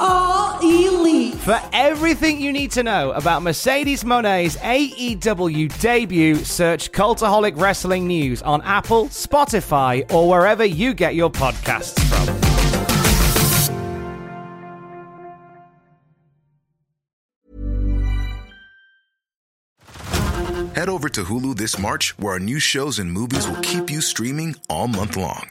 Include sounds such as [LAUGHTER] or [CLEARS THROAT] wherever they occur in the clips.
are elite. For everything you need to know about Mercedes Moné's AEW debut, search Cultaholic Wrestling News on Apple, Spotify, or wherever you get your podcasts from. Head over to Hulu this March, where our new shows and movies will keep you streaming all month long.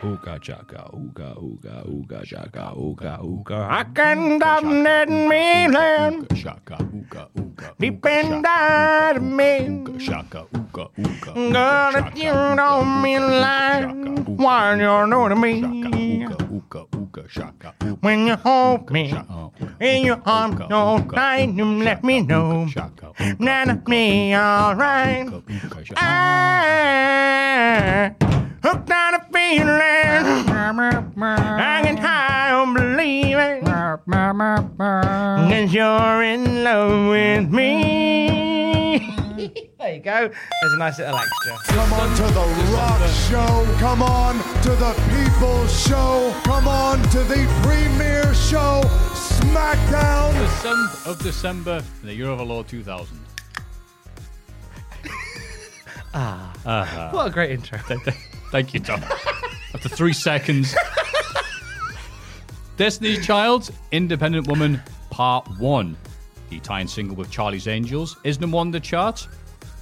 Ooga chaka, ooga, ooga, ooga chaka, ooga, ooga. I can dominate me land. Shaka, ooga, ooga. Deep inside me. Shaka, ooga, ooga. Girl, if you don't mean line, why you know to me? Ooga, ooga, shaka. When you hold me in your arms, no time, you let me know that me alright. I hooked on a feeling. I can high on believing that you're in love with me. [LAUGHS] There you go. There's a nice little extra. Come on to the rock show. Come on to the people's show. Come on to the premiere show. SmackDown. The 7th of December, the year of our Lord 2000. ah What a great intro. Thank you, Tom. After three seconds. Destiny's Child, Independent Woman, Part 1. The tie-in single with Charlie's Angels is number one on the charts.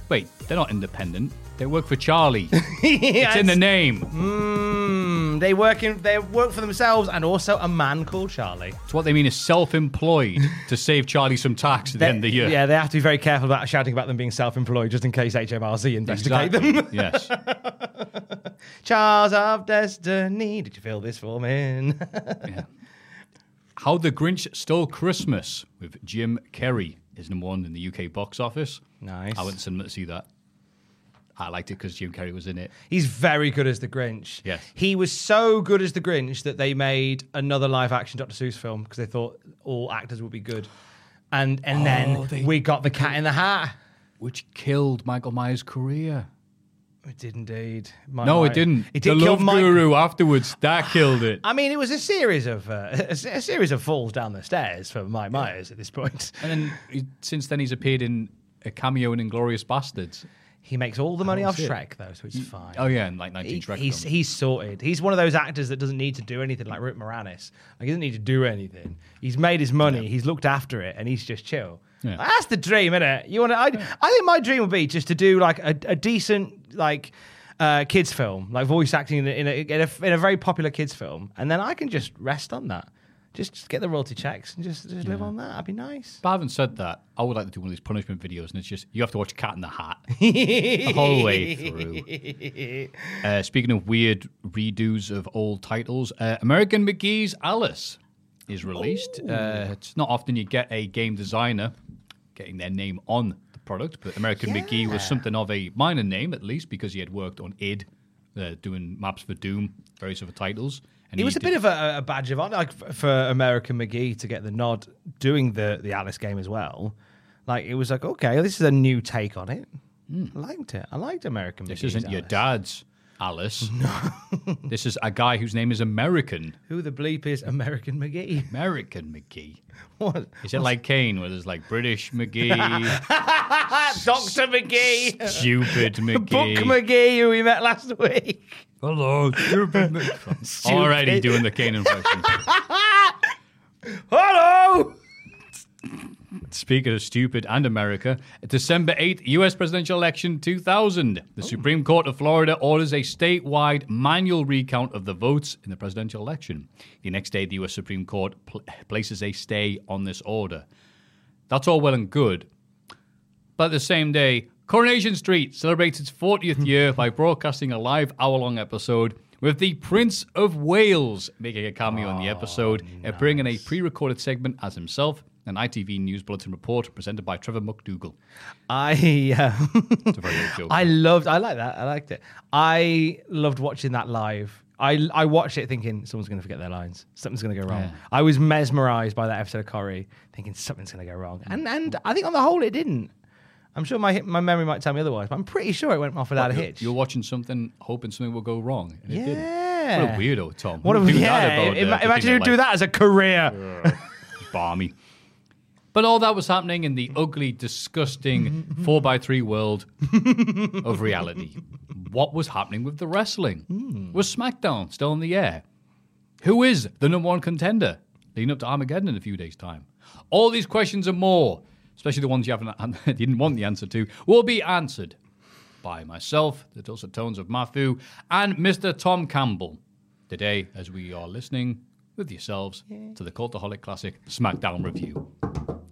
Wait, they're not independent. They work for Charlie. [LAUGHS] it's in the name. Mm, they work in, they work for themselves and also a man called Charlie. It's what they mean is self-employed to save Charlie some tax at the end of the year. Yeah, they have to be very careful about shouting about them being self-employed just in case HMRC investigate Exactly. them. yes. [LAUGHS] Charles of Destiny, did you fill this form in? [LAUGHS] yeah. How the Grinch Stole Christmas with Jim Carrey is number one in the UK box office. Nice. I went to cinema to see that. I liked it because Jim Carrey was in it. He's very good as the Grinch. Yes. He was so good as the Grinch that they made another live action Dr. Seuss film because they thought all actors would be good. And and Oh, then they- we got the cat in the hat. Which killed Michael Myers' career. It did indeed. My- No, my- it didn't. It the did kill Love Mike. Guru afterwards, that [SIGHS] killed it. I mean, it was a series of uh, a, a series of falls down the stairs for Mike Myers at this point. And then since then, he's appeared in a cameo in Inglourious Basterds. He makes all the money Oh, off shit. Shrek though, so it's fine. Oh yeah, and like 19 He- Shrek he's films. he's sorted. He's one of those actors that doesn't need to do anything like Rick Moranis. Like he doesn't need to do anything. He's made his money. He's looked after it, and he's just chill. Yeah. That's the dream, isn't it? You want to? I, I think my dream would be just to do like a, a decent like uh, kids film, like voice acting in a, in, a, in, a, in a very popular kids film, and then I can just rest on that. Just, just get the royalty checks and just, just live on that. That'd be nice. But having said that, I would like to do one of these punishment videos, and it's just you have to watch Cat in the Hat [LAUGHS] the whole way through. [LAUGHS] Uh, speaking of weird redos of old titles, uh, American McGee's Alice is released. Uh, it's not often you get a game designer getting their name on the product, but American McGee was something of a minor name at least because he had worked on id, uh, doing maps for Doom, various other titles. And It was a bit of a, a badge of honor, like for American McGee to get the nod doing the the Alice game as well. Like it was like, okay, this is a new take on it. Hmm. I liked it. I liked American McGee. This McGee's isn't your dad's Alice. [LAUGHS] No, this is a guy whose name is American. Who the bleep is American McGee? American McGee. [LAUGHS] What? Is it like Kane, where there's like British McGee, [LAUGHS] Doctor McGee, stupid McGee, Book? McGee, who we met last week. Hello, stupid. Already [LAUGHS] doing the Kane impression. [LAUGHS] Hello. Speaking of stupid and America, December 8th, U.S. presidential election 2000. The Supreme Court of Florida orders a statewide manual recount of the votes in the presidential election. The next day, the U.S. Supreme Court pl- places a stay on this order. That's all well and good. But the same day, Coronation Street celebrates its 40th year by broadcasting a live hour long episode with the Prince of Wales making a cameo in the episode, appearing in a pre recorded segment as himself, an ITV News Bulletin report presented by Trevor McDonald. I [LAUGHS] uh, It's a very good joke. I loved. I like that. I liked it. I loved watching that live. I I watched it thinking someone's going to forget their lines. Something's going to go wrong. Yeah. I was mesmerized by that episode of Corrie, thinking something's going to go wrong. And and I think on the whole it didn't. I'm sure my my memory might tell me otherwise, but I'm pretty sure it went off without a hitch. You're watching something, hoping something will go wrong. And it didn't. What a weirdo, Tom. What a Who'd do yeah. about, uh, Ima- imagine you that, do like, that as a career. [LAUGHS] balmy. But all that was happening in the ugly, disgusting [LAUGHS] 4x3 world of reality. What was happening with the wrestling? Was SmackDown still in the air? Who is the number one contender leading up to Armageddon in a few days' time? All these questions and more, especially the ones you haven't you [LAUGHS] didn't want the answer to, will be answered by myself, the dulcet tones of Maffew, and Mr. Tom Campbell. Today, as we are listening with yourselves to the Cultaholic Classic SmackDown review.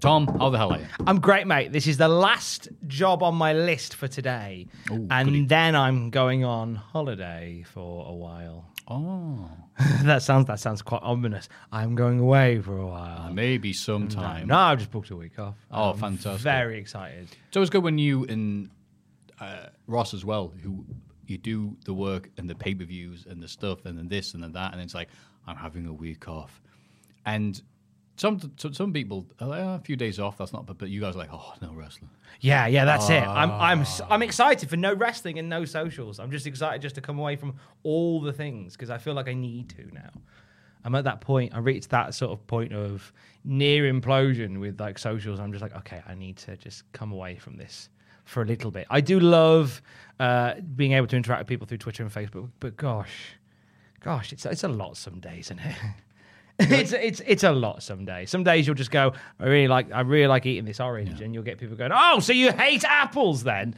Tom, how the hell are you? I'm great, mate. This is the last job on my list for today, and goody. then I'm going on holiday for a while. Oh, [LAUGHS] that sounds that sounds quite ominous. I'm going away for a while. maybe sometime. No, I've just booked a week off. Oh, I'm fantastic. Very excited. So it's good when you and uh, Ross as well, who you do the work and the pay per views and the stuff and then this and then that, and it's like I'm having a week off, and some some, some people are like, oh, a few days off. That's not, but, but you guys are like, oh, no wrestling. Yeah, yeah, that's it. I'm I'm Ah. I'm excited for no wrestling and no socials. I'm just excited just to come away from all the things because I feel like I need to now. I'm at that point. I reached that sort of point of near implosion with like socials. I'm just like, okay, I need to just come away from this for a little bit. I do love uh, being able to interact with people through Twitter and Facebook, but gosh, gosh, it's it's a lot some days, isn't it? [LAUGHS] [LAUGHS] it's it's it's a lot some days. Some days you'll just go, I really like I really like eating this orange, and you'll get people going, Oh, so you hate apples then?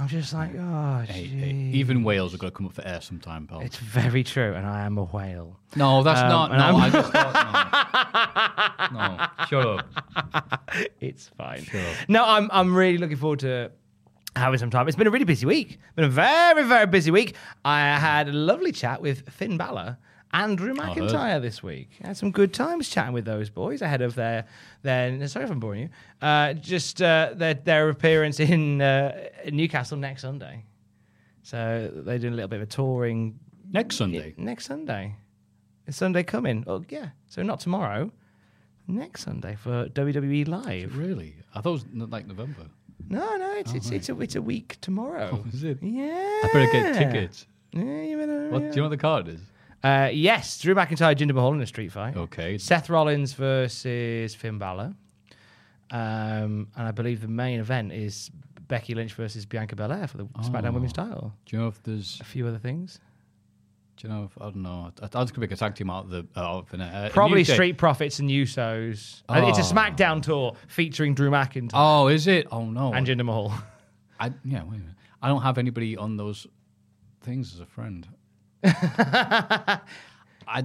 I'm just like, oh, Hey, hey, even whales are going to come up for air sometime, pal. it's very true, and I am a whale. no, that's Um, not. No, I'm- I just [LAUGHS] thought, no. no, shut up. It's fine. Sure. No, I'm I'm really looking forward to having some time. It's been a really busy week. Been a very very busy week. I had a lovely chat with Finn Balor and Drew heard. McIntyre this week. I had some good times chatting with those boys ahead of their their. Sorry if I'm boring you. Uh, just uh, their their appearance in uh, Newcastle next Sunday. So they're doing a little bit of a touring Next Sunday. next Sunday. Is Sunday coming? Oh yeah. So not tomorrow. Next Sunday for WWE Live. Really? I thought it was like November. No, no, it's it's it's a it's a week tomorrow. [LAUGHS] Oh, is it? Yeah. I better get tickets. Yeah, you better. What, do you know what the card is? Uh, yes, Drew McIntyre, Jinder Mahal in a street fight. Okay. Seth Rollins versus Finn Balor. Um, and I believe the main event is Becky Lynch versus Bianca Belair for the SmackDown Women's title. Do you know if there's A few other things. Do you know? If, I don't know. I, I was gonna make a tag team out of the uh. Uh, Probably New Day- Street Profits and Usos. Uh, It's a Oh. SmackDown tour featuring Drew McIntyre Oh, is it? Oh no. and Jinder Mahal. I, yeah. Wait a minute. I don't have anybody on those things as a friend. [LAUGHS] I,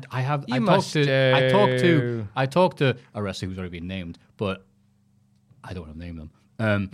I have. You I must talked to. I talked to. I talked to a wrestler who's already been named, but I don't want to name them. Um,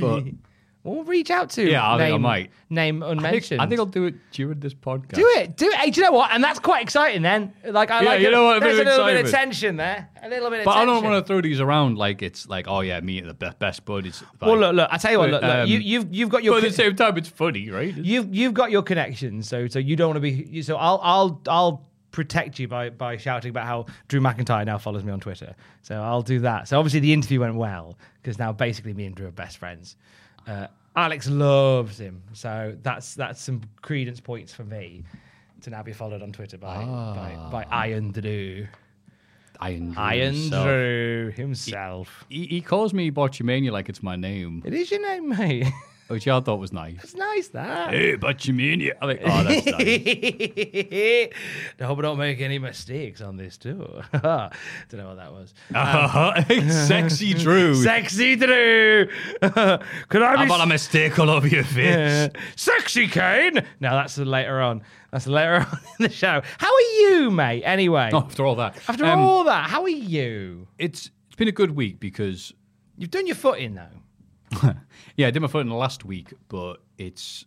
but [LAUGHS] Well, reach out to. Yeah, I think I name, might. Name I think, unmentioned. I think I'll do it during this podcast. Do it, do it. Hey, do you know what? And that's quite exciting. Then, like, I Yeah, like. you it. know what? A bit There's a of little bit of excitement. tension there. A little bit of But I tension. don't want to throw these around like it's like, oh yeah, me and the be- best buddies. Well, look, look. I tell you what. Look, look. um, you, you've you've got your. But at con- the same time, it's funny, right? You've you've got your connections, so so you don't want to be. So I'll I'll I'll protect you by by shouting about how Drew McIntyre now follows me on Twitter. So I'll do that. So obviously the interview went well because now basically me and Drew are best friends. Uh, Alex loves him, so that's that's some credence points for me to now be followed on Twitter by by, by Iron Drew. Iron Drew Iron himself. Drew himself. He, he calls me Botchamania like it's my name. It is your name, mate. [LAUGHS] which I thought was nice. It's nice that. Hey, but you mean it? I'm like, oh, that's [LAUGHS] nice. I hope I don't make any mistakes on this tour. [LAUGHS] don't know what that was. [LAUGHS] Uh-huh. Sexy Drew. Sexy Drew. Could I How be about a mistake all over your face? Uh, Sexy Kane. No, that's later on. That's later on in the show. How are you, mate? Anyway, After all that. after Um, all that, how are you? It's, it's been a good week because You've done your footing though. [LAUGHS] yeah, I did my foot in the last week, but it's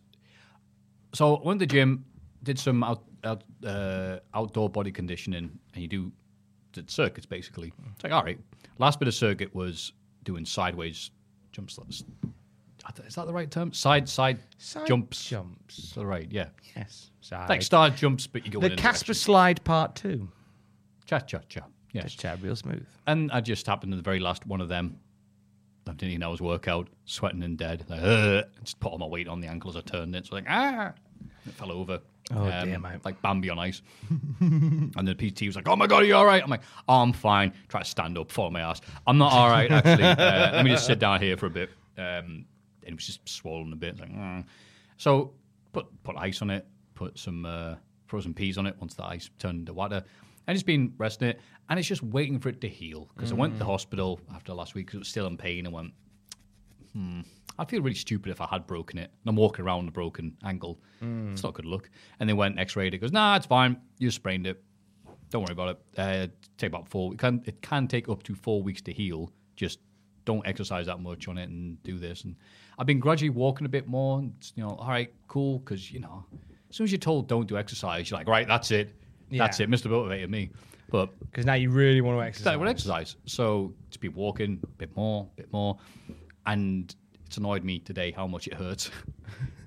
so I went to the gym, did some out, out uh, outdoor body conditioning, and you do the circuits basically. It's like all right. Last bit of circuit was doing sideways jump That's- Is that the right term? Side side, Side jumps. jumps. All right. Yeah, Yes. Side. like star jumps, but you go the in Casper slide part two. Cha cha cha. Yeah, Just chat real smooth. and I just happened to the very last one of them. I didn't even hours workout, sweating and dead. Like, "Ugh," just put all my weight on the ankle as I turned it. So like, ah, it fell over. Um, Oh, dear, mate. Like Bambi on ice. [LAUGHS] and the PT was like, "Oh my god, are you all right?" I'm like, "Oh, I'm fine." Try to stand up, follow my ass. I'm not all right actually. [LAUGHS] uh, let me just sit down here for a bit. Um, and it was just swollen a bit. Like, mm. so put put ice on it. Put some uh, frozen peas on it. Once the ice turned into water, and it's been resting it, and it's just waiting for it to heal. Because I went to the hospital after last week because it was still in pain. and went, hmm, I'd feel really stupid if I had broken it. And I'm walking around with a broken ankle. It's not a good look. And they went X-rayed it. Goes, nah, it's fine. You sprained it. Don't worry about it. Uh, take about four. It can it can take up to four weeks to heal. Just don't exercise that much on it and do this. And I've been gradually walking a bit more. And, it's, you know, all right, cool. Because you know, as soon as you're told don't do exercise, you're like, right, that's it. That's Yeah. it. Mr. Motivated me. But Because now you really want to exercise. that would exercise. So to be walking a bit more, a bit more, and it's annoyed me today how much it hurts. [LAUGHS]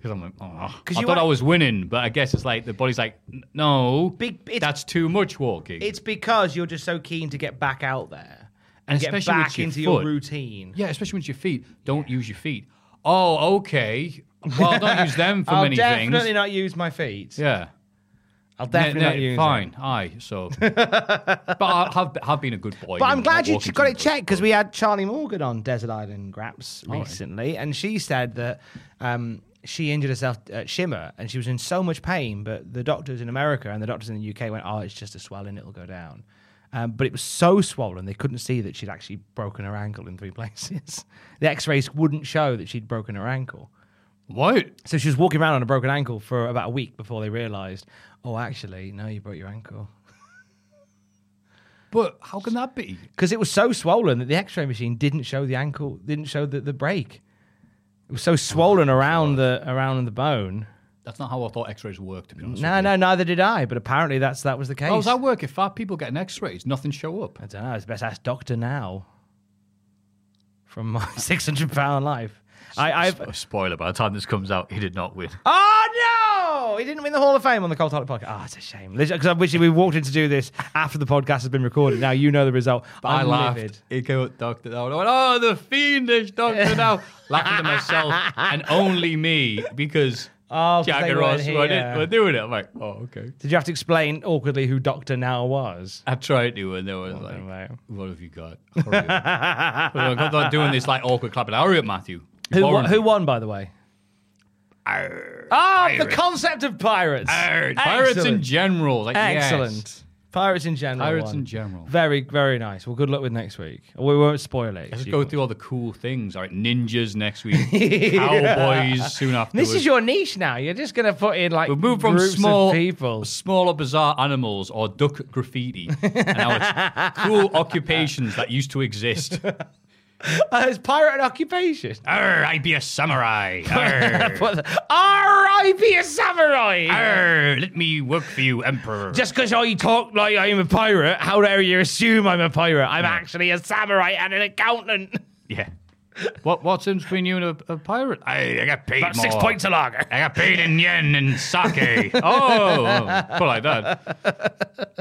Because I'm like, oh, I thought I was winning, but I guess it's like the body's like, no, Big- that's too much walking. It's because you're just so keen to get back out there and, And get back your into your routine. yeah, especially with your feet. Don't use your feet. Oh, okay. Well, don't use them for [LAUGHS] I'll many definitely not use my feet. Yeah. I'll definitely Ne- not use Fine, aye. So, [LAUGHS] but I have have been a good boy. But I'm glad you got it checked because we had Charlie Morgan on Desert Island Graps right. recently, and she said that um, she injured herself at Shimmer and she was in so much pain, but the doctors in America and the doctors in the UK went, "Oh, it's just a swelling; it'll go down." Um, but it was so swollen they couldn't see that she'd actually broken her ankle in three [LAUGHS] places. the X-rays wouldn't show that she'd broken her ankle. What? So she was walking around on a broken ankle for about a week before they realised, oh, actually, no, you broke your ankle. [LAUGHS] But how can that be? because it was so swollen that the X-ray machine didn't show the ankle, didn't show the, the break. It was so oh swollen around the around the bone. That's not how I thought X-rays worked. To be honest. No, with no, neither did I. But apparently that's that was the case. How does that work? If five people get an X-rays, nothing show up. I don't know. It's best ask Doctor Now from my [LAUGHS] six hundred pound life. I, I've. Spoiler: by the time this comes out, he did not win. Oh no! He didn't win the Hall of Fame on the Cold Toilet podcast. Oh, it's a shame. Because I wish we walked in to do this after the podcast has been recorded. Now you know the result. But I I'm laughed. livid. He came up, Doctor Now, I went, "Oh, the fiendish Doctor [LAUGHS] Now!" Laughing to myself and only me because Oh, Jack and Ross were, doing it. I'm like, "Oh, okay." Did you have to explain awkwardly who Doctor Now was? I tried to, and they were like, right. "What have you got?" Hurry up. [LAUGHS] I'm not doing this like awkward clapping. Hurry up, Matthew. Who, won, who won, by the way? Arr, Ah, the concept of pirates. Arr, Pirates in general. Like, yes. Excellent. Pirates in general. Pirates won. in general. Very, very nice. Well, good luck with next week. We won't spoil it. Let's go through all the cool things. All right, ninjas next week, [LAUGHS] cowboys soon after. This is your niche now. You're just going to put in like We've moved from small, people. smaller bizarre animals or duck graffiti, and now it's cool occupations that used to exist. [LAUGHS] [LAUGHS] Uh, it's pirate occupation. Arr, I be a samurai. [LAUGHS] Arr, What the- R.I.P. a samurai. arr, let me work for you, emperor. Just because I talk like I'm a pirate, how dare you assume I'm a pirate? I'm actually a samurai and an accountant. yeah. What what's in between you and a, a pirate? I, I got paid About more. six points a lager. I got paid in yen and sake. [LAUGHS] oh, oh, put like that.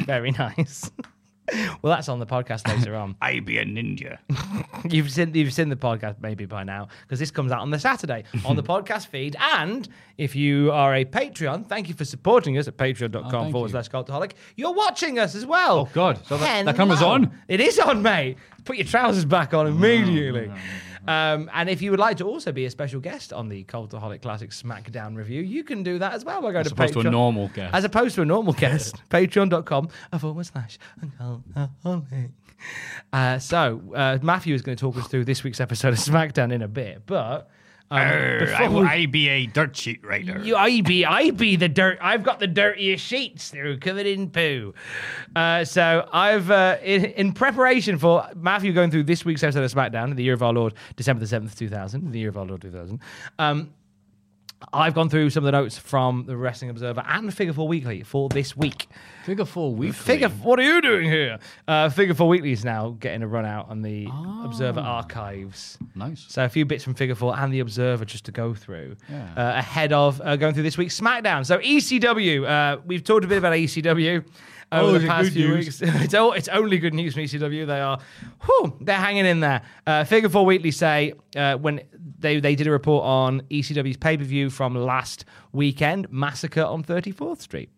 Very nice. Well, that's on the podcast later on. [LAUGHS] I be a ninja. [LAUGHS] You've seen you've seen the podcast maybe by now because this comes out on the Saturday on the [LAUGHS] podcast feed. And if you are a Patreon, thank you for supporting us at patreon.com oh, thank forward slash cultaholic. You're watching us as well. Oh, God. So that- that camera's on? It is on, mate. Put your trousers back on immediately. Um, and if you would like to also be a special guest on the Cultaholic Classic SmackDown review, you can do that as well by going As to opposed to a Patreon. normal guest. As opposed to a normal [LAUGHS] guest. Patreon.com forward slash Cultaholic. Uh, so, uh, Matthew is going to talk us through this week's episode of SmackDown in a bit, but. Um, before we- be a dirt sheet writer. you, I be, I be the dirt. I've got the dirtiest sheets. They're covered in poo. Uh, so I've, uh, in, in preparation for Matthew going through this week's episode of SmackDown, the year of our Lord, December the seventh, two thousand, the year of our Lord, two thousand. Um, I've gone through some of the notes from the Wrestling Observer and Figure Four Weekly for this week. Figure four weekly. Figure, what are you doing here? Uh, Figure Four Weekly is now getting a run out on the Observer archives. Nice. So a few bits from Figure Four and the Observer just to go through Yeah. uh, ahead of uh, going through this week's SmackDown. So ECW, uh, we've talked a bit about ECW over Always the past few news. weeks. [LAUGHS] it's, all, it's only good news from ECW. They are, whew, they're hanging in there. Uh, Figure Four Weekly say uh, when they they did a report on ECW's pay per view from last weekend, Massacre on 34th Street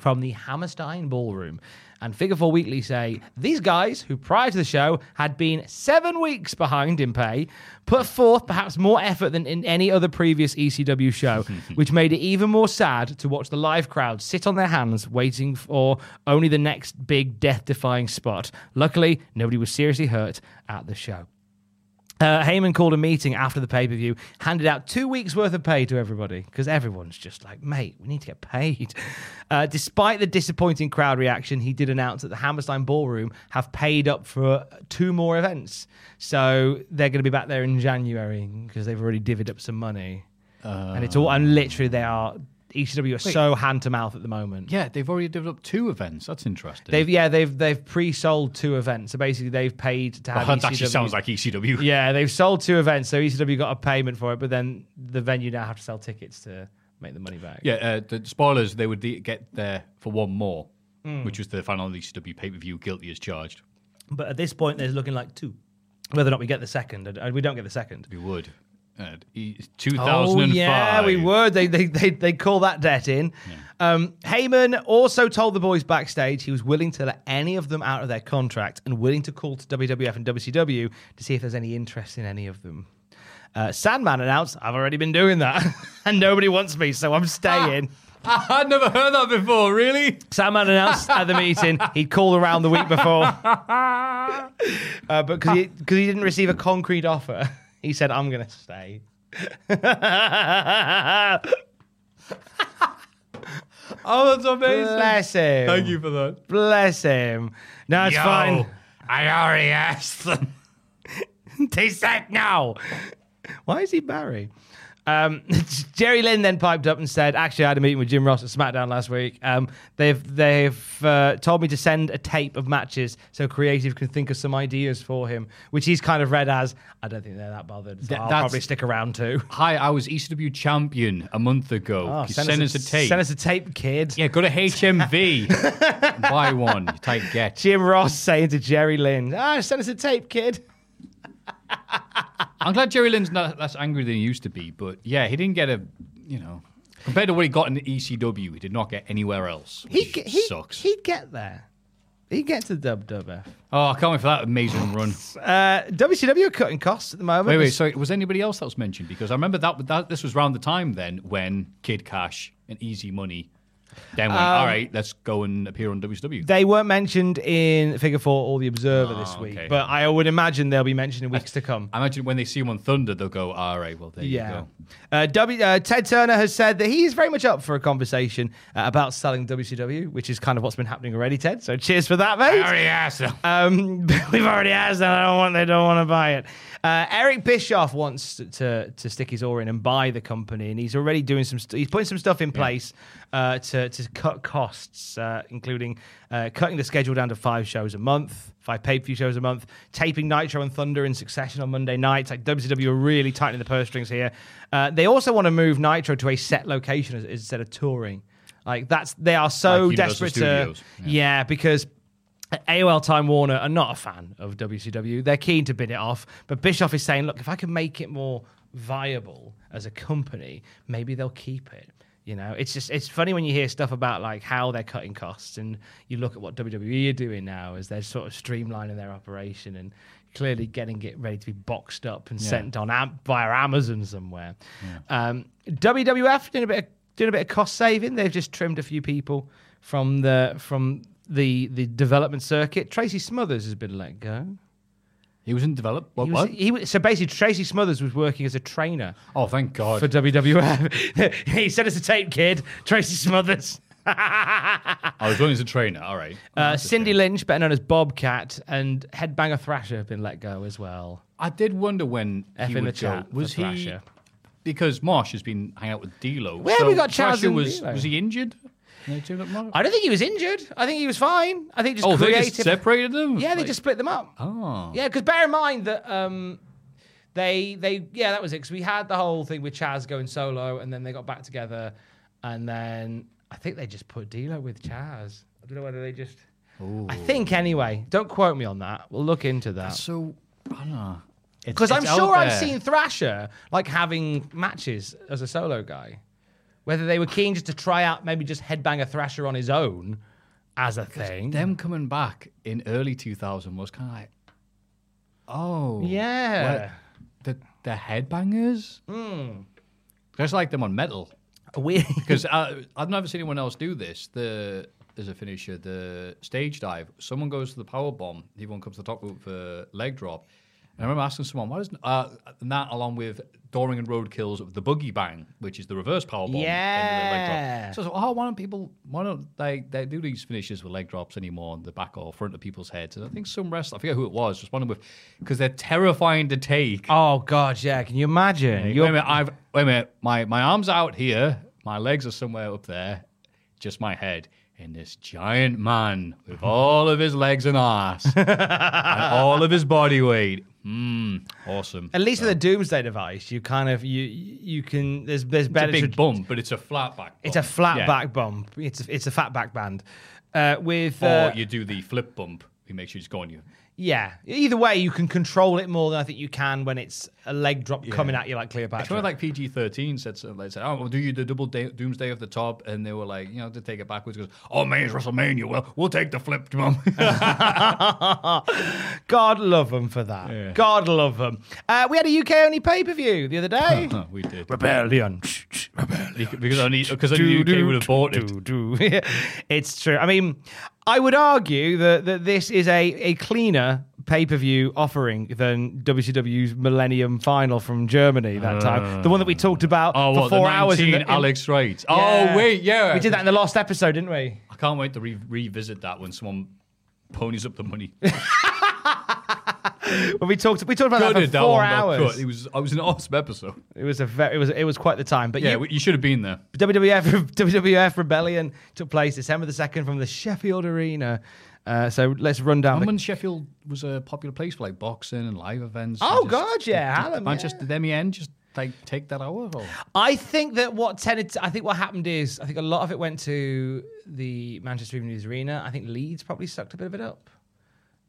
from the Hammerstein Ballroom. And Figure Four Weekly say these guys, who prior to the show had been seven weeks behind in pay, put forth perhaps more effort than in any other previous ECW show, [LAUGHS] which made it even more sad to watch the live crowd sit on their hands waiting for only the next big death defying spot. Luckily, nobody was seriously hurt at the show. Uh, Heyman called a meeting after the pay per view, handed out two weeks' worth of pay to everybody because everyone's just like, mate, we need to get paid. [LAUGHS] Uh, despite the disappointing crowd reaction, he did announce that the Hammerstein Ballroom have paid up for two more events. So they're going to be back there in January because they've already divvied up some money. and it's all, and literally, they are, ECW are so hand to mouth at the moment. Yeah, they've already developed two events. That's interesting. They've yeah they've they've pre-sold two events. So basically they've paid to have Oh, that actually sounds like ECW. [LAUGHS] Yeah, they've sold two events, so ECW got a payment for it, but then the venue now have to sell tickets to make the money back. Yeah, uh, the spoilers, they would get there for one more, Hmm. which was the final ECW pay per view, guilty as charged. But at this point, there's looking like two. Whether or not we get the second, and we don't get the second. We would. Uh, e- Oh yeah, we were. They they they, they call that debt in. Um, Heyman also told the boys backstage he was willing to let any of them out of their contract and willing to call to WWF and WCW to see if there's any interest in any of them. Uh, Sandman announced, "I've already been doing that, [LAUGHS] and nobody wants me, so I'm staying." [LAUGHS] I'd never heard that before, really? Sandman announced at the meeting [LAUGHS] he'd called around the week before, uh, but because he, he didn't receive a concrete offer, he said, "I'm going to stay." [LAUGHS] Oh, that's amazing. Bless him. Thank you for that. Bless him. No, it's fine. I already asked them. [LAUGHS] They said no. Why is he Barry? Um, [LAUGHS] Jerry Lynn then piped up and said, "Actually, I had a meeting with Jim Ross at SmackDown last week. Um, they've they've uh, told me to send a tape of matches so creative can think of some ideas for him, which he's kind of read as I don't think they're that bothered. So Th- I'll that's- probably stick around too. [LAUGHS] Hi, I was ECW champion a month ago. Oh, You send, us a, tape. Send us a tape, kid. yeah, go to HMV. [LAUGHS] Buy one. Tight get. Jim Ross saying to Jerry Lynn, "Ah, send us a tape, kid." I'm glad Jerry Lynn's not less angry than he used to be, but yeah, he didn't get a, you know, compared to what he got in the ECW, he did not get anywhere else. He he sucks. he'd get there. He'd get to the WWF. oh, I can't wait for that amazing run. [LAUGHS] Uh, WCW are cutting costs at the moment. Wait, wait. Sorry, was anybody else that was mentioned? Because I remember that, that this was around the time then when Kid Kash and Easy Money then went, all right, let's go and appear on WCW. They weren't mentioned in Figure Four or The Observer this Oh, week, okay. but I would imagine they'll be mentioned in weeks to come. I imagine when they see him on Thunder, they'll go, all right, well, there you go. Uh, w, uh, Ted Turner has said that he is very much up for a conversation uh, about selling WCW, which is kind of what's been happening already, Ted. So cheers for that, mate. asked them. [LAUGHS] Um, [LAUGHS] we've already asked them. I don't want. They don't want to buy it. Uh, Eric Bischoff wants to, to to stick his oar in and buy the company, and he's already doing some. St- he's putting some stuff in place uh, to to cut costs, uh, including uh, cutting the schedule down to five shows a month, five per view shows a month, taping Nitro and Thunder in succession on Monday nights. Like WCW are really tightening the purse strings here. Uh, they also want to move Nitro to a set location as- instead of touring. Like that's they are so Like desperate Studios, to yeah. yeah because AOL Time Warner are not a fan of WCW. They're keen to bid it off, but Bischoff is saying, look, if I can make it more viable as a company, maybe they'll keep it. You know, it's just it's funny when you hear stuff about like how they're cutting costs, and you look at what WWE are doing now as they're sort of streamlining their operation and clearly getting it ready to be boxed up and sent on am- via Amazon somewhere. Um, WWF doing a bit of, doing a bit of cost saving. They've just trimmed a few people from the from the the development circuit. Tracy Smothers has been let go. He was in develop. What? He was, what? he was- so basically, Tracy Smothers was working as a trainer oh, thank God. for WWF. [LAUGHS] he sent us a tape, kid. Tracy Smothers. I was going as a trainer. All right. Uh, Cindy Lynch, better known as Bobcat, and Headbanger Thrasher have been let go as well. I did wonder when F he in would the chat for Was he? Thrasher. Because Mosh has been hanging out with D'Lo. Where so we got Chaz Thrasher was D'Lo? was he injured? And they teamed? I don't think he was injured. I think he was fine. I think just Oh, they just separated them. yeah, they Like- just split them up. Oh. Yeah, because bear in mind that um, they they yeah that was it. Because we had the whole thing with Chaz going solo, and then they got back together, and then I think they just put D'Lo with Chaz. I don't know whether they just. I think anyway. Don't quote me on that. We'll look into that. So I don't know. Because I'm it's out sure I've seen Thrasher like having matches as a solo guy. Whether they were keen just to try out maybe just Headbanger Thrasher on his own as a thing. them coming back in early 2000 was kind of like, oh Yeah. what? the the headbangers. Hmm. Just like them on metal. We- Because [LAUGHS] I've never seen anyone else do this. The as a finisher, the stage dive. Someone goes to the power bomb. Everyone comes to the top rope for leg drop. And I remember asking someone, "Why doesn't uh, that along with Doring and Roadkill's the boogie bang, which is the reverse power bomb, into the leg Yeah. drop." So like, "Oh, why don't people? Why don't they they do these finishes with leg drops anymore on the back or front of people's heads?" And I think some wrestler, I forget who it was, responded with, "Because they're terrifying to take." oh god, yeah. Can you imagine? Wait a minute, I've wait a minute. My my arms out here, my legs are somewhere up there, just my head. And this giant man with all of his legs and ass [LAUGHS] and all of his body weight. Mmm, awesome. At least with a doomsday device, you kind of you you can there's there's It's a better big tra- bump, but it's a flat back. it's a flat Yeah. back bump. It's a, it's a fat back band. Uh, with Or uh, you do the flip bump. You make sure it's going you. Yeah, either way, you can control it more than I think you can when it's a leg drop coming at you like Cleopatra. remember like PG thirteen said something. They said, "Oh, we'll do you the double day, doomsday of the top," and they were like, you know, to take it backwards. Goes, "Oh man, it's WrestleMania. Well, we'll take the flip, mum." [LAUGHS] God love them for that. God love them. Uh, we had a UK only pay per view the other day. [LAUGHS] we did Rebellion. Rebellion. because only because only UK would have bought it. [LAUGHS] it's true. I mean, I would argue that, that this is a, a cleaner pay per view offering than WCW's Millennium Final from Germany that time. Ah. The one that we talked about Oh, for what, four hours. in the- in- Alex Wright. Yeah. Oh, wait, yeah. We did that in the last episode, didn't we? I can't wait to re- revisit that when someone ponies up the money. [LAUGHS] When we talked, we talked about that for that four one got hours. cut. It was, it was an awesome episode. It was a very, it was it was quite the time. But Yeah, you, you, should have been there. WWF [LAUGHS] WWF Rebellion took place December the second from the Sheffield Arena. Uh, so let's run down. the- Remember when Sheffield was a popular place for like boxing and live events? Oh, and God, yeah, Did, Hallam, Manchester, did MEN just like take that over? Or? I think that what tended, to, I think what happened is, I think a lot of it went to the Manchester Evening News Arena. I think Leeds probably sucked a bit of it up.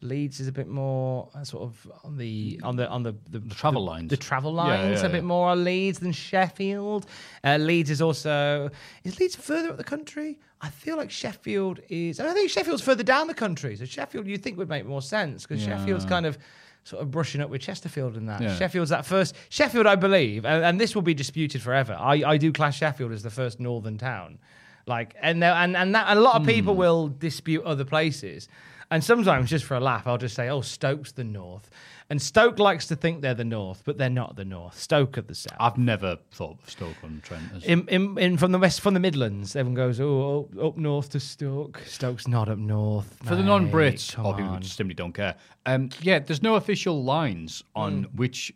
Leeds is a bit more uh, sort of on the on the on the the, travel the- lines. The travel Yeah, lines yeah, a bit more on Leeds than Sheffield. Uh, Leeds is also is Leeds further up the country. I feel like Sheffield is. and I think Sheffield's further down the country. So Sheffield, you think would make more sense because Sheffield's kind of sort of brushing up with Chesterfield and that. Yeah. Sheffield's that first Sheffield, I believe, and, and this will be disputed forever. I, I do class Sheffield as the first northern town, like, and and and that a lot of people Hmm. will dispute other places, and sometimes just for a laugh, I'll just say, "Oh, Stoke's the north," and Stoke likes to think they're the north, but they're not the north. Stoke are the south. I've never thought of Stoke on Trent as In, in, in from the west, from the Midlands, everyone goes, "Oh, up, up north to Stoke." Stoke's not up north. for the non-Brits come or people who just simply don't care. Um, yeah, there's no official lines on Hmm. which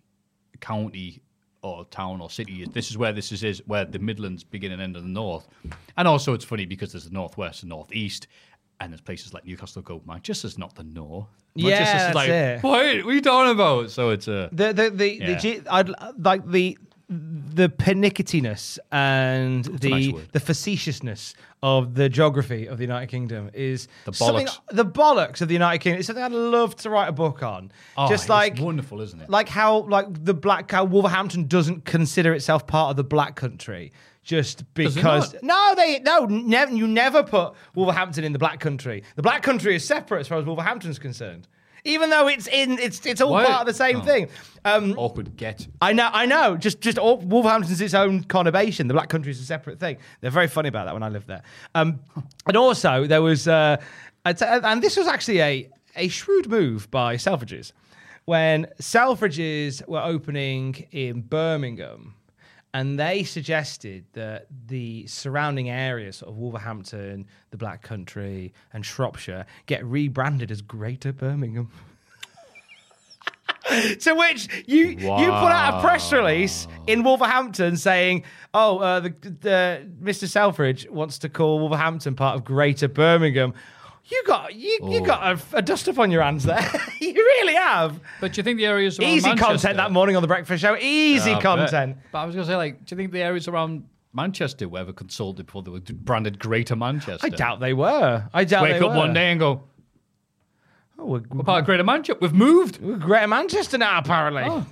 county or town or city is. This is where this is, is where the Midlands begin and end of the north. And also, it's funny because there's the northwest and northeast, and there's places like Newcastle go. Manchester's not the north. Yeah, Manchester's that's like, it. what? What are you talking about? So it's a The the the, the Yeah. G, I'd like the the pernicketyness and a the nice the facetiousness of the geography of the United Kingdom is The bollocks. the bollocks of the United Kingdom is something I'd love to write a book on. Oh, Just it's like wonderful, isn't it? Like how like the black how Wolverhampton doesn't consider itself part of the Black Country. Just because. No, they no, never. You never put Wolverhampton in the Black Country. The Black Country is separate as far as Wolverhampton's concerned. Even though it's in, it's it's all Why- part of the same Oh. thing. Um, Awkward get. I know, I know. Just, just all, Wolverhampton's its own conurbation. The Black Country is a separate thing. They're very funny about that when I lived there. Um, [LAUGHS] and also there was, uh, I'd and this was actually a a shrewd move by Selfridges when Selfridges were opening in Birmingham. And they suggested that the surrounding areas, sort of Wolverhampton, the Black Country, and Shropshire, get rebranded as Greater Birmingham. [LAUGHS] To which you you put out a press release in Wolverhampton saying, "Oh, uh, the, the Mr. Selfridge wants to call Wolverhampton part of Greater Birmingham." You got you, you Oh. got a, a dust up on your hands there. [LAUGHS] you really have. But do you think the areas around Easy Manchester, content that morning on the breakfast show. Easy Yeah, I bet. content. But I was going to say, like, do you think the areas around Manchester were ever consulted before they were branded Greater Manchester? I doubt they were. I doubt they were. Wake they up were. one day and go, Oh, we're, we're part of Greater Manchester. We've moved. we're Greater Manchester now, apparently. Oh.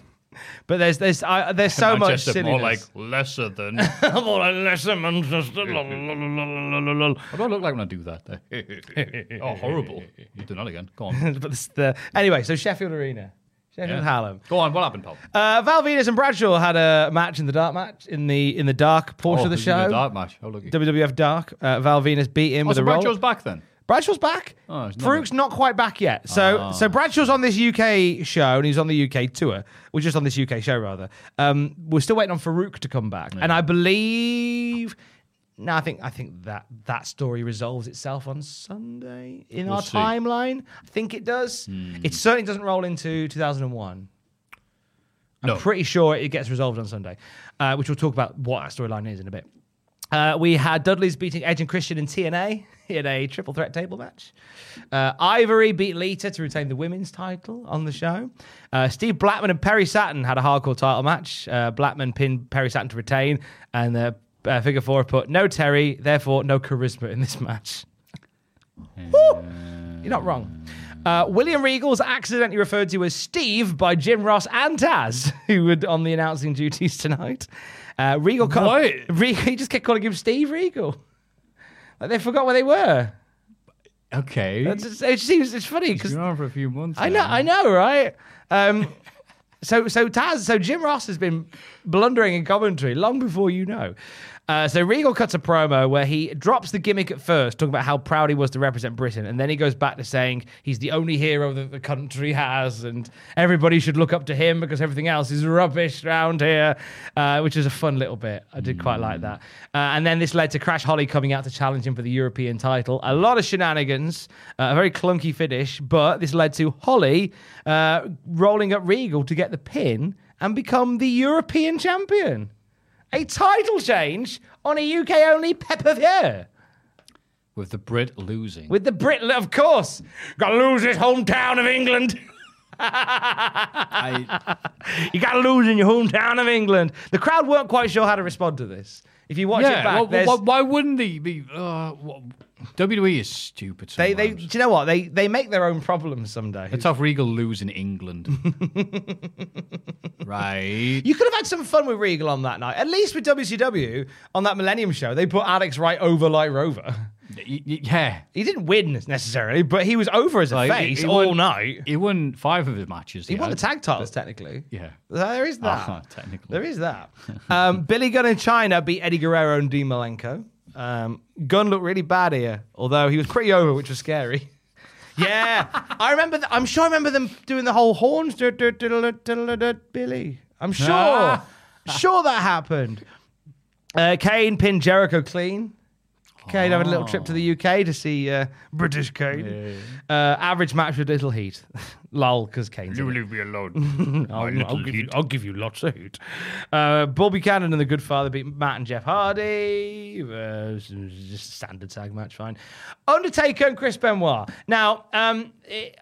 But there's there's uh, there's so [LAUGHS] much Manchester more like lesser than. [LAUGHS] more like lesser Manchester. I look like when I do that? [LAUGHS] oh, horrible. You do that again. Go on. but this, the, anyway, so Sheffield Arena, Sheffield Yeah. Hallam. Go on. What happened, Paul? Uh, Val Venis and Bradshaw had a match in the dark match in the in the dark portion oh, of the this is a show. dark match. Oh, look. WWF Dark. Uh, Val Venis beat him Oh, with so a roll. Bradshaw's back then. Bradshaw's back. Oh, not Faarooq's not quite back yet. So so Bradshaw's on this UK show and he's on the UK tour. We're just on this UK show rather. Um, we're still waiting on Faarooq to come back, and I believe. No, I think I think that that story resolves itself on Sunday in We'll our see. timeline. I think it does. It certainly doesn't roll into 2001. I'm No. pretty sure it gets resolved on Sunday, uh, which we'll talk about what that storyline is in a bit. Uh, we had Dudley's beating Edge and Christian in T&A [LAUGHS] in a triple threat table match. Uh, Ivory beat Lita to retain the women's title on the show. Uh, Steve Blackman and Perry Saturn had a hardcore title match. Uh, Blackman pinned Perry Saturn to retain, and the uh, figure four put no Terri, therefore no charisma in this match. [LAUGHS] You're not wrong. Uh, William Regal was accidentally referred to as Steve by Jim Ross and Taz, [LAUGHS] who were on the announcing duties tonight. Uh, Regal? Regal, [LAUGHS] he just kept calling him Steve Regal. Like they forgot where they were. Okay. Just- it seems it's funny because been on for a few months. I know, now. I know, right? Um, [LAUGHS] so, so Taz, so Jim Ross has been blundering in commentary long before you know. Uh, so Regal cuts a promo where he drops the gimmick at first, talking about how proud he was to represent Britain, and then he goes back to saying he's the only hero that the country has, and everybody should look up to him because everything else is rubbish around here, uh, which is a fun little bit. I did quite like that. Uh, and then this led to Crash Holly coming out to challenge him for the European title. A lot of shenanigans, uh, a very clunky finish, but this led to Holly uh, rolling up Regal to get the pin and become the European champion. A title change on a UK only pay per view. With the Brit losing. With the Brit, of course. Gotta lose his hometown of England. [LAUGHS] I, You gotta lose in your hometown of England. The crowd weren't quite sure how to respond to this. If you watch it back, there's- why, why wouldn't he be? Uh, what- WWE is stupid. they, they, do you know what? They they make their own problems someday. Let's have Regal lose in England. [LAUGHS] right. You could have had some fun with Regal on that night. At least with WCW on that Millennium show, they put Alex Wright over like Rover. Yeah. He didn't win necessarily, but he was over as a Like, face he- he all won- night. He won five of his matches. He won the tag titles technically. Yeah. There is that. Ah, technically. There is that. Um, Billy Gunn in Chyna beat Eddie Guerrero and Dean Malenko. Um, Gunn looked really bad here, although he was pretty over, which was scary. [LAUGHS] Yeah, I remember. Th- I'm sure I remember them doing the whole horns. Billy. I'm sure. [LAUGHS] Sure that happened. Uh, Kane pinned Jericho clean. Kane having a little trip to the UK to see uh, British Kane. Uh, average match with little heat. [LAUGHS] Lol, because Kane's it. leave me alone. [LAUGHS] I'll, I'll give you, I'll give you lots of heat. Uh, Bull Buchanan and the Goodfather beat Matt and Jeff Hardy. Uh, just a standard tag match, fine. Undertaker and Chris Benoit. Now, um,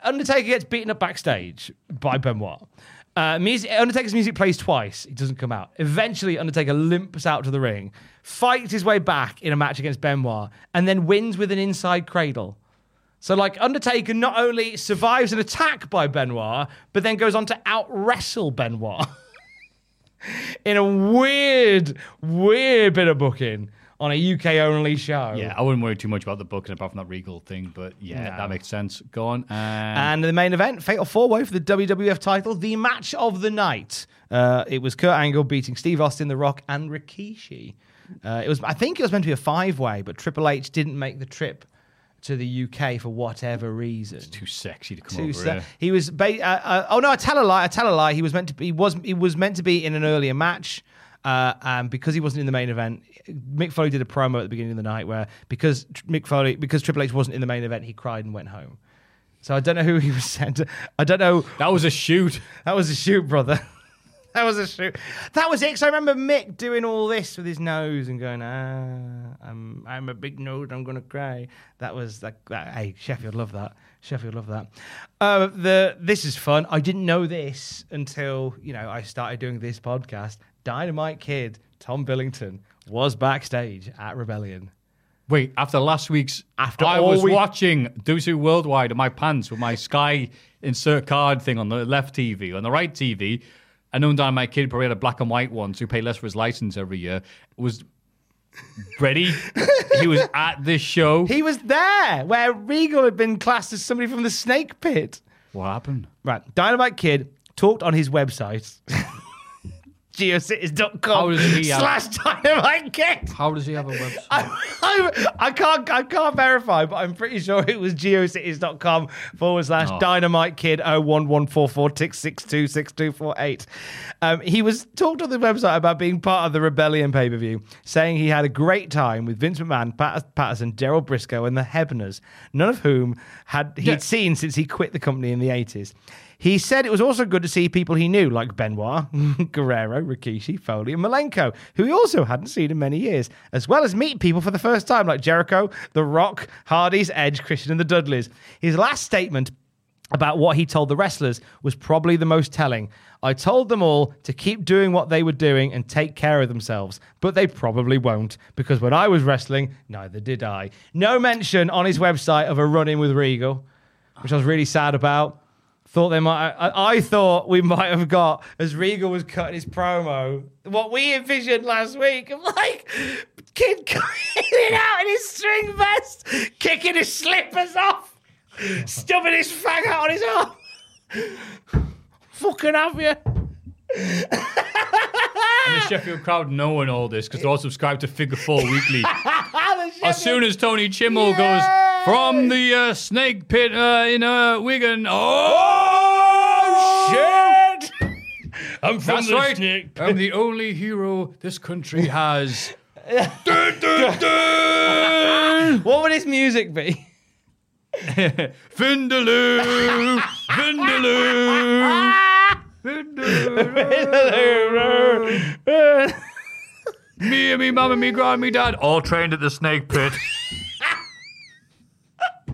Undertaker gets beaten up backstage by Benoit. Uh, music, Undertaker's music plays twice. He doesn't come out. Eventually, Undertaker limps out to the ring, fights his way back in a match against Benoit, and then wins with an inside cradle. So, like, Undertaker not only survives an attack by Benoit, but then goes on to out wrestle Benoit. [LAUGHS] in a weird, weird bit of booking on a UK only show. Yeah, I wouldn't worry too much about the booking apart from that Regal thing, but yeah, No. that makes sense. Go on. Uh, And the main event, Fatal Four Way for the WWF title, the match of the night. Uh, it was Kurt Angle beating Steve Austin, The Rock, and Rikishi. Uh, it was, I think, it was meant to be a five way, but Triple H didn't make the trip to the UK for whatever reason. too sexy to come Too over se- here. He was. Ba- uh, uh, oh no! I tell a lie. I tell a lie. He was meant to. Be, he was. He was meant to be in an earlier match. Uh, and because he wasn't in the main event, Mick Foley did a promo at the beginning of the night where because Mick Foley, because Triple H wasn't in the main event, he cried and went home. So I don't know who he was sent. To. I don't know. That was a shoot. That was a shoot, brother. [LAUGHS] that was a shoot. That was it. So I remember Mick doing all this with his nose and going, "Ah, I'm, I'm a big nose. I'm gonna cry." That was like, that, hey, Sheffield love that. Sheffield love that. Uh, the this is fun. I didn't know this until you know I started doing this podcast. Dynamite Kid Tom Billington was backstage at Rebellion. Wait, after last week's, After I was we- watching Dusu Worldwide in my pants with my Sky insert card thing on the left TV. On the right TV, and know down my kid probably had a black and white one, so he paid less for his license every year. Was ready. he was at this show. He was there where Regal had been classed as somebody from the Snake Pit. what happened? Right. Dynamite Kid talked on his website. [LAUGHS] geocities.com How does he have- slash Dynamite Kid. How does he have a website? I, I, I can't I can't verify, but I'm pretty sure it was geocities.com forward slash Oh. dynamite kid 0114466626248. Um, he was talked on the website about being part of the Rebellion pay per view, saying he had a great time with Vince McMahon, Pat- Patterson, Gerald Brisco, and the Hebners, none of whom had he'd Yeah. seen since he quit the company in the 80s. He said it was also good to see people he knew, like Benoit, [LAUGHS] Guerrero, Rikishi, Foley, and Malenko, who he also hadn't seen in many years, as well as meet people for the first time, like Jericho, The Rock, Hardy's, Edge, Christian, and the Dudleys. His last statement about what he told the wrestlers was probably the most telling. I told them all to keep doing what they were doing and take care of themselves, but they probably won't because when I was wrestling, neither did I. No mention on his website of a run in with Regal, which I was really sad about. Thought they might. I, I thought we might have got as Regal was cutting his promo what we envisioned last week of like kid coming out in his string vest, kicking his slippers off, stubbing his fag out on his arm. [LAUGHS] Fucking have you? And the Sheffield crowd knowing all this because they're all subscribed to Figure Four Weekly. [LAUGHS] As soon as Tony Chimel goes from the uh, snake pit uh, in uh, Wigan, oh shit! I'm from That's the right. snake I'm the only hero this country has. [LAUGHS] Dun, dun, dun. What would his music be? [LAUGHS] Vindaloo, Vindaloo. [LAUGHS] Me and me mum and me grand and me dad all trained at the snake pit. [LAUGHS]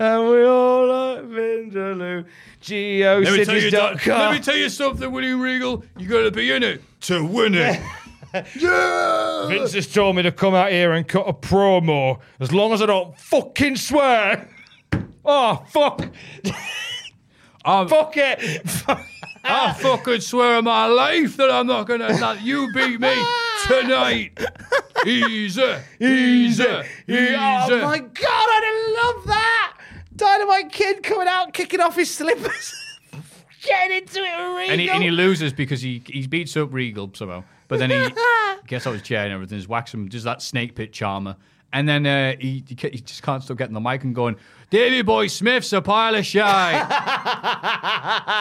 and we all like Vindaloo. Let me, tell you, let me tell you something, William Regal. You got to be in it to win it. [LAUGHS] yeah. Vince has told me to come out here and cut a promo as long as I don't fucking swear. Oh, fuck. I'm, Fuck it. Fuck. I fucking swear on my life that I'm not gonna let you beat me tonight. Easy, easy, easy. Oh my god, I love that! Dynamite Kid coming out, kicking off his slippers, [LAUGHS] getting into it with Regal. and he, and he loses because he he beats up Regal somehow. But then he [LAUGHS] gets out his chair and everything, just whacks him, does that snake pit charmer. And then uh, he, he he just can't stop getting the mic and going, Davy Boy Smith's a pile of shy. [LAUGHS]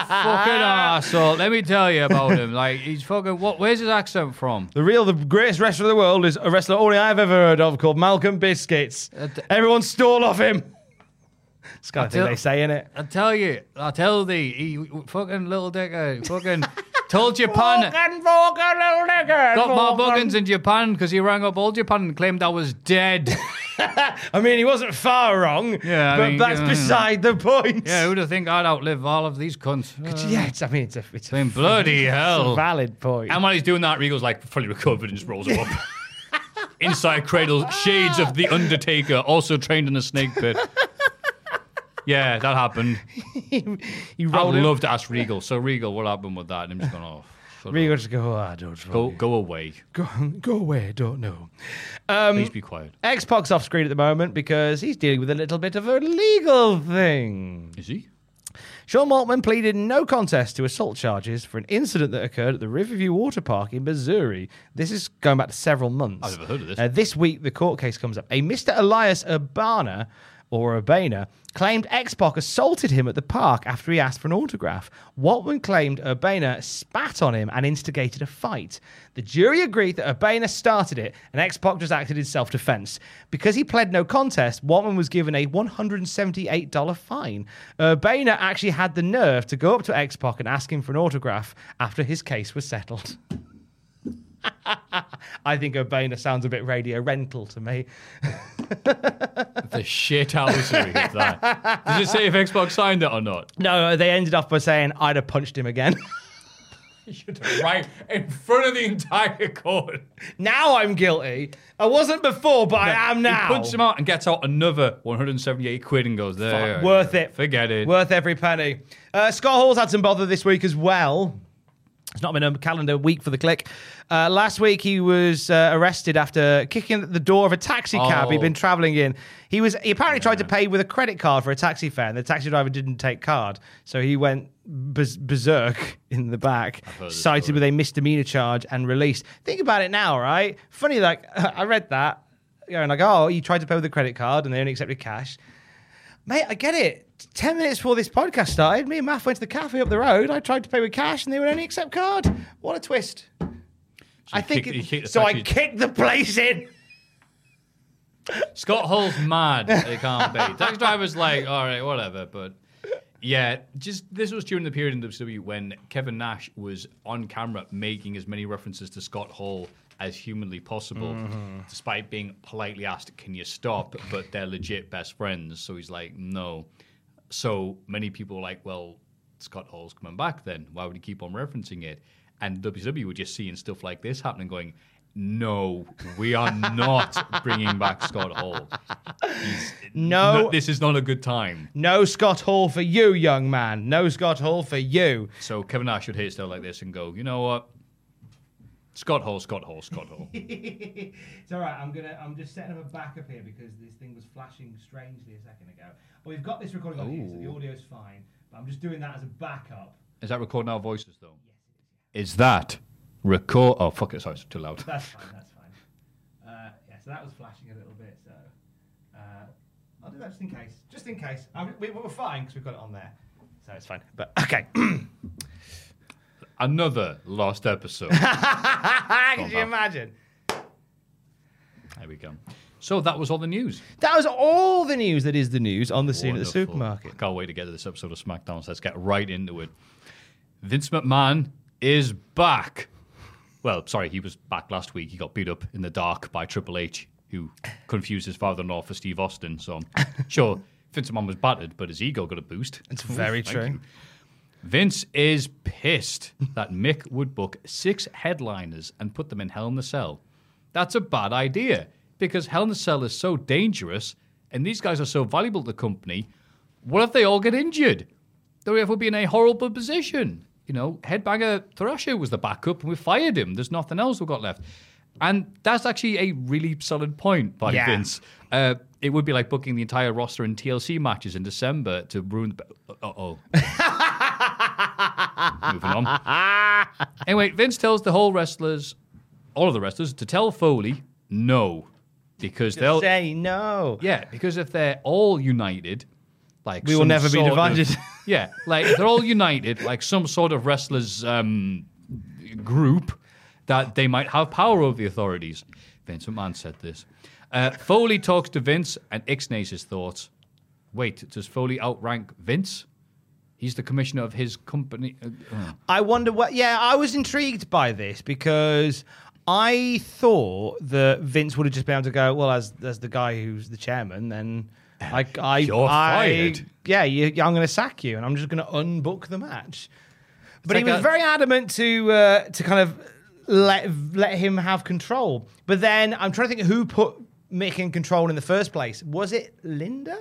fucking asshole. Let me tell you about him. Like, he's fucking, what? where's his accent from? the real, the greatest wrestler in the world is a wrestler only I've ever heard of called Malcolm Biscuits. Uh, d- Everyone stole off him. It's kind of thing tell- they say, innit? I tell you, I tell thee, he fucking little dicker, fucking told Japan. Fucking fucking little nigger. Got my Fucking- bookings in Japan because he rang up all Japan and claimed I was dead. [LAUGHS] I mean, he wasn't far wrong. Yeah, I but mean, that's beside the point. yeah, who'd have think I'd outlive all of these cunts? [LAUGHS] yeah. It's, I mean, it's a, it's a, I mean, bloody it's [LAUGHS] a hell. valid point. And while he's doing that, Regal's like fully recovered and just rolls him up. Inside cradle, shades of the Undertaker, also trained in the snake pit. Yeah, that happened. he I'd rolled him. love to ask Regal. So Regal, what happened with that? And I'm just going, oh, Regal just go, I don't Go, go away. go, go away, I don't know. Um, Please be quiet. X Pac's off screen at the moment because he's dealing with a little bit of a legal thing. Is he? Sean Waltman pleaded no contest to assault charges for an incident that occurred at the Riverview Water Park in Missouri. This is going back to several months. I've never heard of this. Uh, this week, the court case comes up. A Mr. Elias Urbana, or Urbana, claimed X assaulted him at the park after he asked for an autograph. Waltman claimed Urbana spat on him and instigated a fight. The jury agreed that Urbana started it and X just acted in self defense. Because he pled no contest, Waltman was given a $178 fine. Urbana actually had the nerve to go up to X and ask him for an autograph after his case was settled. [LAUGHS] I think Urbana sounds a bit radio rental to me. [LAUGHS] The shit out of that. Does it say if Xbox signed it or not? No, they ended off by saying I'd have punched him again. [LAUGHS] right in front of the entire court. now I'm guilty. I wasn't before, but I am now. He punches him out and gets out another 178 quid and goes, there. Fuck, worth it. Forget it. Worth every penny. Uh, Scott Hall's had some bother this week as well. It's not been a calendar week for the Kliq. Uh, last week he was uh, arrested after kicking at the door of a taxi cab he'd Oh. been traveling in. He was he apparently tried to pay with a credit card for a taxi fare, and the taxi driver didn't take card, so he went bes- berserk in the back, cited with a misdemeanor charge and released. Think about it now, right? Funny, like [LAUGHS] I read that, going like, oh, you tried to pay with a credit card and they only accepted cash. Mate, I get it. Ten minutes before this podcast started, me and Math went to the cafe up the road. I tried to pay with cash, and they would only accept card. What a twist! I think kicked- it- so. I kicked the place in. Scott Hall's mad. [LAUGHS] They can't be. Taxi driver's like, all right, whatever. But yeah, just this was during the period in WWE when Kevin Nash was on camera making as many references to Scott Hall as humanly possible, mm-hmm. despite being politely asked, "Can you stop?" But they're legit best friends, so he's like, "No." So many people were like, "Well, Scott Hall's coming back. Then why would he keep on referencing it?" And WWE were just seeing stuff like this happening, going. No, we are not bringing back Scott Hall. He's- No. this is not a good time. No Scott Hall for you, young man. No Scott Hall for you. So Kevin Nash should hit stuff like this and go, you know what? Scott Hall, Scott Hall, Scott Hall. [LAUGHS] It's all right. I'm gonna. I'm just setting up a backup here because this thing was flashing strangely a second ago. But we've got this recording on here, so the audio's fine. But I'm just doing that as a backup. Is that recording our voices though? Yes. Is that record? Oh fuck it! Sorry, it's too loud. That's fine. That's fine. Uh, yeah. So that was flashing a little bit. So uh, I'll do that just in case. Just in case. I'm, we, we're fine because we've got it on there. So it's fine. But okay. [CLEARS THROAT] Another lost episode. [LAUGHS] Can you imagine? there we go. So that was all the news. That was all the news that is the news on the scene at the supermarket. I can't wait to get to this episode of SmackDown. So let's get right into it. Vince McMahon is back. Well, sorry, he was back last week. He got beat up in the dark by Triple H, who confused his father-in-law for Steve Austin. So sure [LAUGHS] Vince McMahon was battered, but his ego got a boost. It's very true. Vince is pissed that Mick would book six headliners and put them in Hell in the Cell. That's a bad idea because Hell in the Cell is so dangerous and these guys are so valuable to the company. What if they all get injured? WF would be in a horrible position. You know, Headbanger Thrasher was the backup and we fired him. There's nothing else we've got left. And that's actually a really solid point by Yeah. Vince. Uh, it would be like booking the entire roster in TLC matches in December to ruin the. Uh oh. [LAUGHS] [LAUGHS] Moving on. [LAUGHS] Anyway, Vince tells the whole wrestlers, all of the wrestlers, to tell Foley no, because they'll Say no. yeah, because if they're all united, like We will never be sort of- divided. [LAUGHS] yeah, like if they're all united, like some sort of wrestlers um, group, that they might have power over the authorities. Vince McMahon said this. Uh, Foley talks to Vince, and ixnays his thoughts. Wait, does Foley outrank Vince? He's the commissioner of his company. Uh, uh. I wonder what. Yeah, I was intrigued by this because I thought that Vince would have just been able to go, well, as as the guy who's the chairman, then I, I, You're I fired. yeah, you, I'm going to sack you, and I'm just going to unbook the match. But he was a- very adamant to uh, to kind of let let him have control. But then I'm trying to think who put Mick in control in the first place. Was it Linda?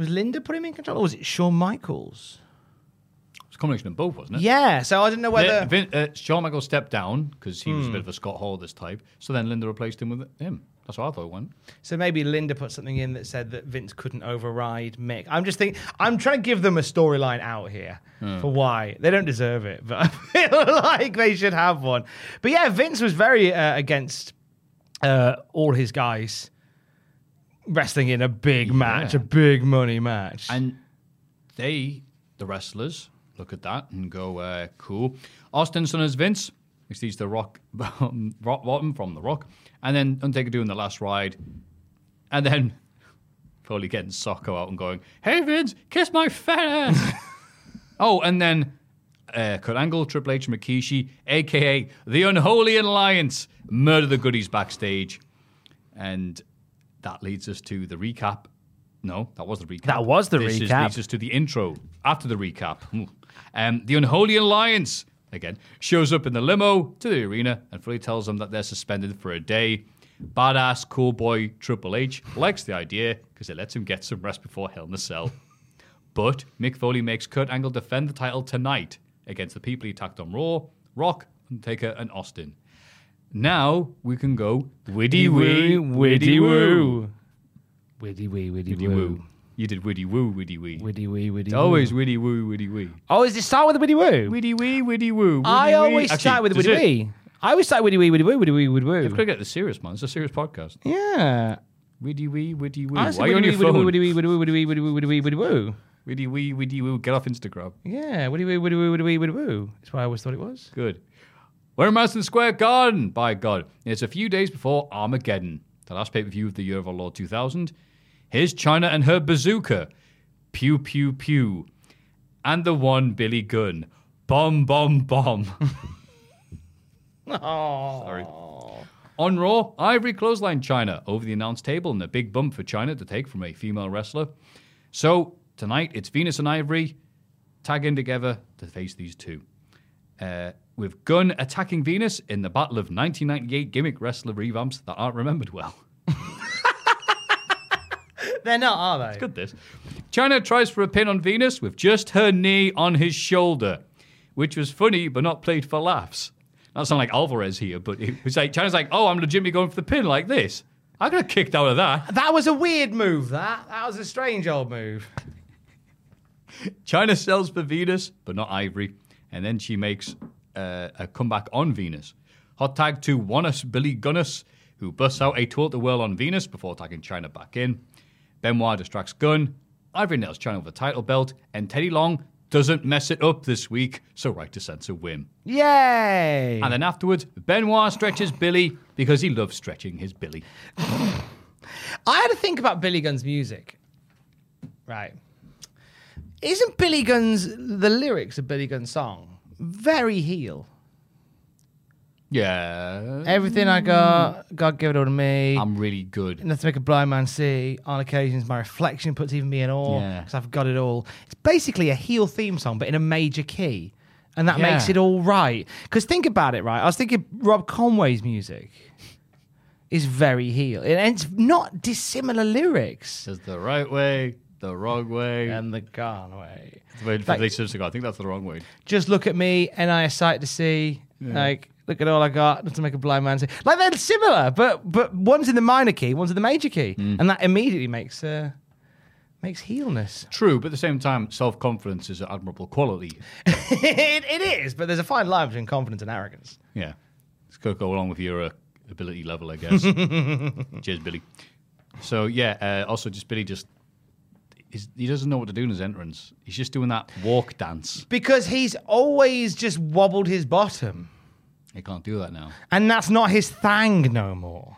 Was Linda put him in control, or was it Shawn Michaels? I was a combination of both, wasn't it? Yeah, so I didn't know whether. Vin, uh, Shawn Michaels stepped down because he was a bit of a Scott Hall this type. So then Linda replaced him with him. That's what I thought it went. So maybe Linda put something in that said that Vince couldn't override Mick. I'm just thinking, I'm trying to give them a storyline out here for why they don't deserve it, but [LAUGHS] I feel like they should have one. But yeah, Vince was very uh, against uh, all his guys wrestling in a big match, a big money match. And they, the wrestlers, look at that and go, uh, cool. Austin son as Vince, he sees the Rock, [LAUGHS] rock bottom from the Rock, and then Undertaker doing the last ride, and then [LAUGHS] probably getting Socko out and going, "Hey Vince, kiss my fat ass." [LAUGHS] oh, and then uh, Kurt Angle, Triple H, and Rikishi, aka the Unholy Alliance, murder the goodies backstage, and that leads us to the recap. No, that was the recap. That was the this Is, recap. leads us to the intro after the recap. Ooh. Um, the Unholy Alliance again shows up in the limo to the arena and Foley tells them that they're suspended for a day. Badass cool boy Triple H likes the idea because it lets him get some rest before Hell in a Cell. But Mick Foley makes Kurt Angle defend the title tonight against the people he attacked on Raw, Rock, Undertaker, and Austin. Now we can go widdy wee, widdy woo. Widdy wee, widdy, Widdy woo. You did widdy woo, widdy wee. Widdy wee, widdy It's always widdy woo, widdy wee. Oh, is it start with the widdy woo? Widdy wee, widdy woo. I widdy wee. always Actually, start with the does widdy it- wee. I always start widdy wee, widdy woo, widdy wee, widdy You've got to get the serious, man. It's a serious podcast. Yeah. Widdy wee, widdy woo. Why are you on widdy your wee, phone? widdy wee, widdy wee, widdy wee, widdy wee, widdy wee, widdy woo. Widdy wee, widdy woo. Get off Instagram. Yeah, widdy wee, widdy wee, widdy wee, widdy woo. That's what I always thought it was. Good. We're in Madison Square Garden, by God. It's a few days before Armageddon, the last pay per view of the year of our Lord 2000. Here's Chyna and her bazooka. Pew, pew, pew. And the one Billy Gunn. Bomb, bomb, bomb. [LAUGHS] Sorry. On Raw, Ivory clothesline Chyna over the announce table and a big bump for Chyna to take from a female wrestler. So tonight it's Venis and Ivory tagging together to face these two. Uh, with Gunn attacking Venis in the Battle of 1998 gimmick wrestler revamps that aren't remembered well. [LAUGHS] They're not, are they? It's Good this. Chyna tries for a pin on Venis with just her knee on his shoulder, which was funny but not played for laughs. Not sound like Alvarez here, but it was like Chyna's like, oh, I'm legitimately going for the pin like this. I got kicked out of that. That was a weird move, that. That was a strange old move. Chyna sells for Venis, but not Ivory, and then she makes uh, a comeback on Venis. Hot tag to Wanus Billy Gunnus, who busts out a tilt the whirl on Venis before tagging Chyna back in. Benoit distracts Gunn. Ivory nails Chyna with a title belt, and Teddy Long doesn't mess it up this week, so right to censor win. Yay! And then afterwards, Benoit stretches Billy because he loves stretching his Billy. [SIGHS] I had to think about Billy Gunn's music. Right. Isn't Billy Gunn's, the lyrics of Billy Gunn's song, very heel? Yeah. Everything I got, God give it all to me. I'm really good. Enough to make a blind man see. On occasions, my reflection puts even me in awe Yeah. because I've got it all. It's basically a heel theme song, but in a major key. And that Yeah. makes it all right. Because think about it, right? I was thinking Rob Conway's music is very heel. And it's not dissimilar lyrics. Says the right way, the wrong way. And the gone way. Wait, Like- they seriously go, I think that's the wrong way. Just look at me, and I a sight to see. Like, look at all I got, not to make a blind man see. Like they're similar, but but one's in the minor key, one's in the major key, and that immediately makes uh makes heelness. True, but at the same time, self confidence is an admirable quality. [LAUGHS] it, it is, but there's a fine line between confidence and arrogance. Yeah. It's got to go along with your uh, ability level, I guess. [LAUGHS] Cheers, Billy. So, yeah, uh, also just Billy just. He's, he doesn't know what to do in his entrance. He's just doing that walk dance. Because he's always just wobbled his bottom, He can't do that now. and that's not his thang no more.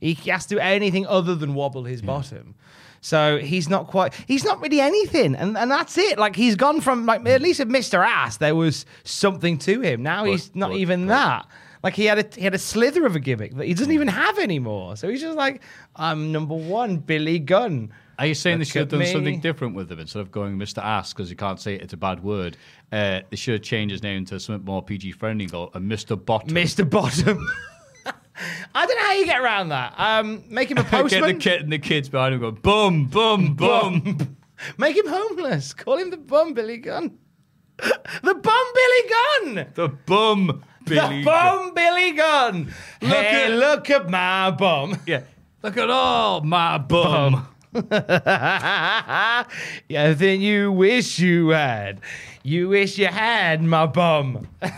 He has to do anything other than wobble his bottom. So he's not quite, he's not really anything. And, and that's it. Like he's gone from, like, at least with Mr. Ass, there was something to him. Now he's not but- even that. Like he had a he had a slither of a gimmick that he doesn't even have anymore. So he's just like, I'm number one, Billy Gunn. Are you saying they should have done me. something different with him instead of going Mr. Ass because you can't say it, it's a bad word? Uh, they should have changed his name to something more PG friendly and go a Mr. Bottom. Mr. Bottom. [LAUGHS] I don't know how you get around that. Um, make him a postman. [LAUGHS] Get the kid and the kids behind him going bum, bum, [LAUGHS] bum. Make him homeless. Call him the bum, Billy Gunn. The bum Billy Gunn. The bum Billy. the bum Billy Gunn. Look hey, at- look at my bum. Yeah. Look at all my bum. [LAUGHS] yeah, then you wish you had. You wish you had my bum. [LAUGHS]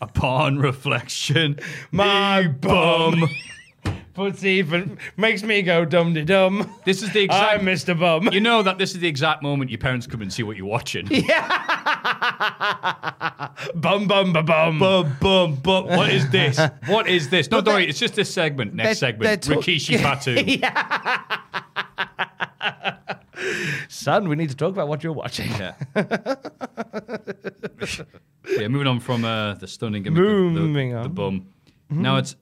Upon reflection, My bum. [LAUGHS] Puts even makes me go dum de dum. This is the I'm exact. Mr. Bum. You know that this is the exact moment your parents come and see what you're watching. Yeah. bum bum ba bum. Bum, bum, bum. What is this? What is this? No, But don't worry. It's just this segment. Next they're- segment. they're talk- Rikishi Patu. [LAUGHS] Son, we need to talk about what you're watching. Yeah. [LAUGHS] yeah, moving on from uh, the stunning gimmick of Moving the, on. the bum. Now it's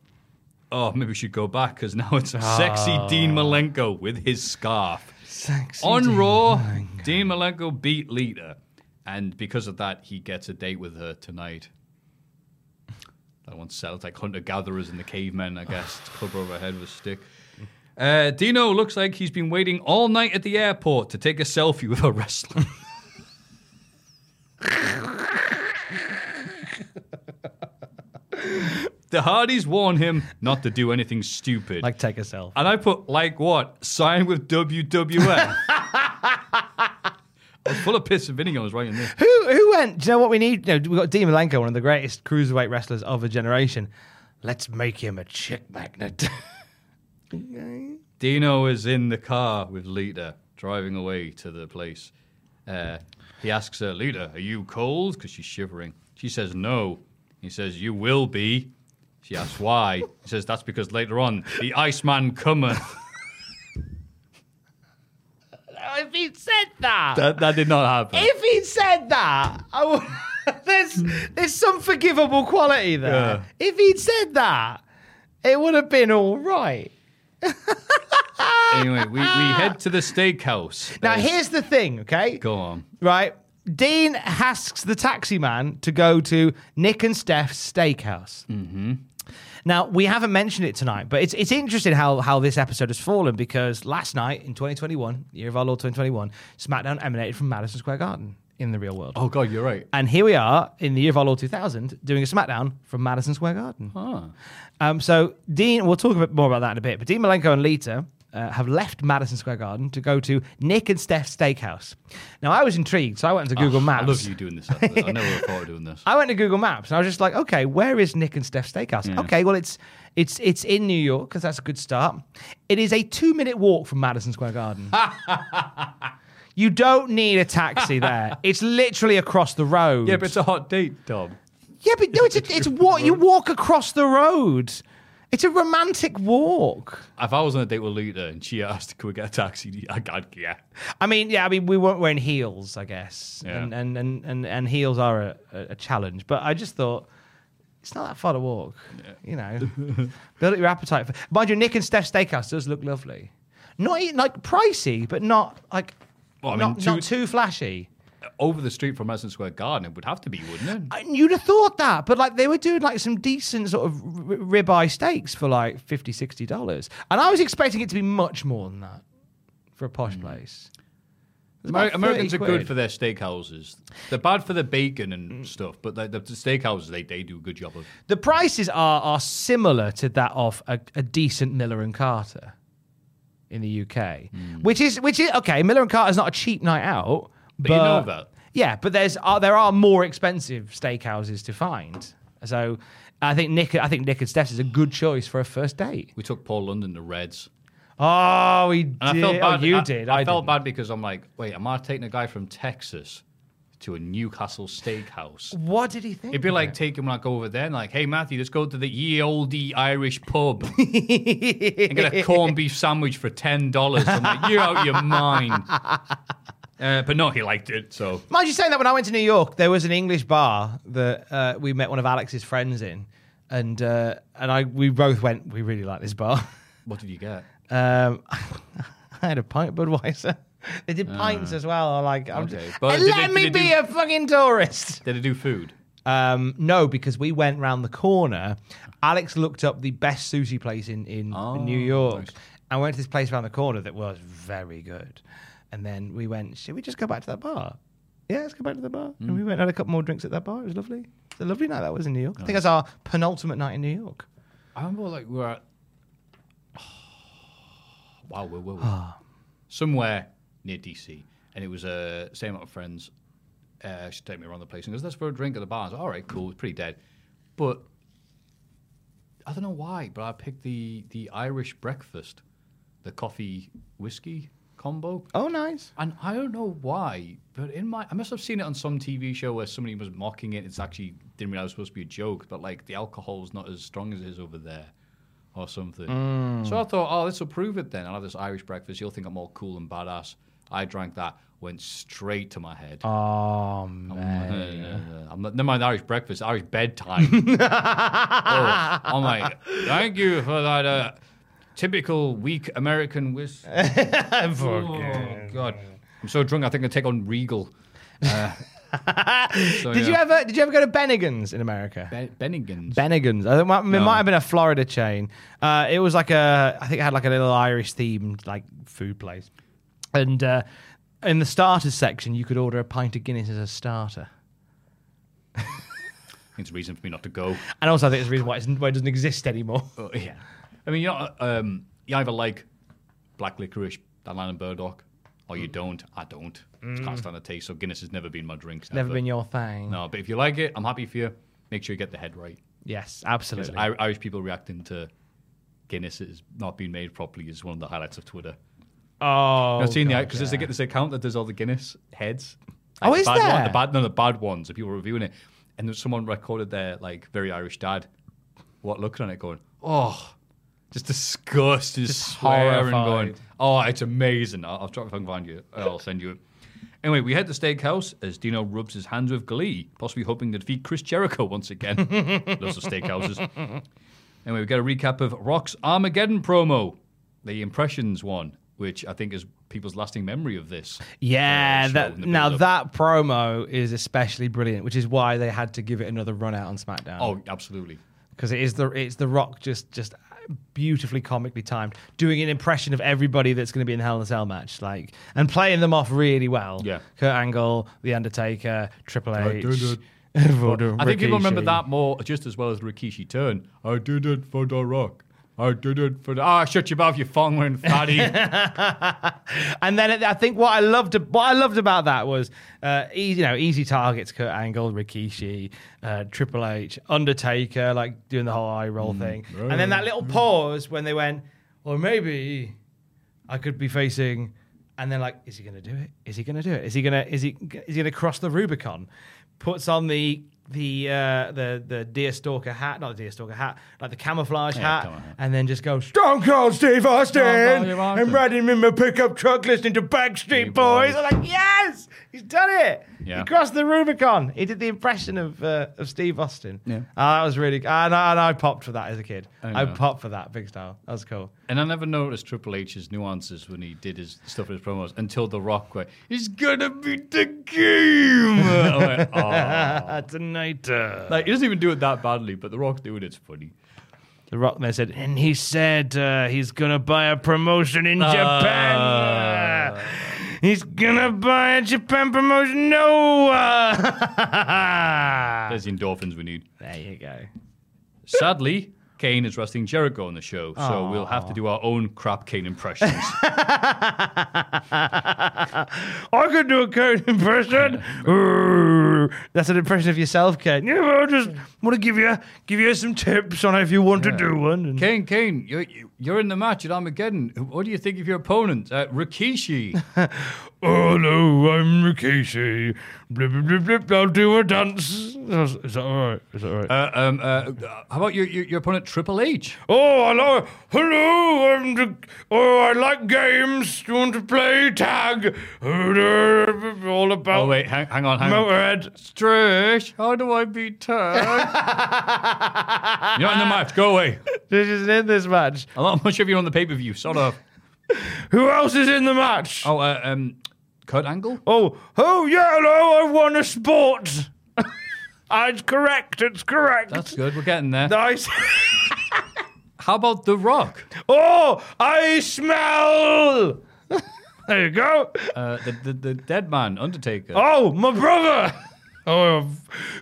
oh, maybe we should go back because now it's sexy Dean Malenko with his scarf. Sexy On Dean Raw, Malenko. Dean Malenko beat Lita, and because of that, he gets a date with her tonight. That one sounds like hunter gatherers and the cavemen, I guess. to Club over her head with a stick. Uh, Dino looks like he's been waiting all night at the airport to take a selfie with a wrestler. [LAUGHS] the Hardys warn him not to do anything stupid. Like take a selfie. And I put like what? Sign with WWF. I was [LAUGHS] full of piss and vinegar. I was writing this. Who who went? Do you know what we need? You know, we got Dean Malenko, one of the greatest cruiserweight wrestlers of a generation. Let's make him a chick magnet. [LAUGHS] Dino is in the car with Lita, driving away to the place. Uh, he asks her, Lita, are you cold? Because she's shivering. She says, no. He says, you will be. She asks why. He says, that's because later on, the Iceman cometh. [LAUGHS] if he'd said that, that, that did not happen. if he'd said that, I would, [LAUGHS] there's there's some forgivable quality there. Yeah. If he'd said that, it would have been all right. [LAUGHS] anyway, we, we head to the steakhouse. Now There's- here's the thing, okay? Go on. Right. Dean asks the taxi man to go to Nick and Steph's steakhouse. Mm-hmm. Now we haven't mentioned it tonight, but it's it's interesting how how this episode has fallen because last night in 2021, year of our Lord 2021, SmackDown emanated from Madison Square Garden in the real world. Oh, God, you're right. And here we are in the year of our Lord 2000 doing a SmackDown from Madison Square Garden. Ah. Um, so Dean, we'll talk a bit more about that in a bit. But Dean Malenko and Lita uh, have left Madison Square Garden to go to Nick and Steph's Steakhouse. Now I was intrigued, so I went to Google Ah, Maps. I love you doing this. I never thought of doing this. [LAUGHS] I went to Google Maps and I was just like, okay, where is Nick and Steph's Steakhouse? Okay, well it's it's it's in New York because that's a good start. It is a two minute walk from Madison Square Garden. [LAUGHS] you don't need a taxi there. [LAUGHS] It's literally across the road. Yeah, but it's a hot date, Tom. Yeah, but no, it's a, it's [LAUGHS] what you walk across the road. It's a romantic walk. If I was on a date with Lita and she asked, "Can we get a taxi?" I got yeah. I mean, yeah, I mean, we weren't wearing heels, I guess, Yeah. and, and, and, and and heels are a, a, challenge. But I just thought it's not that far to walk. You know, [LAUGHS] build up your appetite for. Mind you, Nick and Steph's Steakhouse does look lovely. Not like pricey, but not like Well, I mean, not, two- not too flashy. Over the street from Madison Square Garden, it would have to be, wouldn't it? I- You'd have thought that, but like they were doing like some decent sort of r- ribeye steaks for like 50 60 dollars, and I was expecting it to be much more than that for a posh hmm. place. Amer- Americans 30 are good for their steakhouses. They're bad for the bacon and mm. stuff, but the, the steakhouses they, they do a good job of. The prices are are similar to that of a, a decent Miller and Carter in the UK, Hmm. which is which is okay. Miller and Carter is not a cheap night out, but, But you know that. Yeah, but there's are, there are more expensive steakhouses to find. So I think Nick I think Nick and Steph's is a good choice for a first date. We took Paul London to Reds. Oh, we did. And I felt bad. Oh, you I, did. I, I, felt didn't. bad because I'm like, wait, am I taking a guy from Texas to a Newcastle steakhouse? What did he think? It'd be of like it? taking like over there and like, hey Matthew, let's go to the ye olde Irish pub [LAUGHS] and get a corned beef sandwich for ten dollars. I'm like, you're out your mind. [LAUGHS] Uh, but no, he liked it. So Mind you saying that when I went to New York, there was an English bar that uh, we met one of Alex's friends in, and uh, and I we both went. We really like this bar. what did you get? Um, [LAUGHS] I had a pint Budweiser. [LAUGHS] They did pints as well. I'm like, I'm Ah. okay. just, But did let they- me did they be do- a fucking tourist. [LAUGHS] Did it do food? Um, no, because we went round the corner. Alex looked up the best sushi place in in, in New Oh, York. nice. I went to this place around the corner that was very good. And then we went, should we just go back to that bar? Yeah, let's go back to the bar. Hmm. And we went and had a couple more drinks at that bar. It was lovely. It was a lovely night that was in New York. Oh. I think that's our penultimate night in New York. I remember like we were at [SIGHS] wow, we were we? Somewhere near DC, and it was a uh, same amount of friends. Uh, she take me around the place and goes, "Let's for a drink at the bar." I was like, "All right, cool, it's pretty dead," but I don't know why, but I picked the the Irish breakfast, the coffee whiskey combo. Oh, nice. And I don't know why, but in my I must have seen it on some TV show where somebody was mocking it. It's actually didn't realize it was supposed to be a joke, but like the alcohol alcohol's not as strong as it is over there, or something. So I thought, oh, this will prove it then. I'll have this Irish breakfast. You'll think I'm all cool and badass. I drank that, went straight to my head. Oh, man. I'm never mind Irish breakfast, Irish bedtime. [LAUGHS] oh, I'm like, thank you for that uh, typical weak American whiskey. [LAUGHS] Oh, God. I'm so drunk, I think I take on Regal. Uh, [LAUGHS] so, Did you ever did you ever go to Bennigan's in America? Be- Bennigan's? Bennigan's. I think it might, it No. might have been a Florida chain. Uh, it was like a, I think it had like a little Irish themed like food place. And uh, in the starters section, you could order a pint of Guinness as a starter. [LAUGHS] it's a reason for me not to go. And also, I think it's the reason why, it's, why it doesn't exist anymore. Oh, yeah. I mean, you know, um, you either like black licorice, that line of Burdock, or you don't. I don't. Just can't stand the taste. So Guinness has never been my drink. Mm. Never been your thing. No, but if you like it, I'm happy for you. Make sure you get the head right. Yes, absolutely. Ir- Irish people reacting to Guinness is not being made properly is one of the highlights of Twitter. Oh, I've seen the God, because there's, a- this account that does all the Guinness heads. Oh, the is bad one- the bad, no, the bad ones. The people reviewing it, and there's someone recorded their like very Irish dad, what looking on it, going, oh, just disgust, just, Just swearing, going, oh, it's amazing. I'll, I'll try if I can find you. I'll send you it. Anyway, we head to Steakhouse as Dino rubs his hands with glee, possibly hoping to defeat Chris Jericho once again. [LAUGHS] Lots of steakhouses. Anyway, we get a recap of Rock's Armageddon promo, the impressions one, which I think is people's lasting memory of this. Yeah, uh, that, now build-up. that promo is especially brilliant, which is why they had to give it another run out on SmackDown. Oh, absolutely. because it is the it's the Rock just just beautifully comically timed, doing an impression of everybody that's going to be in the Hell in a Cell match, like and playing them off really well. Yeah. Kurt Angle, The Undertaker, Triple H. did it. [LAUGHS] Voodoo, I think people remember that more just as well as the Rikishi turn. I did it for the Rock. I did it for the. Ah, shut your mouth, you thong-wearing fatty. [LAUGHS] And then it- I think what I loved what I loved about that was uh, easy, you know, easy targets: Kurt Angle, Rikishi, uh, Triple H, Undertaker, like doing the whole eye roll thing, and then that little pause when they went, or maybe I could be facing, and then like, is he going to do it? Is he going to do it? Is he going to is he is he going to cross the Rubicon? Puts on the the uh, the the deer stalker hat, not the deer stalker hat, like the camouflage hat, camouflage hat. and then just go Stone Cold Steve Austin. Cold. I'm riding in my pickup truck listening to Backstreet Boys. boys. I'm like, yes, he's done it. Yeah. He crossed the Rubicon. He did the impression of uh, of Steve Austin. Yeah. Ah, that was really. And I, and I popped for that as a kid. I I, popped for that big style. That was cool. and I never noticed Triple H's nuances when he did his stuff in his promos until The Rock went, He's gonna beat the game. [LAUGHS] Went, oh. [LAUGHS] Tonight, uh, Like, he doesn't even do it that badly, but The Rock's doing it's funny. the Rockman said, and he said uh, he's gonna buy a promotion in Japan. He's gonna buy a Japan promotion. No. uh, [LAUGHS] There's the endorphins we need. there you go. Sadly, Kane is wrestling Jericho on the show, so we'll have to do our own crap Kane impressions. [LAUGHS] I could do a Kane impression. [LAUGHS] That's an impression of yourself, Kane. Yeah, well, I just want to give you give you some tips on if you want to do one. And- Kane, Kane, you're, you're in the match at Armageddon. What do you think of your opponent, uh, Rikishi? [LAUGHS] Oh no, I'm Rikishi. Blip, blip, blip, I'll do a dance. Is that all right? Is that all right? Uh, um, uh, how about your, your, your opponent, Triple H? oh, hello, hello. I'm the, oh, I like games. Do you want to play tag? All about Oh, wait, hang, hang on, hang on. Motorhead. Trish, how do I beat Tag? [LAUGHS] you're not in the match, go away. This isn't in this match. I'm [LAUGHS] not much of you on the pay per view, sort of. [LAUGHS] Who else is in the match? Oh, uh, um, Kurt Angle? Oh, oh yeah, hello, I won a sport. [LAUGHS] It's correct, it's correct. That's good, we're getting there. nice. How about The Rock? oh, I smell. There you go. Uh, the, the the dead man, Undertaker. Oh, my brother. Oh,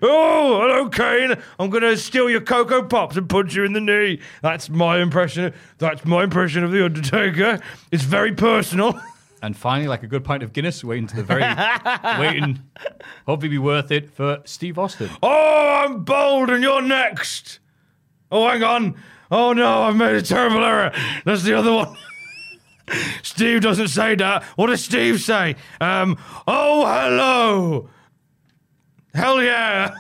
oh, hello, Kane. I'm gonna steal your Cocoa Pops and punch you in the knee. That's my impression. That's my impression of the Undertaker. It's very personal. [LAUGHS] And finally, like a good pint of Guinness, waiting to the very, waiting, hopefully be worth it for Steve Austin. Oh, I'm bold, and you're next. Oh, hang on. Oh no, I've made a terrible error. That's the other one. [LAUGHS] Steve doesn't say that. What does Steve say? Um, oh, hello. Hell yeah.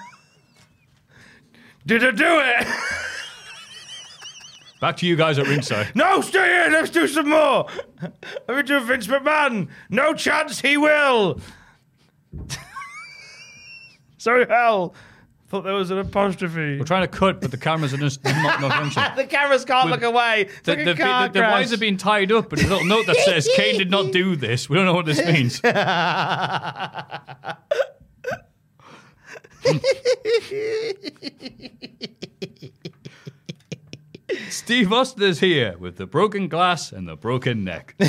Did I do it? Back to you guys at ringside. No, stay here. Let's do some more. Let me do Vince McMahon. No chance he will. [LAUGHS] Sorry, hell. Thought there was an apostrophe. We're trying to cut, but the cameras are just not, not [LAUGHS] functioning. the cameras can't look away. It's The, like the, car the, the crash. wires are being tied up, and a little note that says Kane did not do this. We don't know what this means. [LAUGHS] [LAUGHS] Steve Austin is here with the broken glass and the broken neck. [LAUGHS]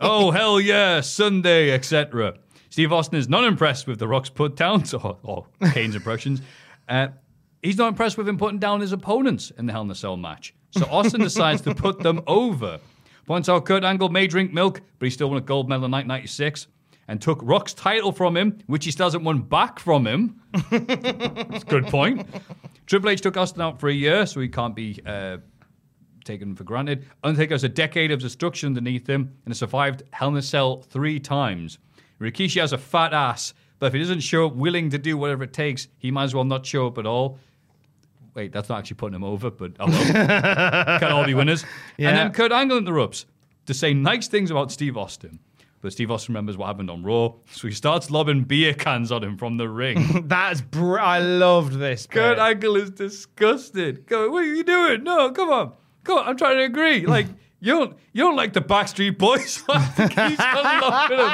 oh, hell yeah, Sunday, etc. Steve Austin is not impressed with The Rock's put downs, [LAUGHS] or, or Kane's impressions. Uh, he's not impressed with him putting down his opponents in the Hell in a Cell match. So Austin decides to put them over. Points out Kurt Angle may drink milk, but he still won a gold medal in 1996 and took Rock's title from him, which he still hasn't won back from him. That's a good point. Triple H took Austin out for a year, so he can't be uh, taken for granted. Undertaker has a decade of destruction underneath him and has survived Hell in a Cell three times. Rikishi has a fat ass, but if he doesn't show up willing to do whatever it takes, he might as well not show up at all. Wait, that's not actually putting him over, but oh well. [LAUGHS] Can't all be winners. And then Kurt Angle interrupts to say nice things about Steve Austin. But Steve Austin remembers what happened on Raw, so he starts lobbing beer cans on him from the ring. [LAUGHS] That's br- I loved this. Kurt bit. Angle is disgusted. Go, what are you doing? No, come on. Come on, I'm trying to agree. [LAUGHS] Like, you don't you don't like the Backstreet Boys? [LAUGHS] He's him.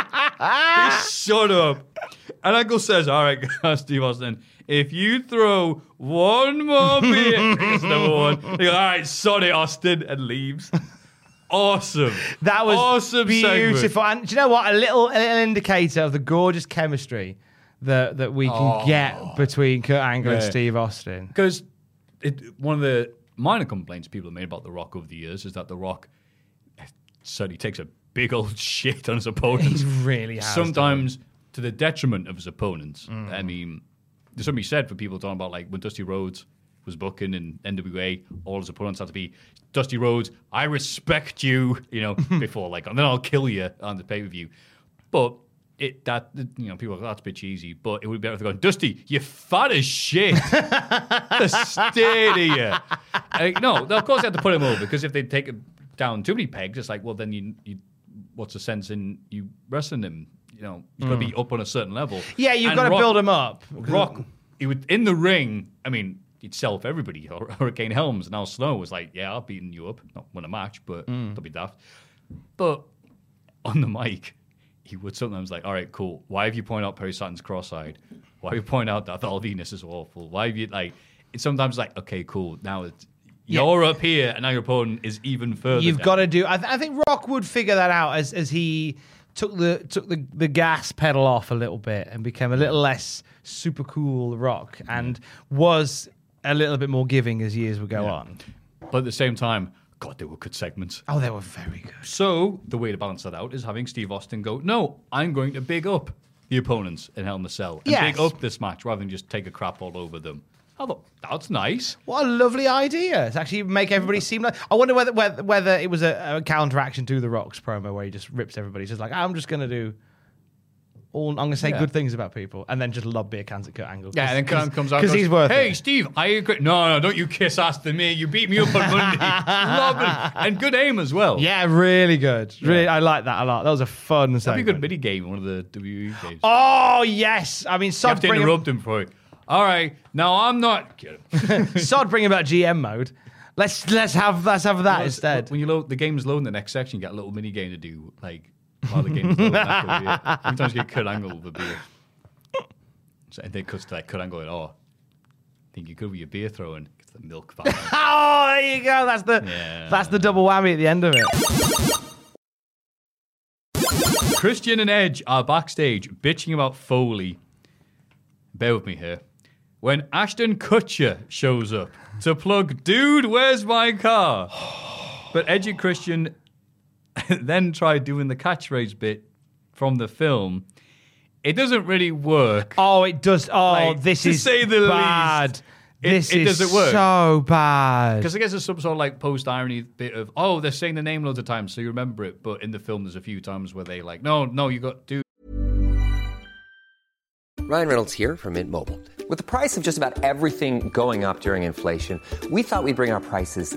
Shut up. And Angle says, all right, Steve Austin, if you throw one more beer, it's number one. He goes, all right, sorry, Austin, and leaves. Awesome. That was awesome beautiful. segment. And do you know what? A little, a little indicator of the gorgeous chemistry that that we can get between Kurt Angle and Oh. Steve Austin. Because one of the minor complaints people have made about The Rock over the years is that The Rock certainly takes a big old [LAUGHS] shit on his opponents. He really has, Sometimes to the detriment of his opponents. Mm. I mean, there's something said for people talking about like when Dusty Rhodes was booking in NWA, all his opponents had to be Dusty Rhodes, I respect you, you know, [LAUGHS] before like, and then I'll kill you on the pay per view. But it that you know people are like, that's a bit cheesy, but it would be better if they're going, Dusty, you fat as shit. [LAUGHS] Stay here. Like, no, of course they have to put him over because if they take him down too many pegs, it's like, well, then you, you what's the sense in you wrestling him? You know, he's got to hmm. be up on a certain level. Yeah, you've And got to Rock- build him up. Rock, he would in the ring. I mean, for everybody. [LAUGHS] Hurricane Helms and Al Snow was like, "Yeah, I've beaten you up. Not win a match, but mm. don't be daft." But on the mic, he would sometimes like, "All right, cool. Why have you pointed out Perry Saturn's cross-eyed? Why have you pointed out that Venis is awful? Why have you like?" It's sometimes like, "Okay, cool. Now it's." You're up here, and now your opponent is even further. You've got to do. I, th- I think Rock would figure that out as as he took the took the, the gas pedal off a little bit and became a little less super cool Rock and was a little bit more giving as years would go on. But at the same time, God, they were good segments. Oh, they were very good. So the way to balance that out is having Steve Austin go, no, I'm going to big up the opponents in Hell in a Cell and Yes. big up this match rather than just take a crap all over them. I thought that's nice. What a lovely idea to actually make everybody seem like. I wonder whether whether, whether it was a, a counteraction to the Rock's promo where he just rips everybody. He's just like, I'm just going to do. All, I'm going to say Yeah. good things about people, and then just lob beer cans at Kurt Angle. Yeah, and then Kurt comes out because he's worth Hey, it. Steve, I agree. No, no, don't you kiss ass to me. You beat me up on Monday. [LAUGHS] Love it. And good aim as well. Yeah, really good. Really, I like that a lot. That was a fun That'd be a good mini game in one of the WWE games. Oh yes, I mean you Sod have to bring, interrupt him for it. All right, now I'm not. [LAUGHS] Sod bring about GM mode. Let's let's have let's have that instead. When you load the game's loading the next section, you get a little mini game to do, like while the game's beer. [LAUGHS] Sometimes you get Kurt Angle with a beer. So, and then it cuts to like Kurt Angle going, "Oh, think you could with your beer throwing." Gets the milk back. [LAUGHS] Oh, there you go. That's the Yeah. that's the double whammy at the end of it. Christian and Edge are backstage bitching about Foley. Bear with me here. When Ashton Kutcher shows up to plug, dude, where's my car? But Edge and Christian [LAUGHS] then try doing the catchphrase bit from the film. It doesn't really work. Oh, it does. Oh, Like, this to is say the bad. least, it- this it is doesn't work. so bad. Because I guess there's some sort of like post irony bit of, oh, they're saying the name loads of times, so you remember it. But in the film, there's a few times where they like, no, no, you got dude. Ryan Reynolds here from Mint Mobile. With the price of just about everything going up during inflation, we thought we'd bring our prices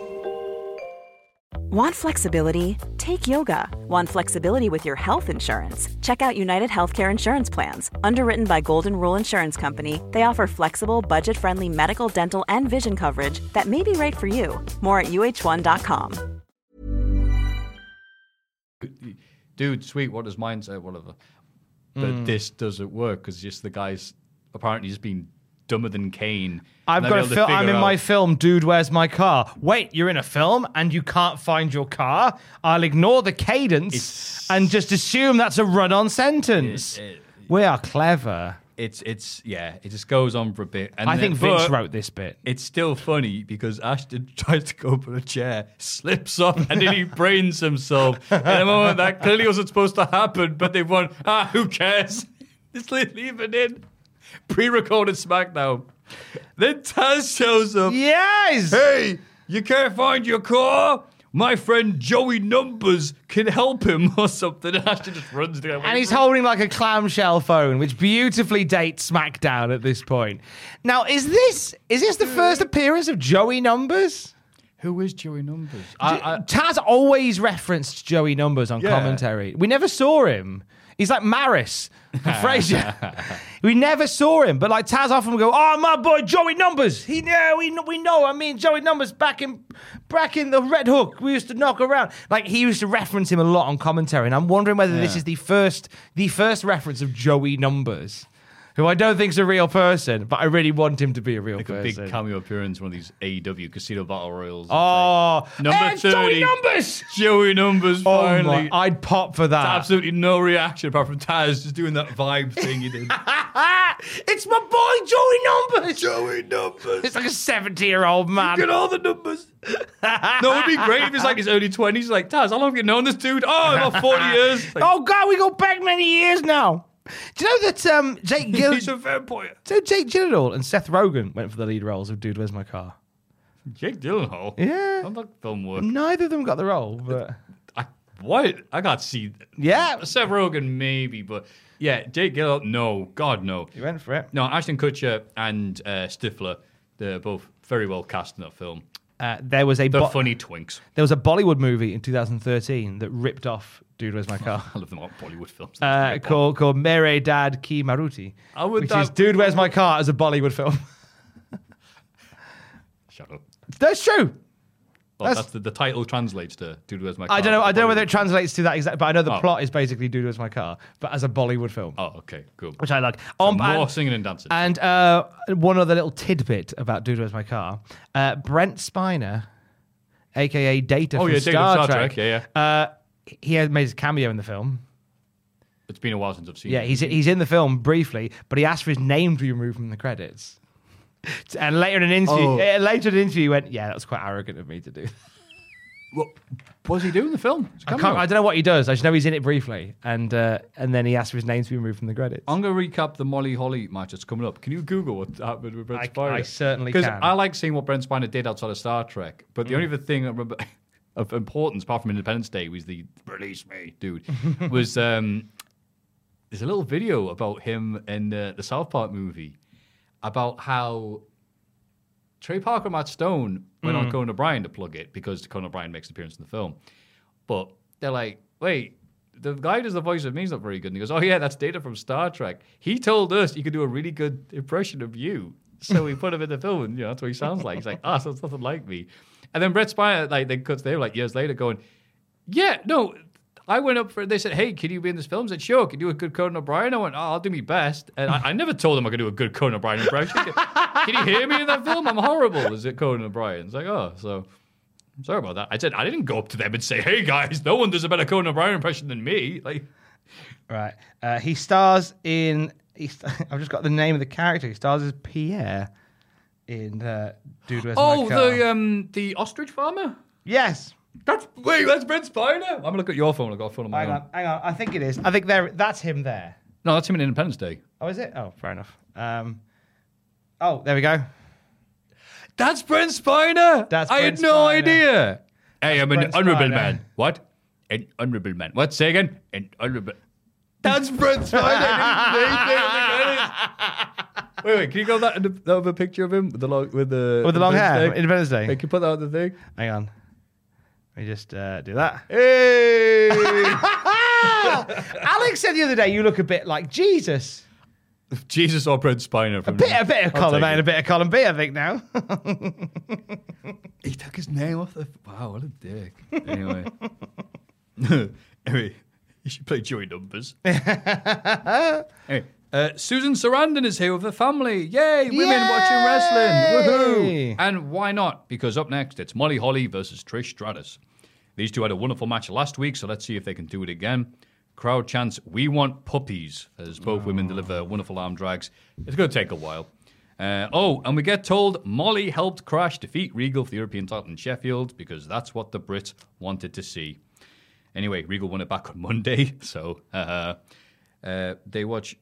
Want flexibility? Take yoga. Want flexibility with your health insurance? Check out United Healthcare Insurance Plans. Underwritten by Golden Rule Insurance Company, they offer flexible, budget friendly medical, dental, and vision coverage that may be right for you. More at uh1.com. dude, sweet, what does mine say? Whatever. But Mm. this doesn't work because just the guy's apparently just been dumber than Kane. I've got a film. I'm in my film, dude. Where's my car? Wait, you're in a film and you can't find your car? I'll ignore the cadence and just assume that's a run-on sentence. we are clever. It's it's yeah, it just goes on for a bit. And I then- think Vince wrote this bit. It's still funny because Ashton [LAUGHS] tries to go up on a chair, slips off, and then he brains himself. In a moment that clearly wasn't supposed to happen, but they've won. Ah, who cares? [LAUGHS] Just leave it in. Pre-recorded SmackDown. Then Taz shows up. Yes. Hey, you can't find your car? My friend Joey Numbers can help him [LAUGHS] or something. [LAUGHS] And Ashton just runs down. And he's holding like a clamshell phone, which beautifully dates SmackDown at this point. Now, is this is this the first appearance of Joey Numbers? Who is Joey Numbers? I, I, Taz always referenced Joey Numbers on Yeah. commentary. We never saw him. He's like Maris from Frasier. [LAUGHS] we never saw him, but like Taz often would go, "Oh, my boy Joey Numbers. He yeah, we we know. I mean, Joey Numbers back in back in the Red Hook. We used to knock around. Like he used to reference him a lot on commentary, and I'm wondering whether this is the first the first reference of Joey Numbers." Who I don't think's a real person, but I really want him to be a real like a person. big cameo appearance in one of these AEW Casino Battle Royals. oh, Number hey, it's Joey 30. Numbers. Joey Numbers Oh finally. my, I'd pop for that. Absolutely no reaction apart from Taz just doing that vibe thing he did. [LAUGHS] it's my boy Joey Numbers. Joey Numbers. It's like a 70 year old man. Look at all the numbers. no, it'd be great if it's like his early 20s. Like, Taz, how long have you known this dude? Oh, about 40 [LAUGHS] years. Like, oh, God, we go back many years now. Do you know that um, Jake [LAUGHS] Gill- he's a vampire. so Jake Gyllenhaal and Seth Rogen went for the lead roles of Dude, Where's My Car? Jake Gyllenhaal. Yeah. That film work? Neither of them got the role, but I, what? I got to see. yeah, Seth Rogen, maybe, but yeah, Jake Gyllenhaal, no. God, no. he went for it. No, Ashton Kutcher and uh, Stifler, they're both very well cast in that film. Uh, there was a They're Bo- funny twinks. there was a Bollywood movie in 2013 that ripped off Dude, Where's My [LAUGHS] Car? I love them all Bollywood films. Uh, called called Mere Dad Ki Maruti, How would which that- is Dude, Where's My Car as a Bollywood film. [LAUGHS] Shut up. That's true. Well, That's- that's, the, the title translates to Dude, Where's My I don't know. I don't know whether it translates to that exact, but I know the Oh. plot is basically "Dude, Where's My Car," but as a Bollywood film, Oh, okay, cool. which I like. Um, More and, singing and dancing. and uh, one other little tidbit about "Dude, Where's My Car." Uh, Brent Spiner, aka Data Oh, from yeah, Data Star, from Star Trek, Trek, yeah, Uh, he has made his cameo in the film. it's been a while since I've seen Yeah, it. he's he's in the film briefly, but he asked for his name to be removed from the credits. [LAUGHS] And later in an interview, Oh. uh, later in an interview, he went, "Yeah, that was quite arrogant of me to do." [LAUGHS] What was he doing in the film? It's a I, cameo. can't, I don't know what he does. I just know he's in it briefly, and uh, and then he asked for his name to be removed from the credits. I'm going to recap the Molly Holly match that's coming up. Can you Google what happened with Brent I- Spiner? I certainly Because can. I like seeing what Brent Spiner did outside of Star Trek. But the only other thing I remember [LAUGHS] of importance, apart from Independence Day, was the release me, dude, [LAUGHS] was um, there's a little video about him in uh, the South Park movie about how Trey Parker and Matt Stone went on Mm. Conan O'Brien to plug it because Conan O'Brien makes an appearance in the film. But they're like, wait, the guy who does the voice of me is not very good. And he goes, oh, yeah, that's Data from Star Trek. He told us you could do a really good impression of you. So we put him in the film, and you know, that's what he sounds like. He's like, ah, sounds nothing like me. And then Brent Spiner, like, they cuts there, like, years later, going, yeah, no, I went up for, they said, hey, can you be in this film? I said, sure, can you do a good Conan O'Brien? I went, oh, I'll do my best. And I, I never told him I could do a good Conan O'Brien impression. can you hear me in that film? I'm horrible. Is it Conan O'Brien? It's like, oh, so I'm sorry about that. I said, I didn't go up to them and say, hey, guys, no one does a better Conan O'Brien impression than me. Like, Right. Uh, he stars in. He [LAUGHS] I've just got the name of the character. He stars as Pierre in uh, Dude oh, the um, the ostrich farmer? yes. That's, wait, that's Brent Spiner? I'm to look at your phone. I've got a phone on my Hang own. on, hang on. I think it is. I think there. That's him there. No, that's him in Independence Day. Oh, is it? Oh, fair enough. Um, oh, there we go. That's Brent Spiner. That's I Brent had no Spiner. idea. Hey, I'm an Brent Spiner. man. What? An honorable man. What? Say again? An honorable. [LAUGHS] That's Brent Spiner. [LAUGHS] wait, wait. Can you go that, that other picture of him with the long with the With the long hair, Independence Day? Independence Day. Hey, can you put that on the thing? Hang on. Let me just uh, do that. Hey. [LAUGHS] Alex said the other day you look a bit like Jesus. Jesus or Brent Spiner. A bit, a bit of column A and a bit of column B, I think now. [LAUGHS] He took his name off the. Wow, what a dick. Anyway. [LAUGHS] anyway, you should play Joey Numbers. anyway, uh, Susan Sarandon is here with her family. Yay! Women watching wrestling. Woohoo! And why not? Because up next, it's Molly Holly versus Trish Stratus. These two had a wonderful match last week, so let's see if they can do it again. Crowd chants, We want puppies, as both women deliver wonderful arm drags. It's going to take a while. Uh, oh, and we get told Molly helped Crash defeat Regal for the European title in Sheffield because that's what the Brits wanted to see. Anyway, Regal won it back on [LAUGHS] Monday, so uh, [LAUGHS] uh, they watch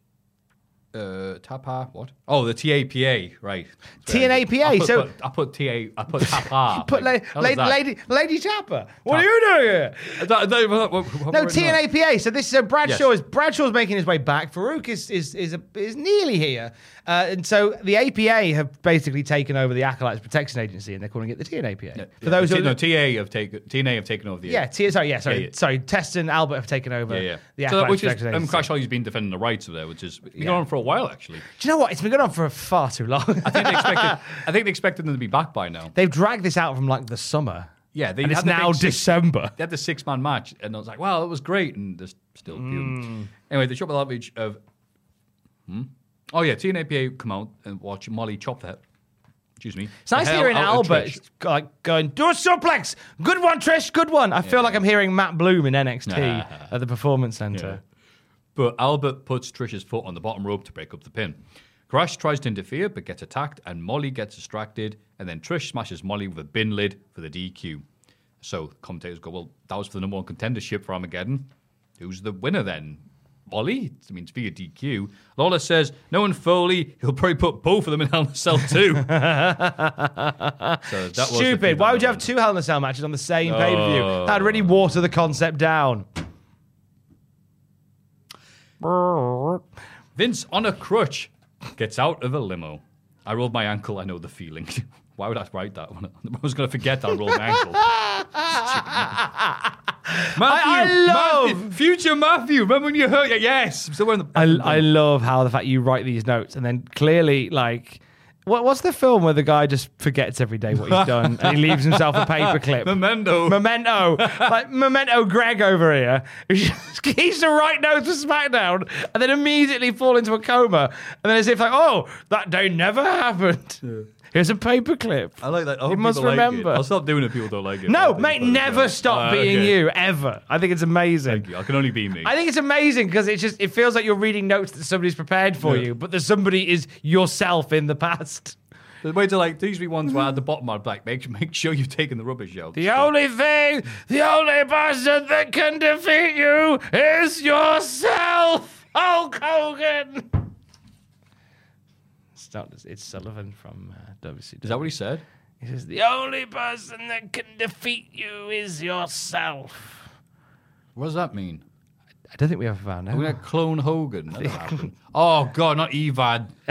uh, Tapa. What? Oh, the TAPA, right? TNAPA, I put, so- put- I put TA. I put [LAUGHS] Tapa. Put Like, how lady, lady, lady Tapper. What are you doing here? That- that- what- what- No. TNAPA. So this is uh, Bradshaw. Yes. Is Bradshaw's making his way back. Faarooq is is is, a, is nearly here, uh, and so the APA have basically taken over the Acolytes Protection Agency, and they're calling it the TNAPA. Yeah, For those who no, TA have taken TNA have taken over the yeah, T- sorry, yeah, sorry, Yeah, yeah. sorry. Test and Albert have taken over. yeah, yeah. The so, which is Protection um, Crash Holly's been defending the rights of there, which is been Yeah. going on for a while actually. Do you know what? It's been going on for far too long. I think they expected. [LAUGHS] I think they expected them to be back by now. They've dragged this out from like the summer. Yeah, they and it's the now six- December. They had the six man match, and I was like, "Wow, it was great," and they're still Mm. feuding. Anyway, they shot the average of. Hmm? Oh yeah, TNA TNAPA come out and watch Molly chop that. Excuse me. It's nice hearing Albert like going, do a suplex. Good one, Trish. Good one. I feel like I'm hearing Matt Bloom in NXT [LAUGHS] at the Performance Center. But Albert puts Trish's foot on the bottom rope to break up the pin. Crash tries to interfere but gets attacked, and Molly gets distracted, and then Trish smashes Molly with a bin lid for the DQ. So commentators go, Well, that was for the number one contendership for Armageddon. Who's the winner then? Molly? I mean, be a DQ. Lawler says, No one Foley, he'll probably put both of them in Hell in a Cell too. [LAUGHS] so that Stupid. Why would you have two Hell in a Cell matches on the same pay per view? Oh. That'd really water the concept down. Vince on a crutch gets out of a limo. I rolled my ankle. I know the feeling. [LAUGHS] Why would I write that one? [LAUGHS] I was going to forget that I rolled my ankle. [LAUGHS] Matthew, I- I love- Matthew, future Matthew. Remember when you hurt? Yes, I'm still wearing the. I, [LAUGHS] I love how the fact you write these notes and then clearly, like, what, what's the film where the guy just forgets every day what he's done and he [LAUGHS] leaves himself a paperclip? Memento. Memento, like Memento Greg over here, just keeps to write notes for SmackDown and then immediately fall into a coma, and then as if like, oh, that day never happened. Here's a paperclip. I like that. I You must people like remember. I'll stop doing it. if People don't like it. No, mate, never stop Ah, being okay. you ever. I think it's amazing. Thank you. I can only be me. I think it's amazing because it just it feels like you're reading notes that somebody's prepared for Yeah. you, but that somebody is yourself in the past. The way to like these be ones where at the bottom I'd like make make sure you've taken the rubbish out. The only thing, the only person that can defeat you is yourself, Hulk Hogan. It's not. It's Sullivan from uh, WCW. Is that what he said? He says the only person that can defeat you is yourself. What does that mean? I don't think we ever found out. We're gonna clone Hogan. [LAUGHS] That'll happen. Oh god, not Evad. [LAUGHS]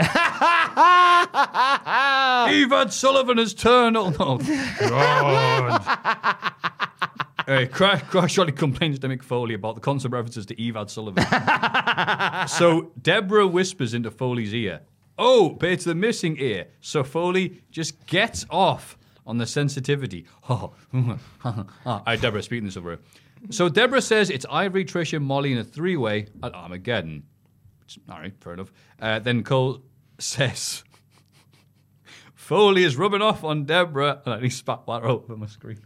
Evad Sullivan has turned. Oh no. God. [LAUGHS] Hey, Crash, Crash Shorty complains to Mick Foley about the constant references to Evad Sullivan. so Deborah whispers into Foley's ear, Oh, but it's the missing ear. So Foley just gets off on the sensitivity. Oh, All right, Deborah, speaking this over. So Deborah says it's Ivory, Trish, and Molly in a three-way at Armageddon. All right, fair enough. Uh, then Cole [LAUGHS] says Foley is rubbing off on Deborah, [LAUGHS] and he spat water over my screen.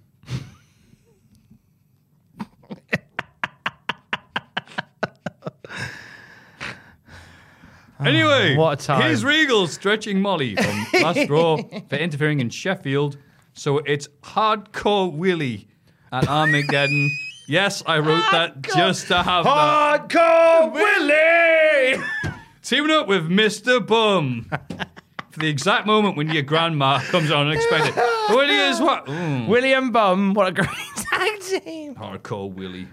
Anyway, what a time. Here's Regal stretching Molly from [LAUGHS] last row for interfering in Sheffield. So it's hardcore Willie at Armageddon. [LAUGHS] yes, I wrote that just to have that. Hardcore Willie. [LAUGHS] Teaming up with Mr. Bum. For the exact moment when your grandma comes on unexpected. Willie is what? Mm. William Bum. What a great tag team. Hardcore Willie.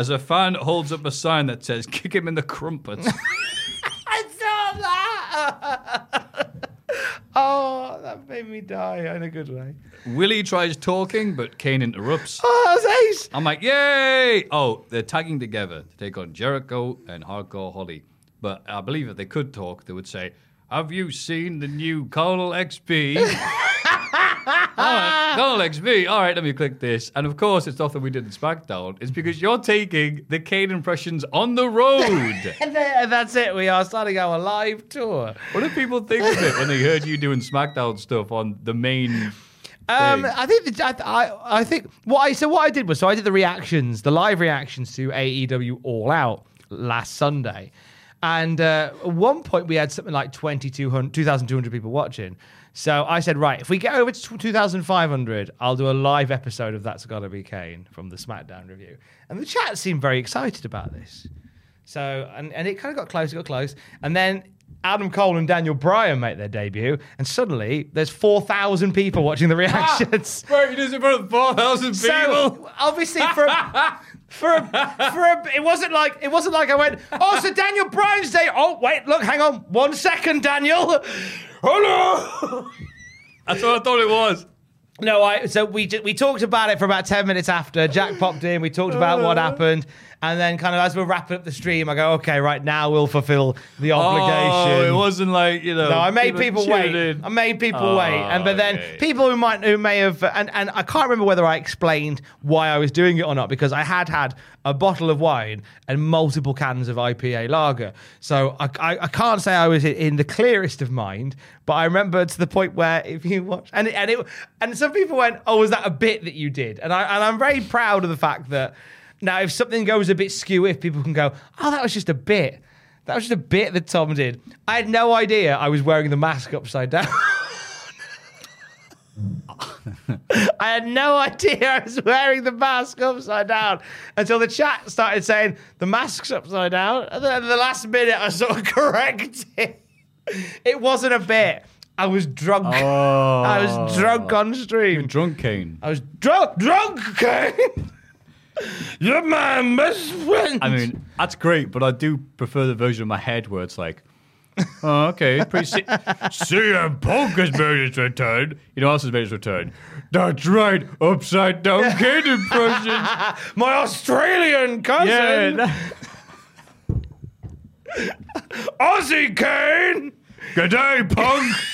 As a fan holds up a sign that says, kick him in the crumpets. [LAUGHS] I saw that. [LAUGHS] oh, that made me die in a good way. Willie tries talking, but Kane interrupts. Oh, that was ace. I'm like, yay! Oh, they're tagging together to take on Jericho and Hardcore Holly. But I believe if they could talk, they would say, Have you seen the new Colonel XP? [LAUGHS] All right, Colonel XP. All right, let me click this. And of course, it's nothing we did in SmackDown. It's because you're taking the Kane impressions on the road. [LAUGHS] And that's it. We are starting our live tour. what did people think of it when they heard you doing SmackDown stuff on the main? Um. I think that, I, I, I think what I so what I did was so I did the reactions, the live reactions to AEW All Out last Sunday, and uh, at one point we had something like 2,200 2,200 people watching. So I said, right, if we get over to 2,500, I'll do a live episode of That's Gotta Be Kane from the SmackDown review. And the chat seemed very excited about this. So, and, and it kind of got close, it got close. And then Adam Cole and Daniel Bryan make their debut, and suddenly there's 4,000 people watching the [LAUGHS] reactions. [LAUGHS] Wait, you did it for 4,000 So obviously for a, for a, for a, it wasn't like it wasn't like I went oh so Daniel Bryan's day. Oh wait look hang on one second Daniel. [LAUGHS] Hello. That's what I thought it was. no I so we we talked about it for about ten minutes after. Jack popped in we talked about what happened and then kind of as we're wrapping up the stream I go okay right now we'll fulfill the obligation Oh, it wasn't like, you know. no, I made people wait. in. I made people Oh, wait, and but then okay. people who might who may have and and I can't remember whether I explained why I was doing it or not because I had had a bottle of wine and multiple cans of IPA lager, so I I, I can't say I was in the clearest of mind, but I remember to the point where if you watch and and it and some people went, oh, was that a bit that you did? And I and I'm very proud of the fact that now if something goes a bit skew, if people can go, oh, that was just a bit. That was just a bit that Tom did. I had no idea I was wearing the mask upside down. [LAUGHS] I had no idea I was wearing the mask upside down until the chat started saying the mask's upside down. And then at the last minute, I sort of [LAUGHS] corrected. It wasn't a bit. I was drunk. [LAUGHS] I was drunk on oh. stream. Drunk Kane. I was drunk, drunk, Kane. You're my best friend. I mean, that's great, but I do prefer the version of my head where it's like, oh, okay, pretty si- CM Punk has made his return. You know who else has made his return? That's right, upside down kid impression. [LAUGHS] my Australian cousin. yeah, that- [LAUGHS] Aussie Kane. good day, Punk. [LAUGHS]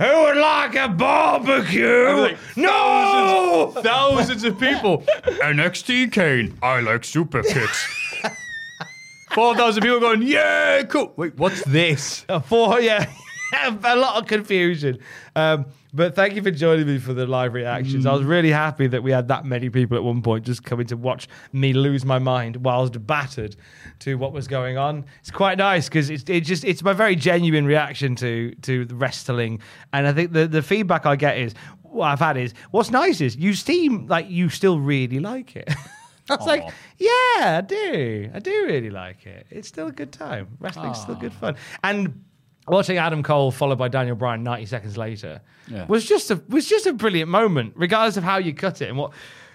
Who would like a barbecue? like, no! Thousands, thousands of people. [LAUGHS] NXT Kane, I like super kicks. [LAUGHS] 4,000 people going, yeah, cool. Wait, what's this? Uh, [LAUGHS] four, yeah. a lot of confusion. Um, but thank you for joining me for the live reactions. I was mm. really happy that we had that many people at one point just coming to watch me lose my mind whilst battered to what was going on. It's quite nice because it's it just it's my very genuine reaction to to the wrestling, and I think the the feedback I get is what I've had is what's nice is you seem like you still really like it. [LAUGHS] I was like, yeah, I do. I do really like it. It's still a good time. Wrestling's still good fun. And watching Adam Cole followed by Daniel Bryan 90 seconds later Yeah. was just a was just a brilliant moment, regardless of how you cut it and what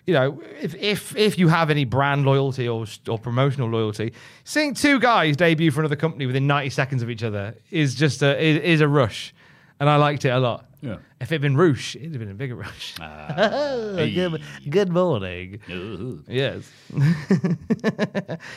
you know, if if if you have any brand loyalty or or promotional loyalty, seeing two guys debut for another company within 90 seconds of each other is just a is, is a rush. And I liked it a lot. Yeah. If it'd been Roosh, it'd have been a bigger rush. Ah, [LAUGHS] good, good morning. Yes. [LAUGHS]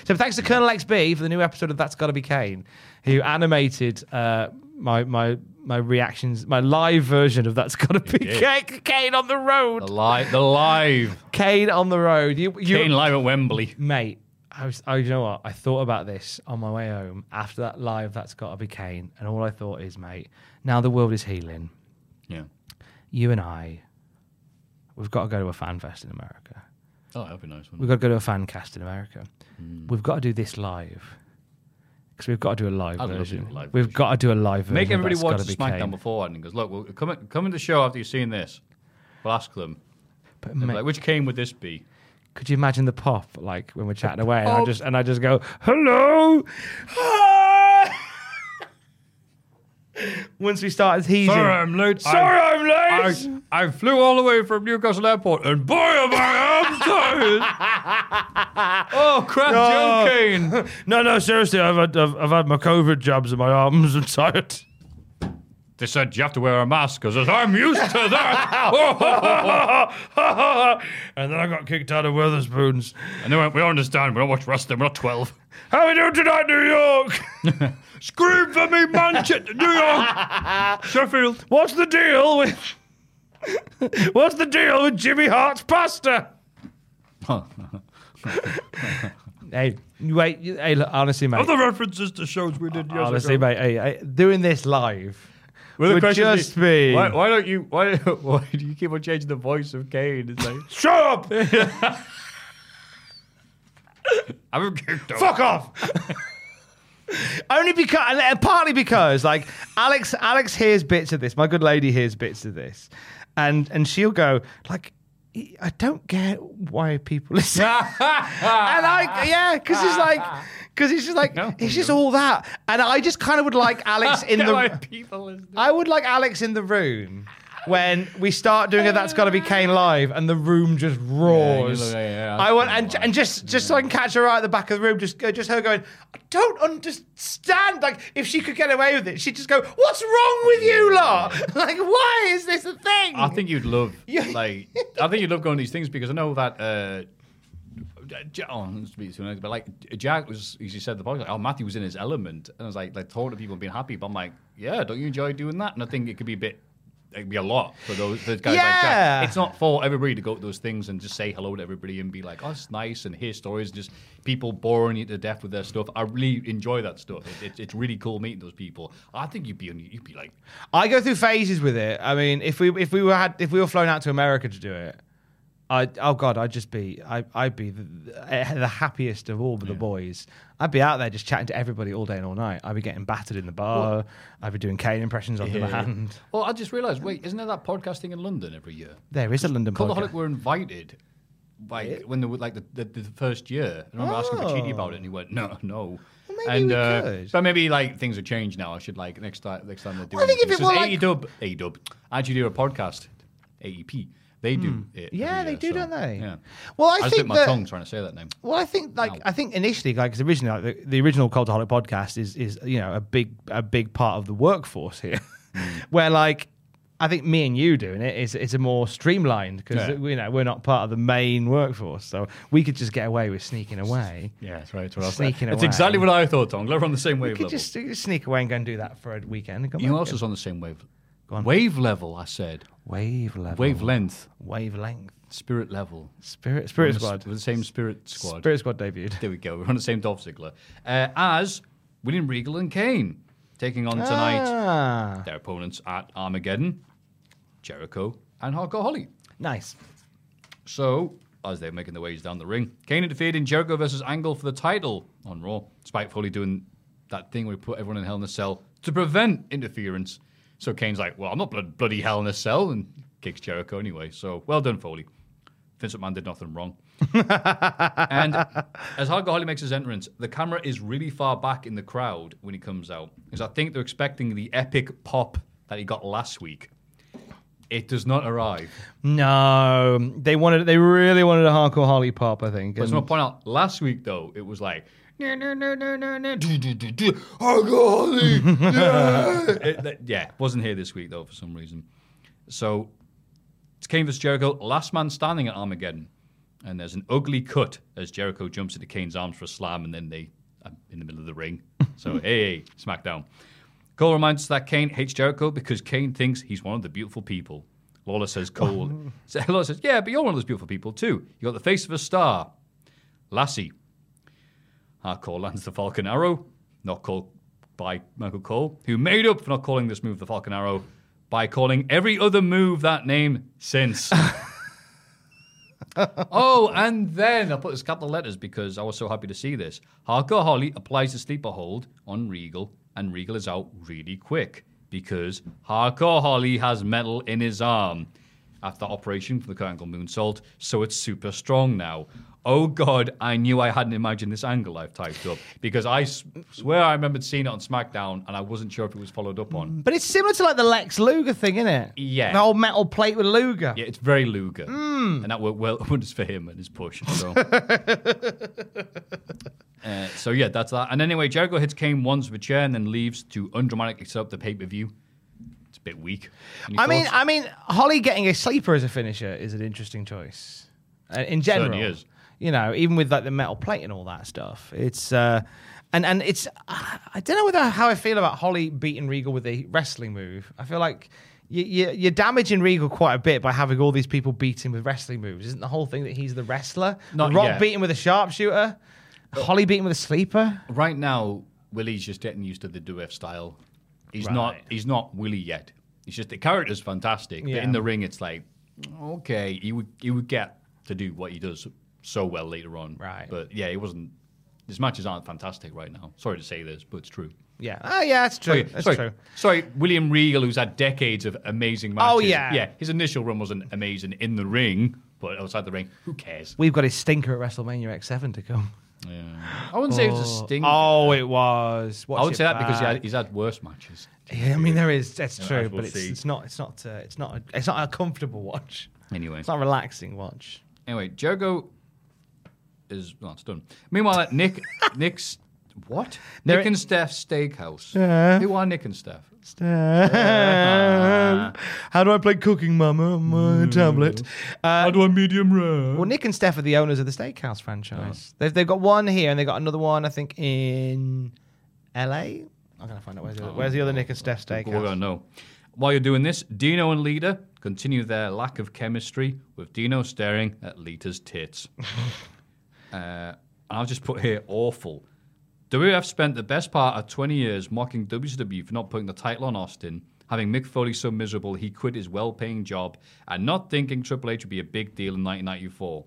so thanks to Colonel XB for the new episode of That's Gotta Be Kane, who animated uh, my my my reactions, my live version of That's Gotta Be Kane, Kane on the road. The live, the live. Kane on the road. You, you, Kane live at Wembley. mate. I was, oh, you know what? I thought about this on my way home after that live. That's got to be Kane, and all I thought is, mate. Now the world is healing. Yeah. You and I, we've got to go to a fan fest in America. Oh, that'd be nice. We've got to go to a fan cast in America. We've got to do this live because we've got to do a live I'd love to do version. a live we've got to do a live version. Make everybody That's watch Gotta Be SmackDown Kane. beforehand and goes, look, we'll come, come in the show after you've seen this. We'll ask them. But They'll be mate, like, which Kane would this be? could you imagine the pop like when we're chatting away and I just and I just go hello. [LAUGHS] Once we started teasing, Sorry, I'm late. Sorry, I'm late. I, I flew all the way from Newcastle Airport, and boy, am I am tired. oh, crap, No. Joe Kane. [LAUGHS] no, no, seriously, I've had I've, I've had my COVID jabs in my arms are tired. They said you have to wear a mask because I'm used to that. [LAUGHS] and then I got kicked out of Wetherspoons. and they went, we understand. We don't watch wrestling. We're not 12. [LAUGHS] How are we doing tonight, New York? Scream for me, Manchester, New York, Sheffield. What's the deal with? What's the deal with Jimmy Hart's pasta? [LAUGHS] hey, wait, hey, look, honestly, mate. Other references to shows we did years honestly, ago. mate, hey, hey, doing this live Well, the would question just be. Why, why don't you? Why, [LAUGHS] why do you keep on changing the voice of Kane? It's like [LAUGHS] Shut up! I'm kicked out. Fuck off. Only because, and uh, partly because, like Alex, Alex hears bits of this. My good lady hears bits of this, and and she'll go like, I don't get why people [LAUGHS] listen. and I, yeah, because it's like, because it's just like, No, it's just all that, and I just kind of would like Alex [LAUGHS] in the. I would like Alex in the room. When we start doing it, that's got to be Kane live, and the room just roars. yeah, yeah, I want and, and just just so I can catch her right at the back of the room, just just her going. I don't understand. Like if she could get away with it, she'd just go, "What's wrong with you lot? [LAUGHS] Like why is this a thing?" I think you'd love, [LAUGHS] Yeah. like, I think you'd love going to these things because I know that. Uh, oh, be too nice, but like Jack was, as you said, the podcast, like, oh, Matthew was in his element, and I was like, like talking to people and being happy. But I'm like, yeah, don't you enjoy doing that? And I think it could be a bit, it could be a lot for those, those guys like Yeah. Jack. It's not for everybody to go to those things and just say hello to everybody and be like, oh, it's nice and hear stories, just people boring you to death with their stuff. I really enjoy that stuff. It, it, it's really cool meeting those people. I think you'd be, you'd be like, I go through phases with it. I mean, if we if we were had if we were flown out to America to do it, I oh god, I'd just be I I'd be the, the happiest of all the boys. I'd be out there just chatting to everybody all day and all night. I'd be getting battered in the bar. I'd be doing Kane impressions on hand. Well, I just realised. Wait, isn't there that podcasting in London every year? There is a London Cultaholic podcast. were invited, like when they were like the, the, the first year. and I remember asking for Chidi about it, and he went, "No, no." maybe and we uh, could. but maybe like things have changed now. I should like next time next time they're doing. I think if it were This like- AEW, AEW actually do a podcast, AEP. They do it. Hmm. Yeah, they year, do, so, don't they? Yeah. Well, I I think my that- tongue trying to say that name. Well, I think like Ow. I think initially, like cause originally, like, the, the original Cultaholic podcast is is you know a big a big part of the workforce here, Hmm. [LAUGHS] where like I think me and you doing it is it's a more streamlined because Yeah. you know we're not part of the main workforce, so we could just get away with sneaking away. Yeah, that's right. That's, what Sneaking away. exactly what I thought, Tom. We're on the same We wave could level. just, just sneak away and go and do that for a weekend. And come you know is on the same wave? On. Wave level, I said. wave level, Wavelength, wavelength, spirit level. spirit spirit We're the- squad, We're the same spirit squad. spirit squad debuted. There we go. We're on the same Dolph Ziggler. Uh, as William Regal and Kane. taking on tonight Ah, their opponents at Armageddon, Jericho and Hardcore Holly. nice. So, as they're making their ways down the ring, Kane interfered in Jericho versus Angle for the title on Raw, despite Foley doing that thing where he put everyone in Hell in a Cell to prevent interference. So Kane's like, well, I'm not blood- bloody Hell in a Cell, and kicks Jericho anyway. So, well done, Foley. Vince McMahon did nothing wrong. [LAUGHS] and as Hardcore Holly makes his entrance, the camera is really far back in the crowd when he comes out. Because I think they're expecting the epic pop that he got last week. It does not arrive. No, they wanted. They really wanted a hardcore Holly pop. I think. But I just and- want to point out, last week though, it was like, "No, no, no, no, no, no, do, do, do, do, alcoholic, yeah." It- that- yeah, wasn't here this week though for some reason. So it's Kane vs Jericho, last man standing at Armageddon, and there's an ugly cut as Jericho jumps into Kane's arms for a slam, and then they are in the middle of the ring. [LAUGHS] So hey, SmackDown. Cole reminds us that Kane hates Jericho because Kane thinks he's one of the beautiful people. Lawler says [LAUGHS] Cole. [LAUGHS] so Lawler says, yeah, but you're one of those beautiful people too. You got the face of a star. Lassie. Hardcore lands the Falcon Arrow, not called by Michael Cole, who made up for not calling this move the Falcon Arrow by calling every other move that name since. [LAUGHS] oh, and then I put this capital letters because I was so happy to see this. Hardcore Holly applies the sleeper hold on Regal, and Regal is out really quick because Hardcore Holly has metal in his arm after operation for the Kurt Angle moonsault, so it's super strong now. Oh God, I knew I hadn't imagined this angle I've typed up because I swear I remembered seeing it on SmackDown and I wasn't sure if it was followed up on. But it's similar to like the Lex Luger thing, isn't it? Yeah. The old metal plate with Luger. Yeah, it's very Luger, and that worked well [LAUGHS] wonders for him and his push. So, [LAUGHS] uh, so yeah, that's that. And anyway, Jericho hits Kane once with a chair and then leaves to undramatically set up the pay per view. It's a bit weak. I mean. I mean, Holly getting a sleeper as a finisher is an interesting choice. Uh, in general, Certainly is. You know, even with like the metal plate and all that stuff, it's uh, and and it's I don't know whether how I feel about Holly beating Regal with a wrestling move. I feel like. You, you, you're damaging Regal quite a bit by having all these people beat him with wrestling moves. Isn't the whole thing that he's the wrestler? Not Rock yet. beat him with a sharpshooter. Holly beating with a sleeper. right now, Willie's just getting used to the Duef style. He's not. Right. He's not Willie yet. He's just the character's fantastic, but in the ring, it's like okay, he would he would get to do what he does so well later on. Right. But yeah, it wasn't. His matches aren't fantastic right now. Sorry to say this, but it's true. Yeah. Oh yeah, that's true. Sorry, that's sorry, true. sorry, William Regal, who's had decades of amazing matches. Oh, yeah. yeah. His initial run wasn't amazing in the ring, but outside the ring, who cares? We've got his stinker at WrestleMania X7 to come. Yeah. I wouldn't say it was a stinker. Oh, it was. I would say it that because he had, he's had worse matches. Yeah, I mean there is. That's true, but it's, it's not. It's not. Uh, it's not. A, it's not a comfortable watch. Anyway, It's not a relaxing watch. anyway, Jericho is well, it's done. Meanwhile, at Nick, [LAUGHS] Nick's what? They're- Nick and Steph's Steakhouse. Yeah. Who are Nick and Steph? Steph. [LAUGHS] How do I play Cooking Mama on my tablet? Uh, How do I medium rare? well, Nick and Steph are the owners of the Steakhouse franchise. They've they've got one here and they have got another one. I think in L.A. I'm gonna find out where's the, other- where's the other Nick and Steph We're Steakhouse. gonna know. While you're doing this, Dino and Lita continue their lack of chemistry with Dino staring at Lita's tits. [LAUGHS] uh, and I'll just put here awful. WF spent the best part of 20 years mocking WCW for not putting the title on Austin, having Mick Foley so miserable he quit his well paying job, and not thinking Triple H would be a big deal in 1994.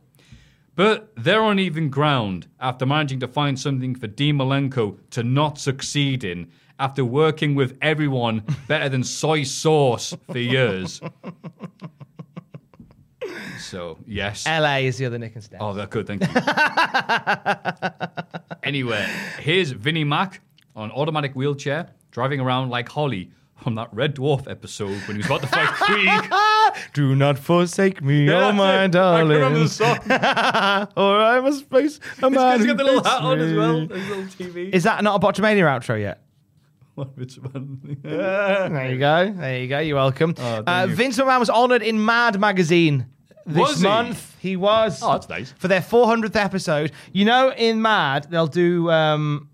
But they're on even ground after managing to find something for Dean Malenko to not succeed in after working with everyone better than soy sauce for years. [LAUGHS] so, yes. L.A. is the other Nick and Steph. Oh, that's good. Thank you. [LAUGHS] anyway, here's Vinnie Mac on automatic wheelchair driving around like Holly from that Red Dwarf episode when he was about to fight [LAUGHS] Krieg. Do not forsake me, Yeah, oh my it. I can remember the darling. song. [LAUGHS] or I must face a man. He's who got the little beats hat on as well. His little TV. Is that not a Botchamania outro yet? Which one? There you go. There you go. You're welcome. Oh, thank uh, you. Vince McMahon was honoured in Mad magazine this Was he? month. He was. Oh, that's nice. For their 400th episode. You know, in Mad, they'll do um,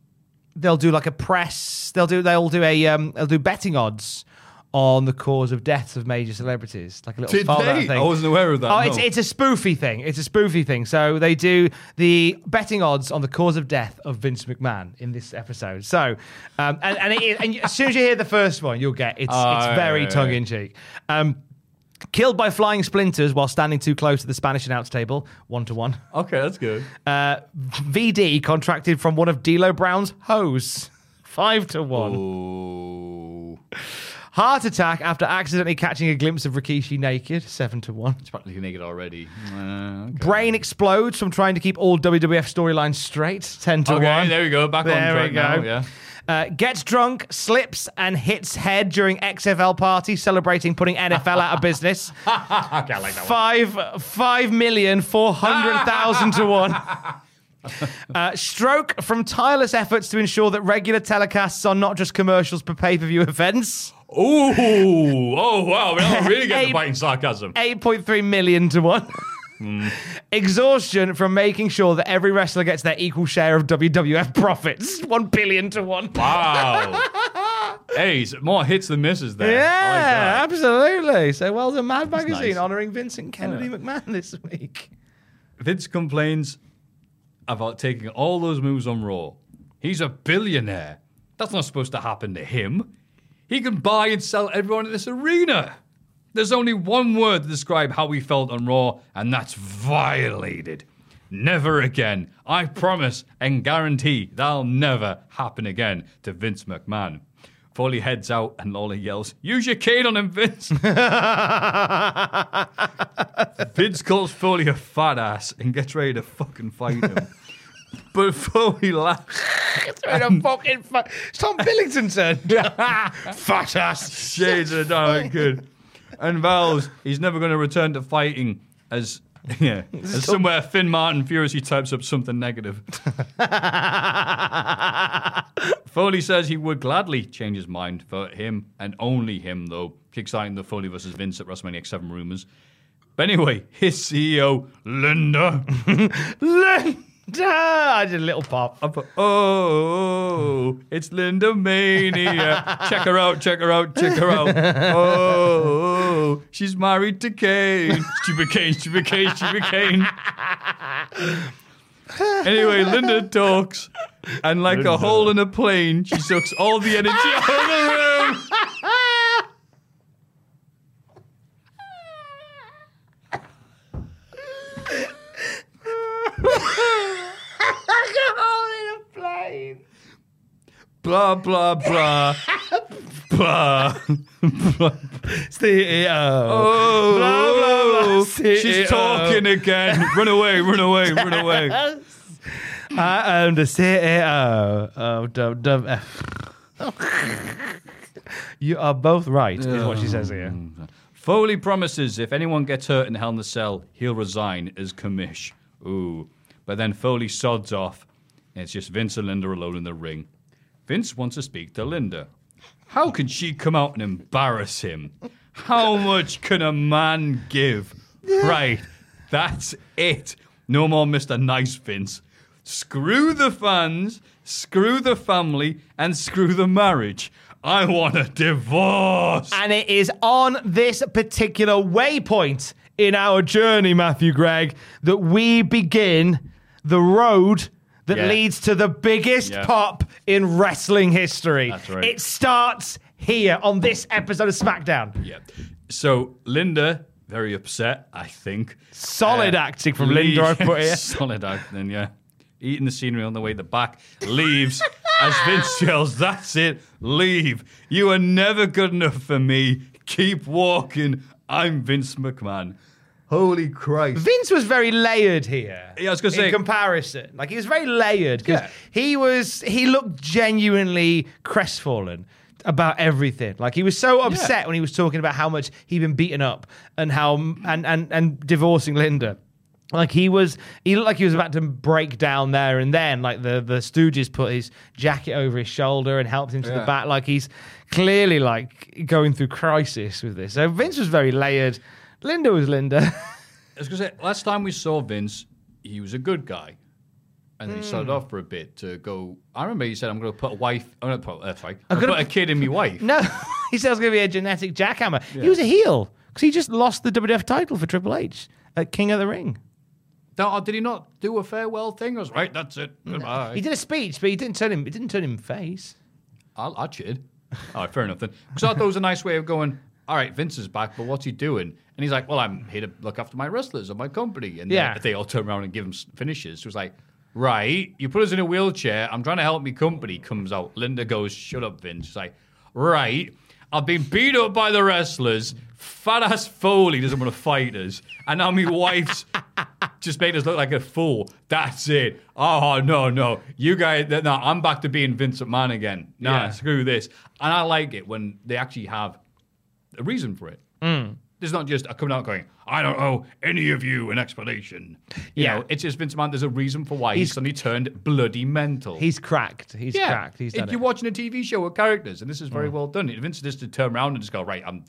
they'll do like a press. They'll do they'll do a um, they'll do betting odds on the cause of deaths of major celebrities. Like a little Did they? thing. I wasn't aware of that, Oh, it's no. it's a spoofy thing. It's a spoofy thing. So they do the betting odds on the cause of death of Vince McMahon in this episode. So, um, and and, it is, and as soon as you hear the first one, you'll get it's it's very tongue in cheek. Um, killed by flying splinters while standing too close to the Spanish announce table, one to one. Okay, that's good. Uh, VD contracted from one of D'Lo Brown's hoes, five to one. Oh. Heart attack after accidentally catching a glimpse of Rikishi naked, seven to one. It's practically naked already. Uh, okay. Brain explodes from trying to keep all WWF storylines straight, ten to Okay, one. there we go. Back on There track we go. now. Yeah. Uh, gets drunk, slips, and hits head during XFL party celebrating putting NFL out of business. [LAUGHS] okay, I like that Five, five million four hundred thousand to one. [LAUGHS] Uh, stroke from tireless efforts to ensure that regular telecasts are not just commercials per pay per view events. Ooh, oh wow, we're not really getting [LAUGHS] Eight- the biting sarcasm. 8.3 million to one. Mm. Exhaustion from making sure that every wrestler gets their equal share of WWF profits. [LAUGHS] 1 billion to one. Wow. [LAUGHS] hey, more hits than misses there. Yeah, like absolutely. So well done, Mad Magazine, nice. honouring Vincent Kennedy McMahon this week. Vince complains about taking all those moves on Raw. He's a billionaire. That's not supposed to happen to him. He can buy and sell everyone in this arena. There's only one word to describe how he felt on Raw, and that's violated. Never again. I promise and guarantee that'll never happen again to Vince McMahon. Foley heads out and Lawler yells, Use your cane on him, Vince. [LAUGHS] Vince calls Foley a fat ass and gets ready to fucking fight him. [LAUGHS] but Foley laughs. a fucking fu- it's Tom Billington turn. [LAUGHS] Fat ass. Shades of dark good. And vows he's never going to return to fighting as [LAUGHS] yeah, as somewhere Finn Martin furiously types up something negative. [LAUGHS] Foley says he would gladly change his mind for him and only him, though, kickstarting the Foley versus Vince at WrestleMania X7 rumors. But anyway, his CEO, Linda. [LAUGHS] Linda! [LAUGHS] I did a little pop. I put, oh, it's Linda Mania. [LAUGHS] check her out, check her out, check her out. Oh, she's married to Kane. Stupid Kane, stupid Kane, stupid Kane. [LAUGHS] Anyway, Linda talks, and like a hole in a plane, she sucks all the energy out of the room. Blah, blah, blah. [LAUGHS] blah. CEO. Oh, Blah, blah, blah. she's talking again. Run away, run away, run away. I am the CEO of WWF. you are both right, is what she says here. Foley promises if anyone gets hurt in Hell in the Cell, he'll resign as commish. Ooh. But then Foley sods off, and it's just Vince and Linda alone in the ring. Vince wants to speak to Linda. How can she come out and embarrass him? How much can a man give? Right, that's it. No more Mr. Nice Vince. Screw the fans, screw the family, and screw the marriage. I want a divorce. And it is on this particular waypoint in our journey, Matthew Gregg, that we begin the road that Yeah. leads to the biggest Yeah. pop in wrestling history. That's right. It starts here on this episode of SmackDown. Yeah. So Linda, very upset, I think. Solid uh, acting from Linda, I put here. [LAUGHS] Solid acting, yeah. Eating the scenery on the way the back, leaves as Vince yells, That's it, leave. You are never good enough for me. Keep walking. I'm Vince McMahon. Holy Christ. Vince was very layered here. Yeah, I was gonna say- in comparison, like he was very layered because Yeah. he was he looked genuinely crestfallen about everything. Like he was so upset when he was talking about how much he'd been beaten up and how and and and divorcing Linda. Like he was, he looked like he was about to break down there and then. Like the the Stooges put his jacket over his shoulder and helped him to the back. Like he's clearly like going through crisis with this. So Vince was very layered. Linda was Linda. [LAUGHS] I was going to say, last time we saw Vince, he was a good guy. And then he Hmm. started off for a bit to go. I remember he said, I'm going to put a wife, I'm going to put, uh, sorry, I'm going to put a kid in my wife. No, [LAUGHS] he said it was going to be a genetic jackhammer. He was a heel because he just lost the WWF title for Triple H at King of the Ring. No, oh, did he not do a farewell thing? I was right. That's it. Goodbye. He did a speech, but he didn't turn him. It didn't turn him face. I'll, I cheered. All right, fair enough then. Because I thought it was a nice way of going. All right, Vince is back, but what's he doing? And he's like, "Well, I'm here to look after my wrestlers and my company." And Yeah. they, they all turn around and give him finishes. So was like, "Right, you put us in a wheelchair. I'm trying to help me company." Comes out. Linda goes, "Shut up, Vince." She's like, "Right, I've been beat up by the wrestlers. Fat ass Foley doesn't want to fight us, and now my wife's [LAUGHS] just made us look like a fool. That's it. Oh no, no, you guys. No, I'm back to being Vince McMahon again. Nah, Yeah. screw this. And I like it when they actually have a reason for it. Mm. There's not just a coming out going, I don't owe any of you an explanation. You Yeah. know, it's just Vince McMahon. There's a reason for why he's, He's- suddenly turned bloody mental. He's cracked. He's yeah. cracked. He's if you're it. watching a TV show with characters, and this is very mm. well done. Vince just to turn around and just go, right, I'm,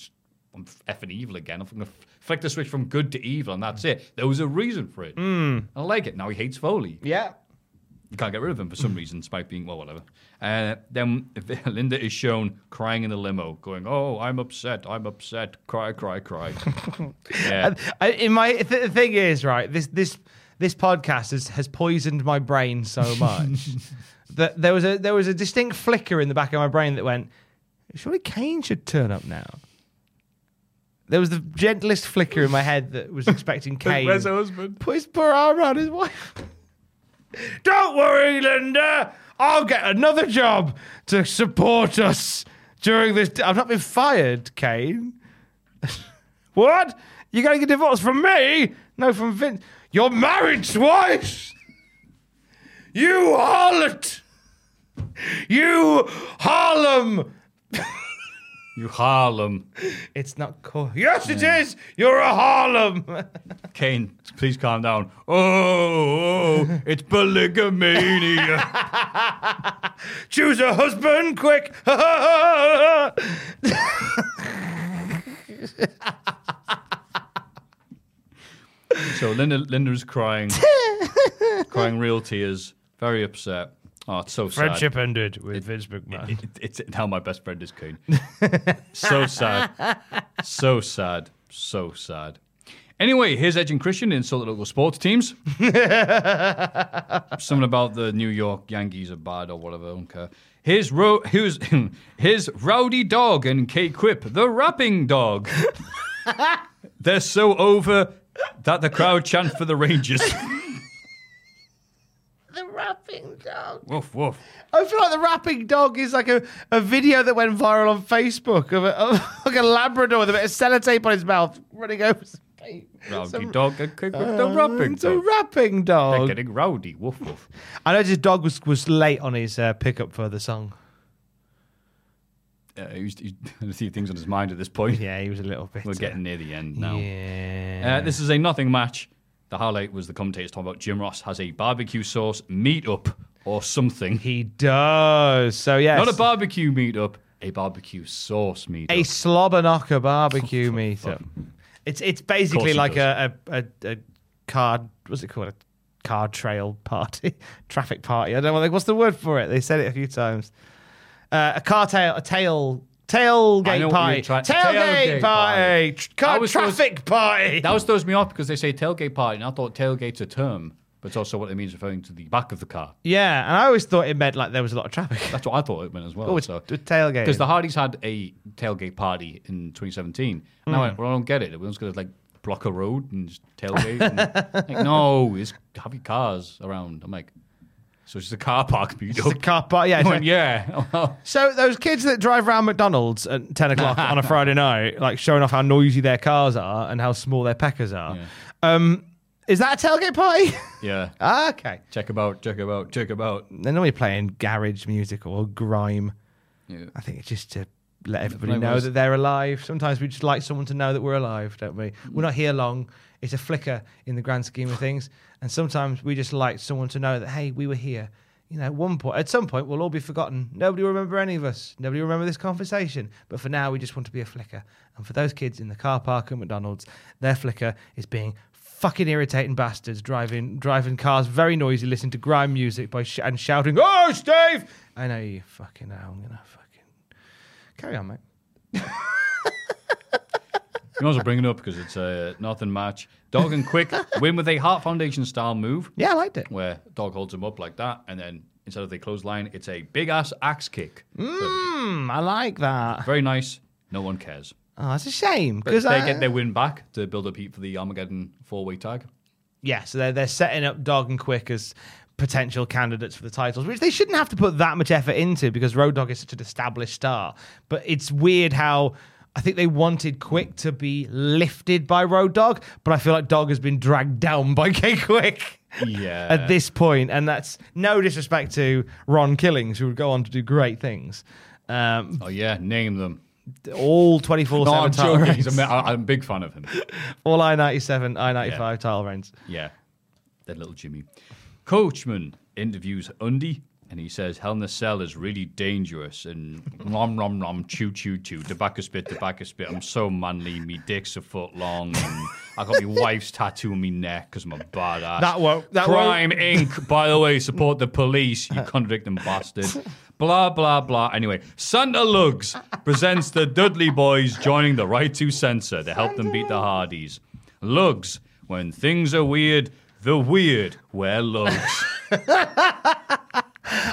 I'm effing evil again. I'm going to flick the switch from good to evil, and that's mm. it. There was a reason for it. I like it. Now he hates Foley. Yeah. You can't get rid of him for some reason, despite being, well, whatever. Uh, then [LAUGHS] Linda is shown crying in the limo, going, Oh, I'm upset, I'm upset, cry, cry, cry. [LAUGHS] yeah. I, in my th- the thing is right. This this this podcast has, has poisoned my brain so much [LAUGHS] that there was a there was a distinct flicker in the back of my brain that went, surely Kane should turn up now. There was the gentlest flicker in my head that was expecting Kane. Where's her husband? Put his poor arm around his wife. Don't worry, Linda. I'll get another job to support us during this. I've not been fired, Kane. [LAUGHS] what? You're going to get divorced from me? No, from Vince. You're married twice. You harlot. You Harlem. [LAUGHS] You Harlem. It's not cool. Yes, it is. You're a Harlem. [LAUGHS] Kane, please calm down. Oh, oh it's polygamania. [LAUGHS] Choose a husband quick. [LAUGHS] so Linda, Linda's crying, crying real tears, very upset. Oh, it's so sad. Friendship ended with Vince McMahon. It- it's now my best friend is Kane. [LAUGHS] so sad. So sad. So sad. Anyway, here's Edge and Christian insult local sports teams. [LAUGHS] Something about the New York Yankees are bad or whatever. I don't care. Here's, Ro- here's, [LAUGHS] here's Rowdy Dog and K Quip, the rapping dog. They're so over that the crowd chant for the Rangers. The rapping dog. woof, woof. I feel like the rapping dog is like a, a video that went viral on Facebook of, a, of [LAUGHS] like a Labrador with a bit of sellotape on his mouth running over some paper. Rowdy Some- Dog and K Quip, the rapping It's a dog. rapping They're getting rowdy. Woof, woof. I know his dog was, was late on his uh, pickup for the song. Uh, he was, he had a few things on his mind at this point. Yeah, he was a little bit. We're uh, getting near the end now. Yeah. Uh, this is a nothing match. The highlight was the commentators talking about Jim Ross has a barbecue sauce meetup or something. he does. So, yes. Not a barbecue meetup, a barbecue sauce meetup. a slobber knocker barbecue [LAUGHS] meetup. It's it's basically like a, a, a, card. What's it called? A card trail party, [LAUGHS] traffic party. I don't know what- what's the word for it. They said it a few times. Uh, a car tail, a tail tailgate party, you're tailgate tailgate party, car I was supposed- traffic party. that was throws me off because they say tailgate party, and I thought tailgate's a term, but it's also what it means referring to the back of the car. yeah, and I always thought it meant like there was a lot of traffic. That's what I thought it meant as well. Oh, it's so. a tailgate. Because the Hardys had a tailgate party in 2017. And I mm. went, well, I don't get it. Everyone's going to like block a road and just tailgate. and, [LAUGHS] like, no, it's have your cars around. I'm like, so it's just a car park meet It's a car park, Yeah, [LAUGHS] went, yeah. [LAUGHS] So those kids that drive around McDonald's at ten o'clock on a [LAUGHS] Friday night, like showing off how noisy their cars are and how small their peckers are, um, is that a tailgate party? yeah. ah, okay. Check about, check about, check about. out. They're normally playing garage music or grime. Yeah. I think it's just to let everybody Like know was- that they're alive. Sometimes we just like someone to know that we're alive, don't we? We're not here long. It's a flicker in the grand scheme of things. And sometimes we just like someone to know that, hey, we were here. You know, at one point, at some point, we'll all be forgotten. Nobody will remember any of us. Nobody will remember this conversation. But for now, we just want to be a flicker. And for those kids in the car park at McDonald's, their flicker is being fucking irritating bastards driving driving cars very noisy, listening to grime music by sh- and shouting, "Oh, Steve!" I know you fucking know. I'm gonna fucking carry on, mate. [LAUGHS] You might as well bring it up because it's a nothing match. Dog and Quick win with a Heart Foundation style move Yeah, I liked it. where Dog holds him up like that, and then instead of the clothesline, it's a big ass axe kick. Hmm, I like that. Very nice. No one cares. Oh, that's a shame because they I get their win back to build up heat for the Armageddon four way tag. yeah, so they're they're setting up Dog and Quick as potential candidates for the titles, which they shouldn't have to put that much effort into because Road Dog is such an established star. But it's weird how. I think they wanted Quick to be lifted by Road Dog, but I feel like Dog has been dragged down by [LAUGHS] K Quick. Yeah. at this point, and that's no disrespect to Ron Killings, who would go on to do great things. Um, Oh yeah, name them. all 24 No, I'm 7 title joking. He's reigns. a, ma- I- I'm a big fan of him. [LAUGHS] All I 97, I 95 Yeah. title reigns. Yeah, that little Jimmy. Coachman interviews Undy, and he says Hell in a Cell is really dangerous. And rom rom rom, choo choo choo, tobacco spit, tobacco spit. I'm so manly. Me dick's a foot long, and I got my wife's tattoo on me neck because I'm a badass. That won't- that Crime Inc. By the way, support the police. You [LAUGHS] contradicting bastard. Blah blah blah. Anyway, Santa Lugs presents the Dudley Boys joining the Right to Censor to help them beat the Hardys. Lugs, when things are weird, the weird wear lugs. [LAUGHS]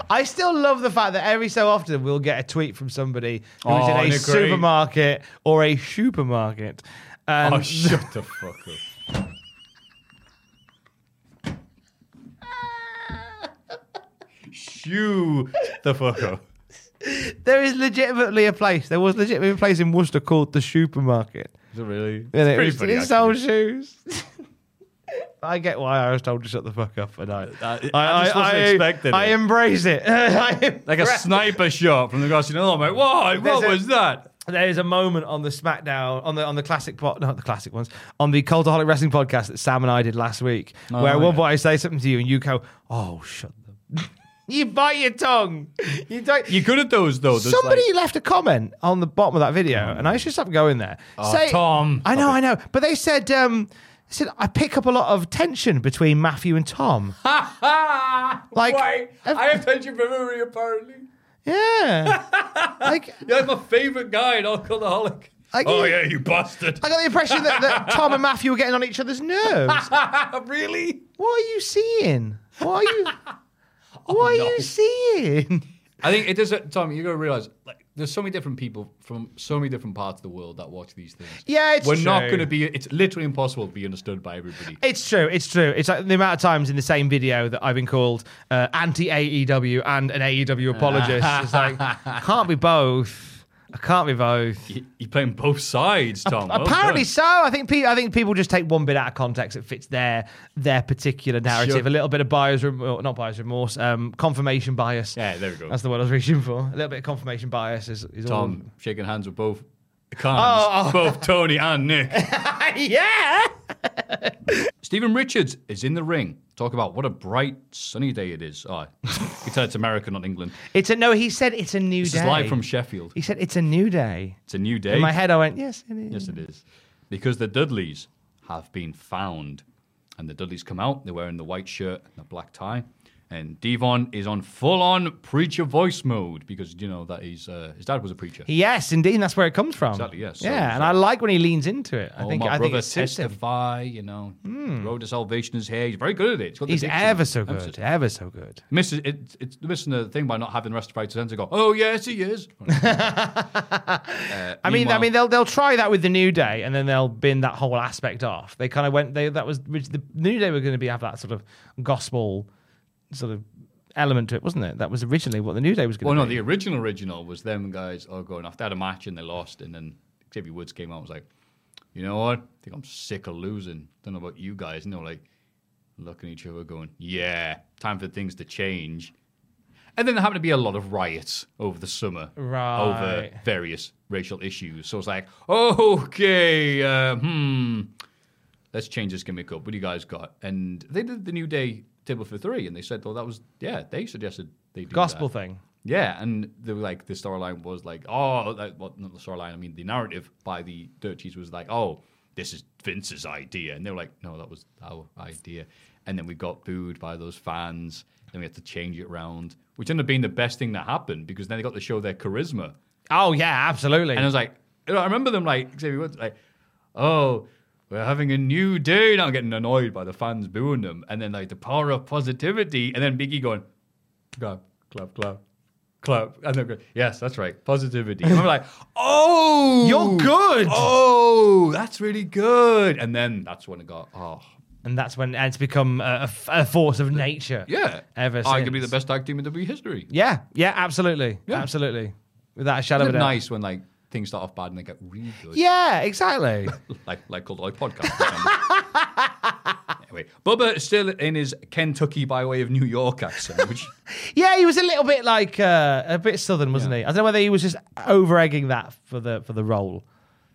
I still love the fact that every so often we'll get a tweet from somebody who's Oh, in a supermarket or a supermarket. And oh, shut the fuck up. Shoo the fuck up. there is legitimately a place. There was legitimately a place in Worcester called the supermarket. Is it really? And it was, funny, it sold shoes. [LAUGHS] I get why I was told to shut the fuck up, and I, I just wasn't expecting I it. embrace it. [LAUGHS] I Like a sniper shot from the knoll. I'm like, what? There's What a- was that? There is a moment on the SmackDown on the on the classic pot, not the classic ones, on the Cultaholic Wrestling podcast that Sam and I did last week, where at one point I say something to you and you go, "Oh, shut them." [LAUGHS] you bite your tongue. You don't. You good at those though. There's Somebody like- left a comment on the bottom of that video, and I should stop going there. Oh, Tom. I know, I know, but they said, um, they said I pick up a lot of tension between Matthew and Tom. [LAUGHS] Like, Why? I've- I have tension memory apparently. yeah, [LAUGHS] like You're my favorite guy in Alcoholic. I Oh yeah, you bastard. I got the impression that, that [LAUGHS] Tom and Matthew were getting on each other's nerves. really? What are you seeing? What are you? Oh, what are you seeing? I think it does. Tom, you got to realize, like, there's so many different people from so many different parts of the world that watch these things. Yeah, it's We're not going to be. It's literally impossible to be understood by everybody. It's true. It's true. It's like the amount of times in the same video that I've been called uh, anti AEW and an AEW apologist. it's like [LAUGHS] can't be both. I can't be both. You- You're playing both sides, Tom. Apparently so. I think pe- I think people just take one bit out of context that fits their their particular narrative. Sure. A little bit of buyer's remorse, not buyer's remorse, um, confirmation bias. Yeah, there we go. That's the word I was reaching for. A little bit of confirmation bias is, is Tom shaking hands with both cons, Oh, oh. both Tony and Nick. [LAUGHS] yeah. Stephen Richards is in the ring. Talk about what a bright, sunny day it is. Oh, you can tell it's America, not England. It's a no. He said it's a new This day. is live from Sheffield. He said it's a new day. It's a new day. In my head, I went, yes, it is. Yes, it is. Because the Dudleys have been found. And the Dudleys come out, they're wearing the white shirt and the black tie. And Devon is on full on preacher voice mode because, you know, that he's, uh, his dad was a preacher. Yes, indeed, and that's where it comes from. Exactly, yes. So- yeah, and so- I like when he leans into it. I oh, think my I brother suits testify, you know, road to salvation is here. He's very good at it. He's, He's ever so good, Emphasis. ever so good. Misses, it, it's missing the thing by not having the rest of the to go, oh, yes, he is. [LAUGHS] Uh, I mean, I mean, they'll they'll try that with the New Day, and then they'll bin that whole aspect off. They kind of went. They that was the New Day were going to be have that sort of gospel sort of element to it, wasn't it? That was originally what the New Day was going Well, to no, be. the original original was them guys all going after they had a match and they lost, and then Xavier Woods came out and was like, you know what? I think I'm sick of losing. Don't know about you guys. And they're like looking at each other, going, yeah, time for things to change. And then there happened to be a lot of riots over the summer over various racial issues. So it's like, okay, uh, hmm, let's change this gimmick up. What do you guys got? And they did the New Day table for three, and they said, well, that was, yeah, they suggested they do gospel that. thing. Yeah, and they were like the storyline was like, oh, like, well, not the storyline. I mean, the narrative by the dirt sheets was like, oh, this is Vince's idea, and they were like, no, that was our idea. And then we got booed by those fans. Then we had to change it around, which ended up being the best thing that happened because then they got to show their charisma. Oh yeah, absolutely. And I was like, I remember them like, Xavier Woods, like, oh, we're having a new day. Now I'm getting annoyed by the fans booing them. And then like the power of positivity. And then Biggie going, clap, clap, clap, clap. And then yes, that's right, positivity. And I'm like, [LAUGHS] oh, You're good. Oh, that's really good. And then that's when it got, oh, And that's when it's become a force of nature. yeah. Ever Arguably since. the best tag team in WWE history. Yeah, yeah, absolutely. Yeah. Absolutely. Without a shadow of a doubt. nice when like things start off bad and they get really good? Yeah, exactly. [LAUGHS] like like called like podcast. [LAUGHS] anyway, Bubba is still in his Kentucky by way of New York accent, which [LAUGHS] yeah, he was a little bit like uh, a bit southern, wasn't he? I don't know whether he was just over egging that for the for the role.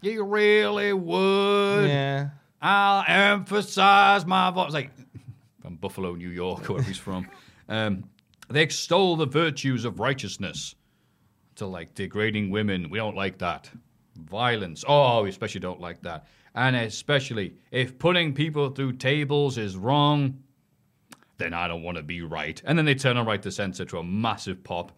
you really would. Yeah. I'll emphasize my voice. Like from Buffalo, New York, wherever he's from. Um, they extol the virtues of righteousness to like degrading women. We don't like that. Violence. Oh, we especially don't like that. And especially if putting people through tables is wrong, then I don't want to be right. And then they turn on right to censor to a massive pop.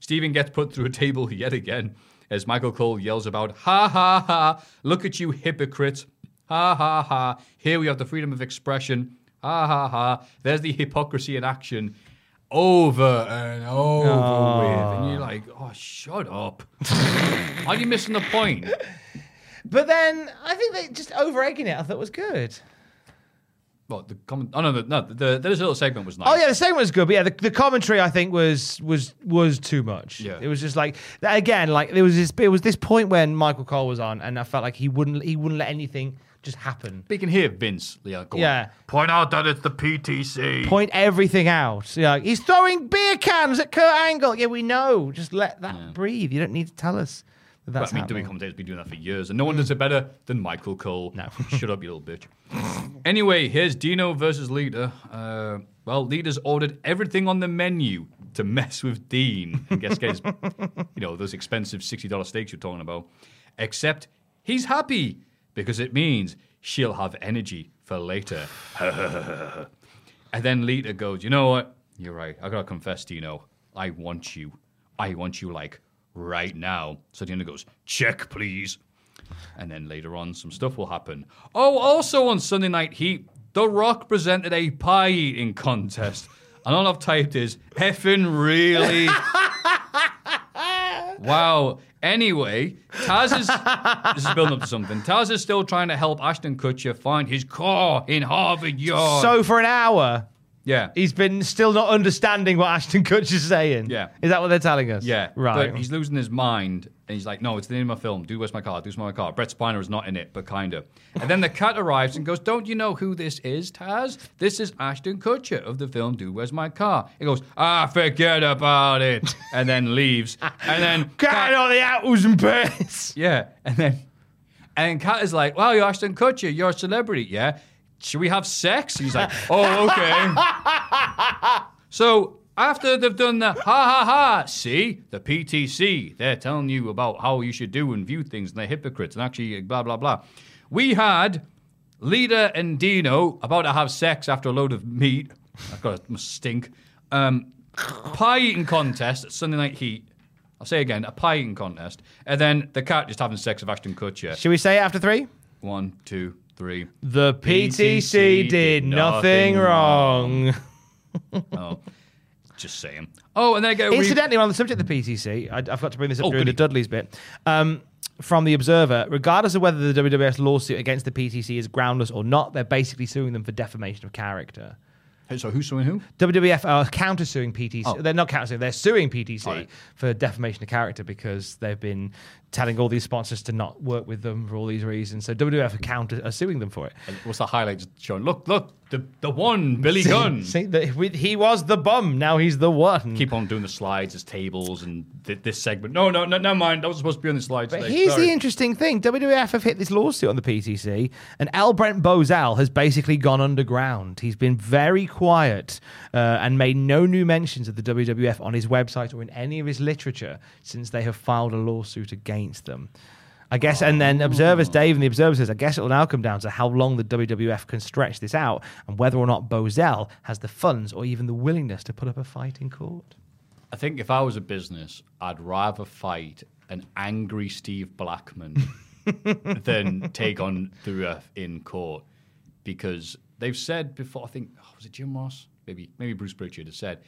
Stephen gets put through a table [LAUGHS] yet again as Michael Cole yells about, ha ha ha, look at you hypocrites. Ha ha ha, here we have the freedom of expression. Ha ha ha, there's the hypocrisy in action. Over and over with. And you're ah. like, oh, shut up. [LAUGHS] Are you missing the point? But then I think they just over egging it. I thought was good. Well, the comment. Oh no, the, no, the, the, this little segment was nice. Oh yeah, the segment was good, but yeah, the, the commentary I think was was was too much. Yeah. it was just like again, like there was this it was this point when Michael Cole was on, and I felt like he wouldn't he wouldn't let anything just happen. We can hear Vince. Yeah, go on. Point out that it's the PTC. Point everything out. Yeah, he's throwing beer cans at Kurt Angle. Yeah, we know. Just let that breathe. You don't need to tell us that But, that's I mean. WWE commentators been doing that for years, and no one does it better than Michael Cole. No. [LAUGHS] Shut up, you little bitch. anyway, here's Dino versus Lita. Uh, well, Lita's ordered everything on the menu to mess with Dean and guess [LAUGHS] get his, you know, those expensive $60 steaks you're talking about. Except he's happy because it means she'll have energy for later. [LAUGHS] and then Lita goes, you know what? You're right. I gotta confess, Dino. I want you. I want you like right now. So Dino goes, check, please. And then later on, some stuff will happen. Oh, also on Sunday Night Heat, The Rock presented a pie eating contest. And all I've typed is, effing really? [LAUGHS] wow. Anyway, Taz is [LAUGHS] this is building up to something. Taz is still trying to help Ashton Kutcher find his car in Harvard Yard. So for an hour, yeah, he's been still not understanding what Ashton Kutcher's saying. Yeah. is that what they're telling us? Yeah, right. But he's losing his mind, and he's like, "No, it's the name of my film. Do where's my car? Do where's my car?" Brent Spiner is not in it, but kinda. And then the Kat arrives and goes, "Don't you know who this is, Taz? This is Ashton Kutcher of the film Dude, Where's My Car?" He goes, "Ah, forget about it," and then leaves. And then [LAUGHS] Get on the apples and pears. yeah, and then and Kat is like, "Well, you're Ashton Kutcher. You're a celebrity, yeah. Should we have sex?" He's like, "Oh, okay." so after they've done the ha ha ha, see the PTC, they're telling you about how you should do and view things, and they're hypocrites, and actually blah blah blah. We had Lita and Dino about to have sex after a load of meat. I've got must stink. Um, pie eating contest at Sunday Night Heat. I'll say again, a pie eating contest, and then the Kat just having sex with Ashton Kutcher. Should we say it after three? One, two, three. The PTC did nothing wrong. [LAUGHS] oh, just saying. Oh, and then I get a re- Incidentally, on the subject of the PTC, I, I forgot to bring this up Oh, during the. Dudley's bit. Um, from the Observer, regardless of whether the WWF lawsuit against the PTC is groundless or not, they're basically suing them for defamation of character. Hey, so who's suing who? WWF are countersuing PTC. Oh. They're not countersuing. They're suing PTC Right. for defamation of character because they've been telling all these sponsors to not work with them for all these reasons. So WWF are counter are suing them for it. And What's the highlight showing? Look, look, the the one Billy Gunn. See, the, he was the bum. Now he's the one. Keep on doing the slides, his tables, and th- this segment. No, no, no, never mind. That was supposed to be on the slides. But today. here's Sorry. the interesting thing: WWF have hit this lawsuit on the PTC, and L. Brent Bozell has basically gone underground. He's been very quiet uh, and made no new mentions of the WWF on his website or in any of his literature since they have filed a lawsuit against them. I guess, and then Observers, oh. Dave and the Observer says, I guess it will now come down to how long the WWF can stretch this out and whether or not Bozell has the funds or even the willingness to put up a fight in court. I think if I was a business, I'd rather fight an angry Steve Blackman [LAUGHS] than take on the ref in court because they've said before. I think oh, was it Jim Ross? Maybe maybe Bruce Pritchard has said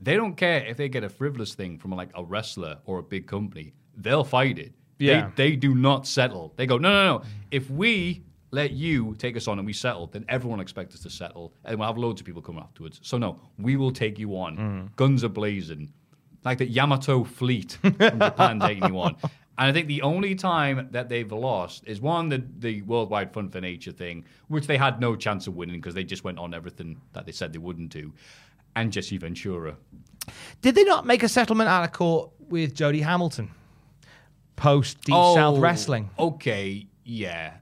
they don't care if they get a frivolous thing from like a wrestler or a big company. They'll fight it. Yeah. They, they do not settle. They go, no, no, no. If we let you take us on and we settle, then everyone expects us to settle. And we'll have loads of people come afterwards. So, no, we will take you on. Mm. Guns are blazing. Like the Yamato fleet from [LAUGHS] Japan taking you on. And I think the only time that they've lost is one, the, the Worldwide Fund for Nature thing, which they had no chance of winning because they just went on everything that they said they wouldn't do. And Jesse Ventura. Did they not make a settlement out of court with Jody Hamilton post Deep Oh, South Wrestling? Okay, yeah.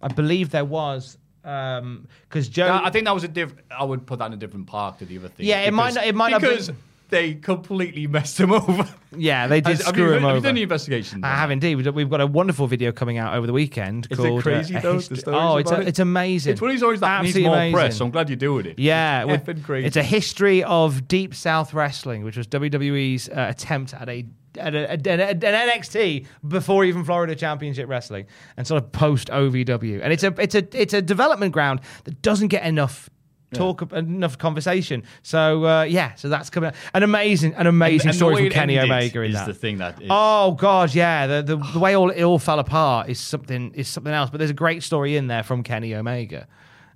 I believe there was because Jody. I think that was a different. I would put that in a different park to the other thing. Yeah, it might not- it might not be- because they completely messed him over. yeah, they did have screw you, him have over. you done the investigation? I have indeed. We've- got a wonderful video coming out over the weekend Is it called. crazy, uh, though, the history- stories Oh, it's a, it? it's amazing. It's one of these stories that needs Absolutely more amazing. press. So I'm glad you're doing it. Yeah, with- Effing crazy. it's a history of Deep South Wrestling, which was WWE's uh, attempt at a at a, at a- an NXT before even Florida Championship Wrestling, and sort of post OVW. And it's a it's a it's a development ground that doesn't get enough. Talk enough conversation, so uh, yeah, so that's coming. Out. An amazing, an amazing And the story from Kenny Omega is that. the thing that is. Oh God, yeah. The, the the way all it all fell apart is something is something else. But there's a great story in there from Kenny Omega,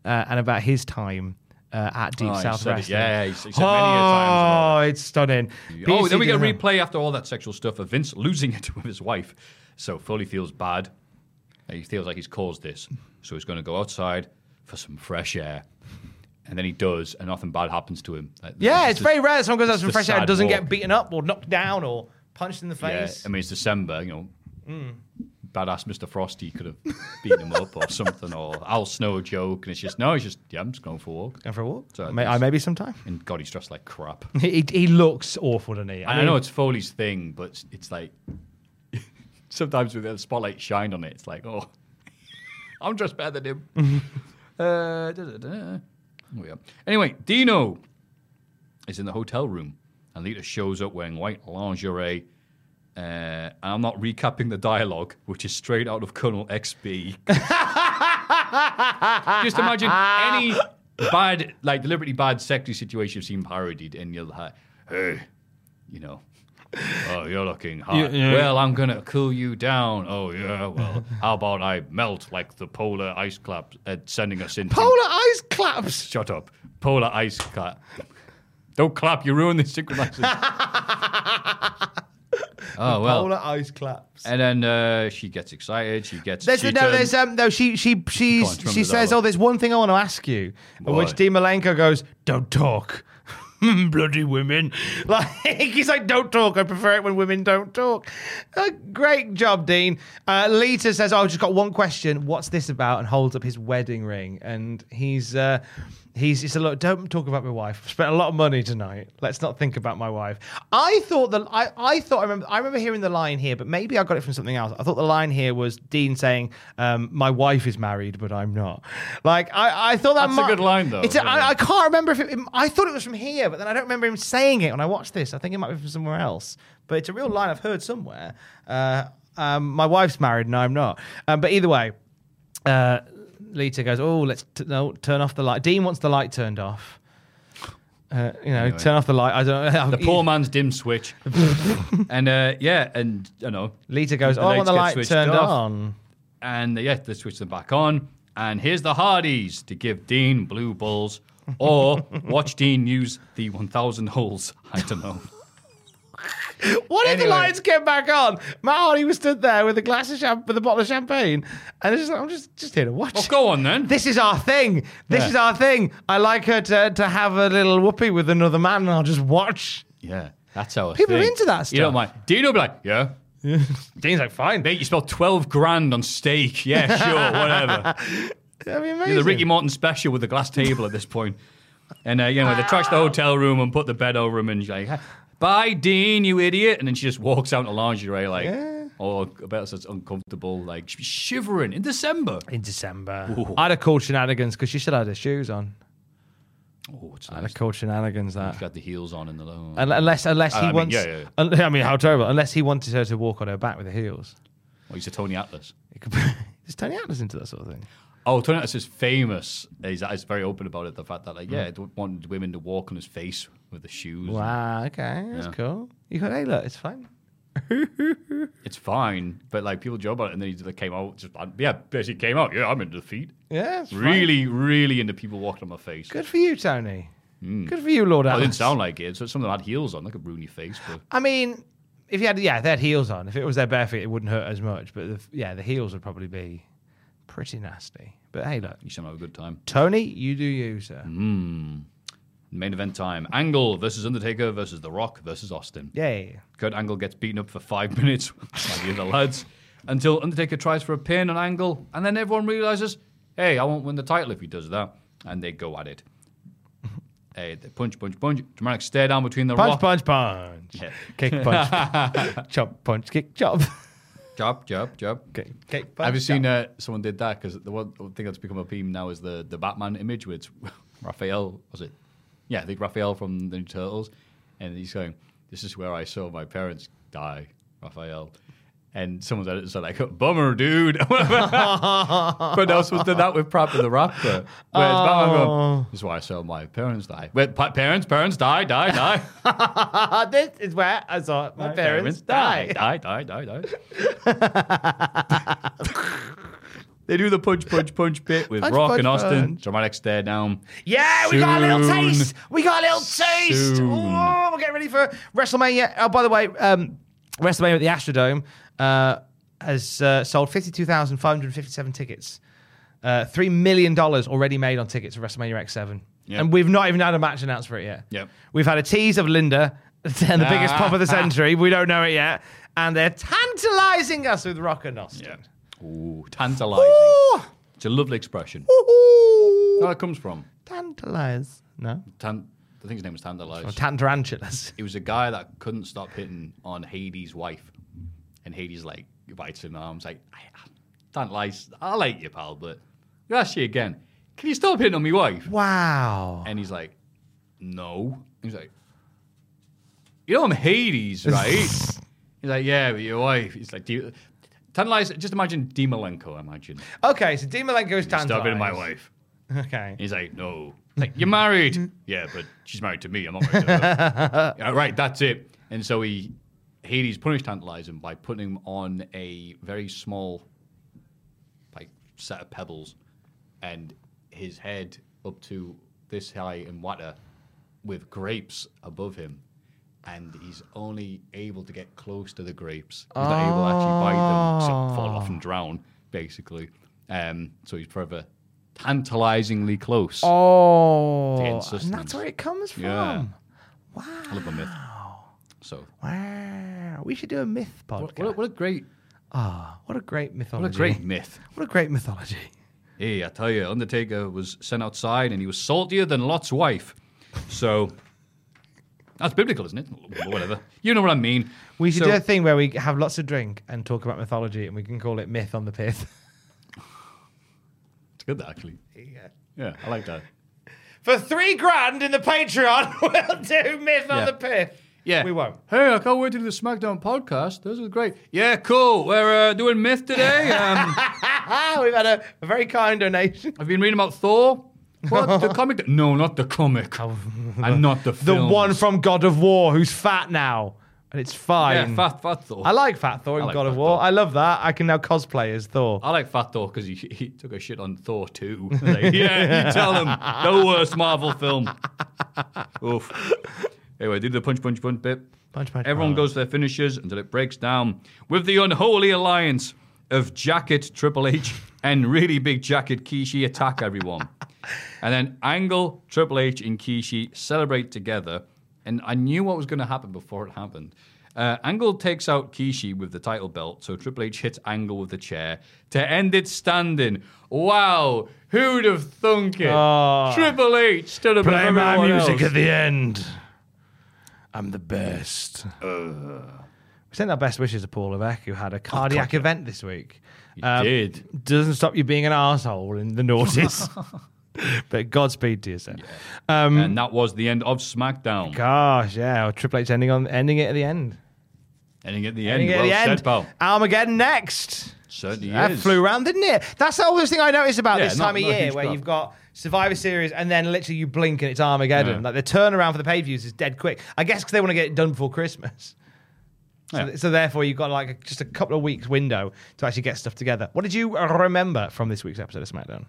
uh, and about his time uh, at Deep Oh, South. Wrestling. Yeah, he said many a Oh, it's stunning. Oh, then we get a replay after all that sexual stuff of Vince losing [LAUGHS] it with his wife. So Foley feels bad. He feels like he's caused this. So he's going to go outside for some fresh air. And then he does, and nothing bad happens to him. Like, Yeah, it's very rare that someone goes out some fresh air and doesn't walk. get beaten up or knocked down or punched in the Yeah, face. I mean, it's December, you know. Mm. Badass Mr. Frosty could have beaten him up or something, or Al Snow joke, and it's just, no, he's just, yeah, I'm just going for a walk. Going for a walk? So May- I maybe sometime. And God, he's dressed like crap. [LAUGHS] he, he looks awful, doesn't he? I, mean- know it's Foley's thing, but it's, like [LAUGHS] sometimes with the spotlight shine on it, it's like, oh, [LAUGHS] I'm dressed better than him. uh, da, da, da. Oh, yeah. Anyway, Dino is in the hotel room, and Lita shows up wearing white lingerie. Uh, and I'm not recapping the dialogue, which is straight out of Colonel XB. [LAUGHS] Just imagine any bad, like deliberately bad sexy situation you've seen parodied, and you'll have, hey, you know, oh, you're looking hot. Yeah, yeah. Well, I'm gonna cool you down. Oh yeah, well, how about I melt like the polar ice uh, sending us into Polar ice claps. Shut up, polar ice cap. Don't clap, you ruin the synchronization. [LAUGHS] oh well. Polar ice claps. And then uh, she gets excited. She gets. There's, she no, turns- there's um, no. She she she's, she says, "Oh, there's one thing I want to ask you," at which What? Dean Malenko goes, "Don't talk." [LAUGHS] Bloody women! [LAUGHS] Like he's like, "Don't talk." I prefer it when women don't talk. Uh, great job, Dean. Uh, Lita says, "Oh, I've just got one question. What's this about?" And holds up his wedding ring. And he's uh, he's he said, "Look, don't talk about my wife. I've spent a lot of money tonight. Let's not think about my wife." I thought that I I thought I remember I remember hearing the line here, but maybe I got it from something else. I thought the line here was Dean saying, um, "My wife is married, but I'm not." Like I I thought that That's a good line, though, It's a, isn't I, can't remember if it, I thought it was from here, but then I don't remember him saying it when I watched this. I think it might be from somewhere else, but it's a real line I've heard somewhere. Uh, um, my wife's married and I'm not. Um, but either way, uh, Lita goes, "Oh, let's t- no, turn off the light." Dean wants the light turned off. Uh, you know, Anyway. turn off the light. I don't know. the poor man's dim switch. [LAUGHS] and uh, yeah, and you know, Lita goes, "Oh, I want lights the light turned off. on." and yeah, they switch them back on. And here's the Hardys to give Dean blue balls, or watch Dean use the 1,000 holes. I don't know. What if the lights came back on? Matt Hardy was stood there with a glass of champ with a bottle of champagne, and it's just, I'm just just here to watch. Well, go on then. This is our thing. This Yeah. is our thing. I like her to, to have a little whoopee with another man, and I'll just watch. Yeah, that's how. It's People are into that stuff. You don't stuff. mind. Dean will be like, yeah. [LAUGHS] Dean's like, fine. Mate, you spent 12 grand on steak. Yeah, [LAUGHS] sure, whatever. That'd be amazing. You're the Ricky Morton special with the glass table at this point. And, uh, you know, they trash the hotel room and put the bed over him, and she's like, bye, Dean, you idiot. And then she just walks out in lingerie, like, oh, I bet it's uncomfortable. Like, she's shivering in December. In December. Ooh. I'd have called shenanigans because she should have had her shoes on. Oh, it's I'd nice. have called shenanigans that. He's got the heels on in the low. Unless, unless I he mean, wants. yeah, yeah, yeah. un- I mean, how terrible! Unless he wanted her to walk on her back with the heels. Oh, he's a Tony Atlas. [LAUGHS] Is Tony Atlas into that sort of thing? Oh, Tony Atlas is famous. He's, he's very open about it. The fact that, like, yeah, hmm. he wanted women to walk on his face with the shoes. Wow. Okay, that's Yeah. cool. You got hey, look, it's fine. [LAUGHS] It's fine, but like people joke about it, and then he like, came out. Just yeah, basically came out. Yeah, I'm into the feet. Yeah, it's fine. Really, really into people walking on my face. Good for you, Tony. Hmm. Good for you, Lord I didn't sound like it. So some of them had heels on, like a Rooney face. But I mean, if you had, yeah, they had heels on. If it was their bare feet, it wouldn't hurt as much. But the, yeah, the heels would probably be pretty nasty. But hey, look, you should have a good time. Tony, you do you, sir. Hmm. Main event time: Angle versus Undertaker versus The Rock versus Austin. Yay. Kurt Angle gets beaten up for five [LAUGHS] minutes by the other lads until Undertaker tries for a pin on Angle, and then everyone realizes, hey, I won't win the title if he does that, and they go at it. [LAUGHS] hey, they punch, punch, punch. Dramatic stare down between the Punch, Rock. punch, punch. Yeah. Kick, punch. [LAUGHS] chop, punch, kick, chop. Jab, jab, jab. kick, kick, punch. Have you seen uh, someone did that? Because the one thing that's become a meme now is the, the Batman image, it's Raphael, was it? Yeah, I think Raphael from the New Turtles. And he's going, This is where I saw my parents die, Raphael. And someone's edit said, like, bummer, dude. [LAUGHS] but now someone's done that with Prap and the Rapper. Where it's Batman going, This is why I saw my parents die. Wait, pa- parents, parents, die, die, die. this is where I saw my, parents, die. Die, die, die, die. [LAUGHS] they do the punch, punch, punch bit with Punch, Rock punch, and Austin. punch. Dramatic stare down. Yeah, we got a little taste. We got a little taste. Soon. Oh, we're getting ready for WrestleMania. Oh, by the way, um, WrestleMania at the Astrodome uh, has uh, sold 52,557 tickets. Uh, $3 million already made on tickets for WrestleMania X7. Yep. And we've not even had a match announced for it yet. Yep. We've had a tease of Linda [LAUGHS] and the biggest pop of the century. We don't know it yet. And they're tantalizing us with Rock and Austin. Yeah. Ooh, tantalizing. Ooh. It's a lovely expression. Ooh. Where that comes from? Tantalize. No? Tan- I think his name was Tantalize. Oh, or Tantarantulas. [LAUGHS] He was a guy that couldn't stop hitting on Hades' wife. And Hades, like, bites him in the arms, like, I, Tantalize, I like you, pal, but I'll ask you again. Can you stop hitting on my wife? Wow. And he's like, no. He's like, you know I'm Hades, right? [LAUGHS] he's like, yeah, but your wife. He's like, do you, Tantalize, just imagine D. Malenko, imagine. Okay, so Dean Malenko is tantalized. Stop hitting my wife. Okay. He's like, no. Like, you're married. yeah, but she's married to me. I'm not married to her. [LAUGHS] yeah, right, that's it. And so he, Hades punished Tantalize him by putting him on a very small, like, set of pebbles and his head up to this high in water with grapes above him. And he's only able to get close to the grapes. He's not able to actually bite them, so fall off and drown, basically. Um, so he's forever tantalizingly close. Oh, and that's where it comes from. Yeah. I love a myth. So, Wow, we should do a myth podcast. what, what, a, what a great, Ah, what a great mythology. what a great myth. What a great mythology. Hey, I tell you, Undertaker was sent outside and he was saltier than Lot's wife. So that's biblical, isn't it? Whatever. You know what I mean. We should So- do a thing where we have lots of drink and talk about mythology, and we can call it myth on the pith. It's good, actually. yeah. Yeah, I like that. For three grand in the Patreon, [LAUGHS] we'll do myth on the pith. Yeah. We won't. Hey, I can't wait to do the SmackDown podcast. This is great. Yeah, cool. We're uh, doing myth today. [LAUGHS] Um, we've had a, a very kind donation. I've been reading about Thor. What? the comic? No, not the comic. [LAUGHS] Oh. and not the Oh. The one from God of War who's fat now. And it's fine. Yeah, Fat, fat Thor. I like Fat Thor in like God of Fat War. Thor. I love that. I can now cosplay as Thor. I like Fat Thor because he, he took a shit on Thor 2. [LAUGHS] Like, yeah, you tell him. The worst Marvel film. [LAUGHS] Oof. Anyway, do the punch, punch, punch bit. Punch, punch, Everyone punch. goes to their finishes until it breaks down with the unholy alliance of Jacket Triple H and really big Jacket Kishi attack everyone. [LAUGHS] and then Angle, Triple H, and Kishi celebrate together. And I knew what was going to happen before it happened. Uh, Angle takes out Kishi with the title belt, so Triple H hits Angle with the chair to end it standing. Wow, who'd have thunk it? Oh. Triple H stood above Play my music else. at the end. I'm the best. We sent our best wishes to Paul Levesque, who had a cardiac event this week. Um, did. Doesn't stop you being an asshole in the noughties. [LAUGHS] but Godspeed to you, sir. Um, and that was the end of SmackDown. Gosh, yeah, Triple H ending on ending it at the end. Ending at the end. Ending it at well the end. said, pal. Armageddon next. Certainly That is. flew around, didn't it? That's the always thing I notice about Yeah, this not- time of year, where you've got Survivor Series and then literally you blink and it's Armageddon. Yeah. Like the turnaround for the pay-per-views is dead quick. I guess because they want to get it done before Christmas. So, Yeah. so therefore, you've got like a, just a couple of weeks window to actually get stuff together. What did you remember from this week's episode of SmackDown?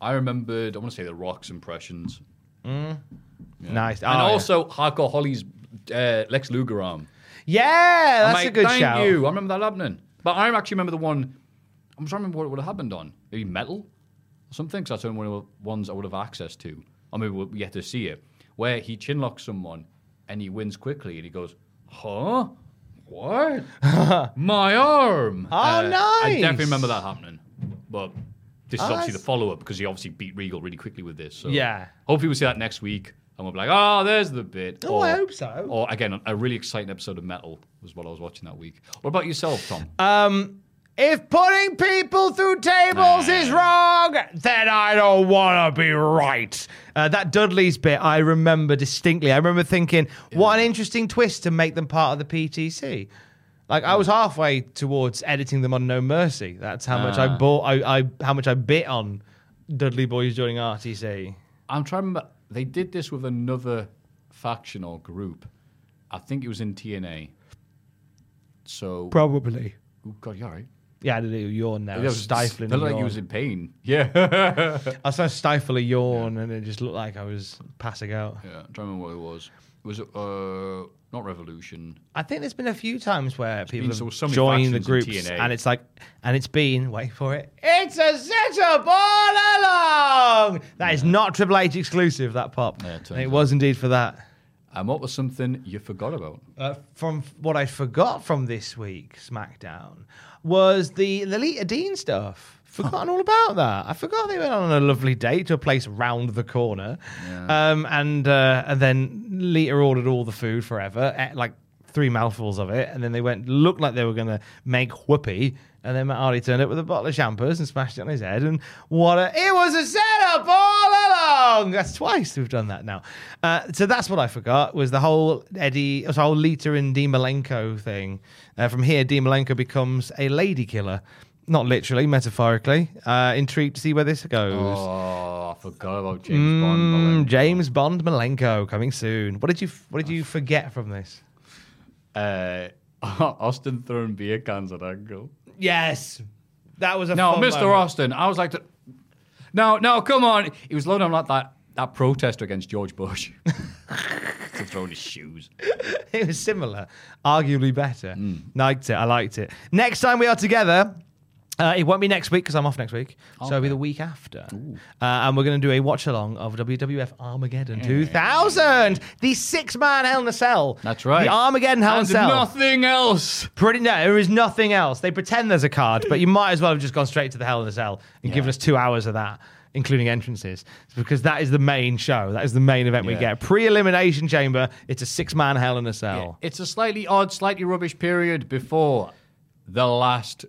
I remembered, I want to say the Rock's impressions. Nice. and Oh, yeah. also Hardcore Holly's uh, Lex Luger arm. yeah, that's like, a good Thank shout. you. I remember that happening. But I actually remember the one, I'm trying to remember what it would have happened on. Maybe metal or something, because that's the only one of the ones I would have access to. Or maybe we'll get to see it. Where he chinlocks someone and he wins quickly and he goes, huh? What? [LAUGHS] My arm. Oh, I nice. I definitely remember that happening. But this is Oh, obviously the follow up because he obviously beat Regal really quickly with this. So Yeah. Hopefully we'll see that next week. And we'll be like, oh, there's the bit. Oh, I hope so. Or again, a really exciting episode of Metal was what I was watching that week. What about yourself, Tom? Um, if putting people through tables is wrong, then I don't want to be right. Uh, that Dudley's bit, I remember distinctly. I remember thinking, what an interesting twist to make them part of the PTC. Like I was halfway towards editing them on No Mercy. That's how much I Ah. bought. I, I how much I bit on Dudley Boys joining RTC. I'm trying to remember. They did this with another faction or group. I think it was in TNA. So, Probably. oh God, you all right? Yeah, I did a yawn now. Yeah, it was stifling. Looked a like he was in pain. Yeah. [LAUGHS] I to stifle a yawn, and it just looked like I was passing out. yeah. Trying to remember what it was. It was uh, not Revolution. I think there's been a few times where people have so- so joined the groups, and it's like, and it's been wait for it, it's a setup all along. That is not Triple H exclusive. That pop, Yeah, it it was indeed for that. And what was something you forgot about? Uh, from what I forgot from this week SmackDown was the the Lita Dean stuff. Forgotten all about that. I forgot they went on a lovely date to a place round the corner, um, and uh, and then Lita ordered all the food forever, ate like three mouthfuls of it, and then they went looked like they were going to make whoopee, and then Matt Hardy turned up with a bottle of champers and smashed it on his head, and what a it was a setup all along. That's twice we've done that now. Uh, so that's what I forgot was the whole Eddie, the whole Lita and Malenko thing. Uh, from here, Malenko becomes a lady killer. Not literally, metaphorically. Uh, intrigued to see where this goes. Oh, I forgot about James Bond. Mm, James Bond Malenko coming soon. What did you What did you forget from this? Uh, [LAUGHS] Austin throwing beer cans at Angle. Yes, that was a No, Mr. moment. Austin. I was like, the- no, no, come on. He was loading on like that that protester against George Bush. [LAUGHS] to throwing his shoes. [LAUGHS] it was similar, arguably better. Hmm. Liked it. I liked it. Next time we are together. Uh, it won't be next week because I'm off next week, so it'll be the week after, uh, and we're going to do a watch along of WWF Armageddon 2000, the six man Hell in a Cell. That's right. the Armageddon Hell in a Cell. nothing else. Pretty no, there is nothing else. They pretend there's a card, but you might as well have just gone straight to the Hell in a Cell and given us two hours of that, including entrances, because that is the main show. That is the main event we get. Pre elimination chamber. It's a six man Hell in a Cell. It's a slightly odd, slightly rubbish period before the last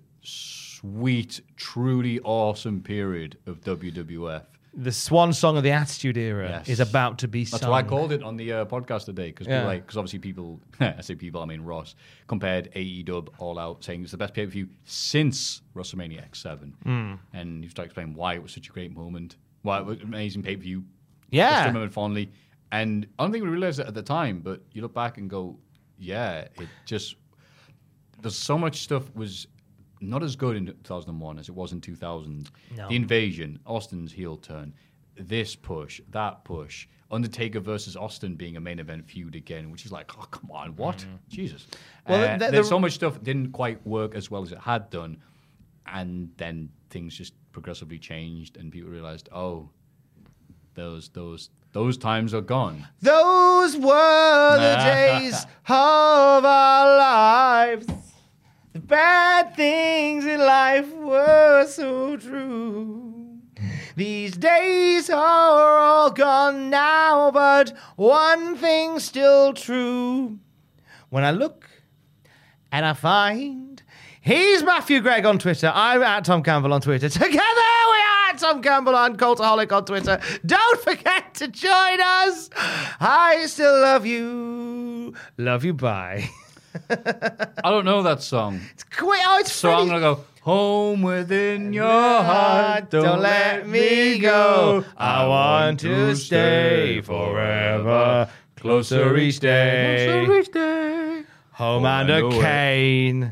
sweet, truly awesome period of WWF. The swan song of the Attitude Era Yes. is about to be sung. That's why I called it on the uh, podcast today because Yeah. like because obviously people [LAUGHS] I say people I mean Ross compared AEW All Out saying it's the best pay per view since WrestleMania X7 Hmm. and you start explaining why it was such a great moment why it was an amazing pay per view Yeah. still remember fondly and I don't think we realized it at the time but you look back and go yeah it just there's so much stuff was not as good in 2001 as it was in 2000. No. The invasion, Austin's heel turn, this push, that push, Undertaker versus Austin being a main event feud again, which is like, oh come on, what? Jesus. Well, Uh, the- the- there's so much stuff didn't quite work as well as it had done, and then things just progressively changed, and people realized, oh, those those those times are gone. Those were the [LAUGHS] days of our lives. The bad things in life were so true. These days are all gone now, but one thing's still true. When I look and I find he's Matthew Gregg on Twitter, I'm at Tom Campbell on Twitter. [LAUGHS] Together we are at Tom Campbell on Cultaholic on Twitter. Don't forget to join us. I still love you. Love you. Bye. [LAUGHS] I don't know that song. Quit. Oh, it's So I'm to go, Home within your heart, don't, let me go. I want to stay forever. Closer each day. Closer each day. Oh, Home Oh, and a know it.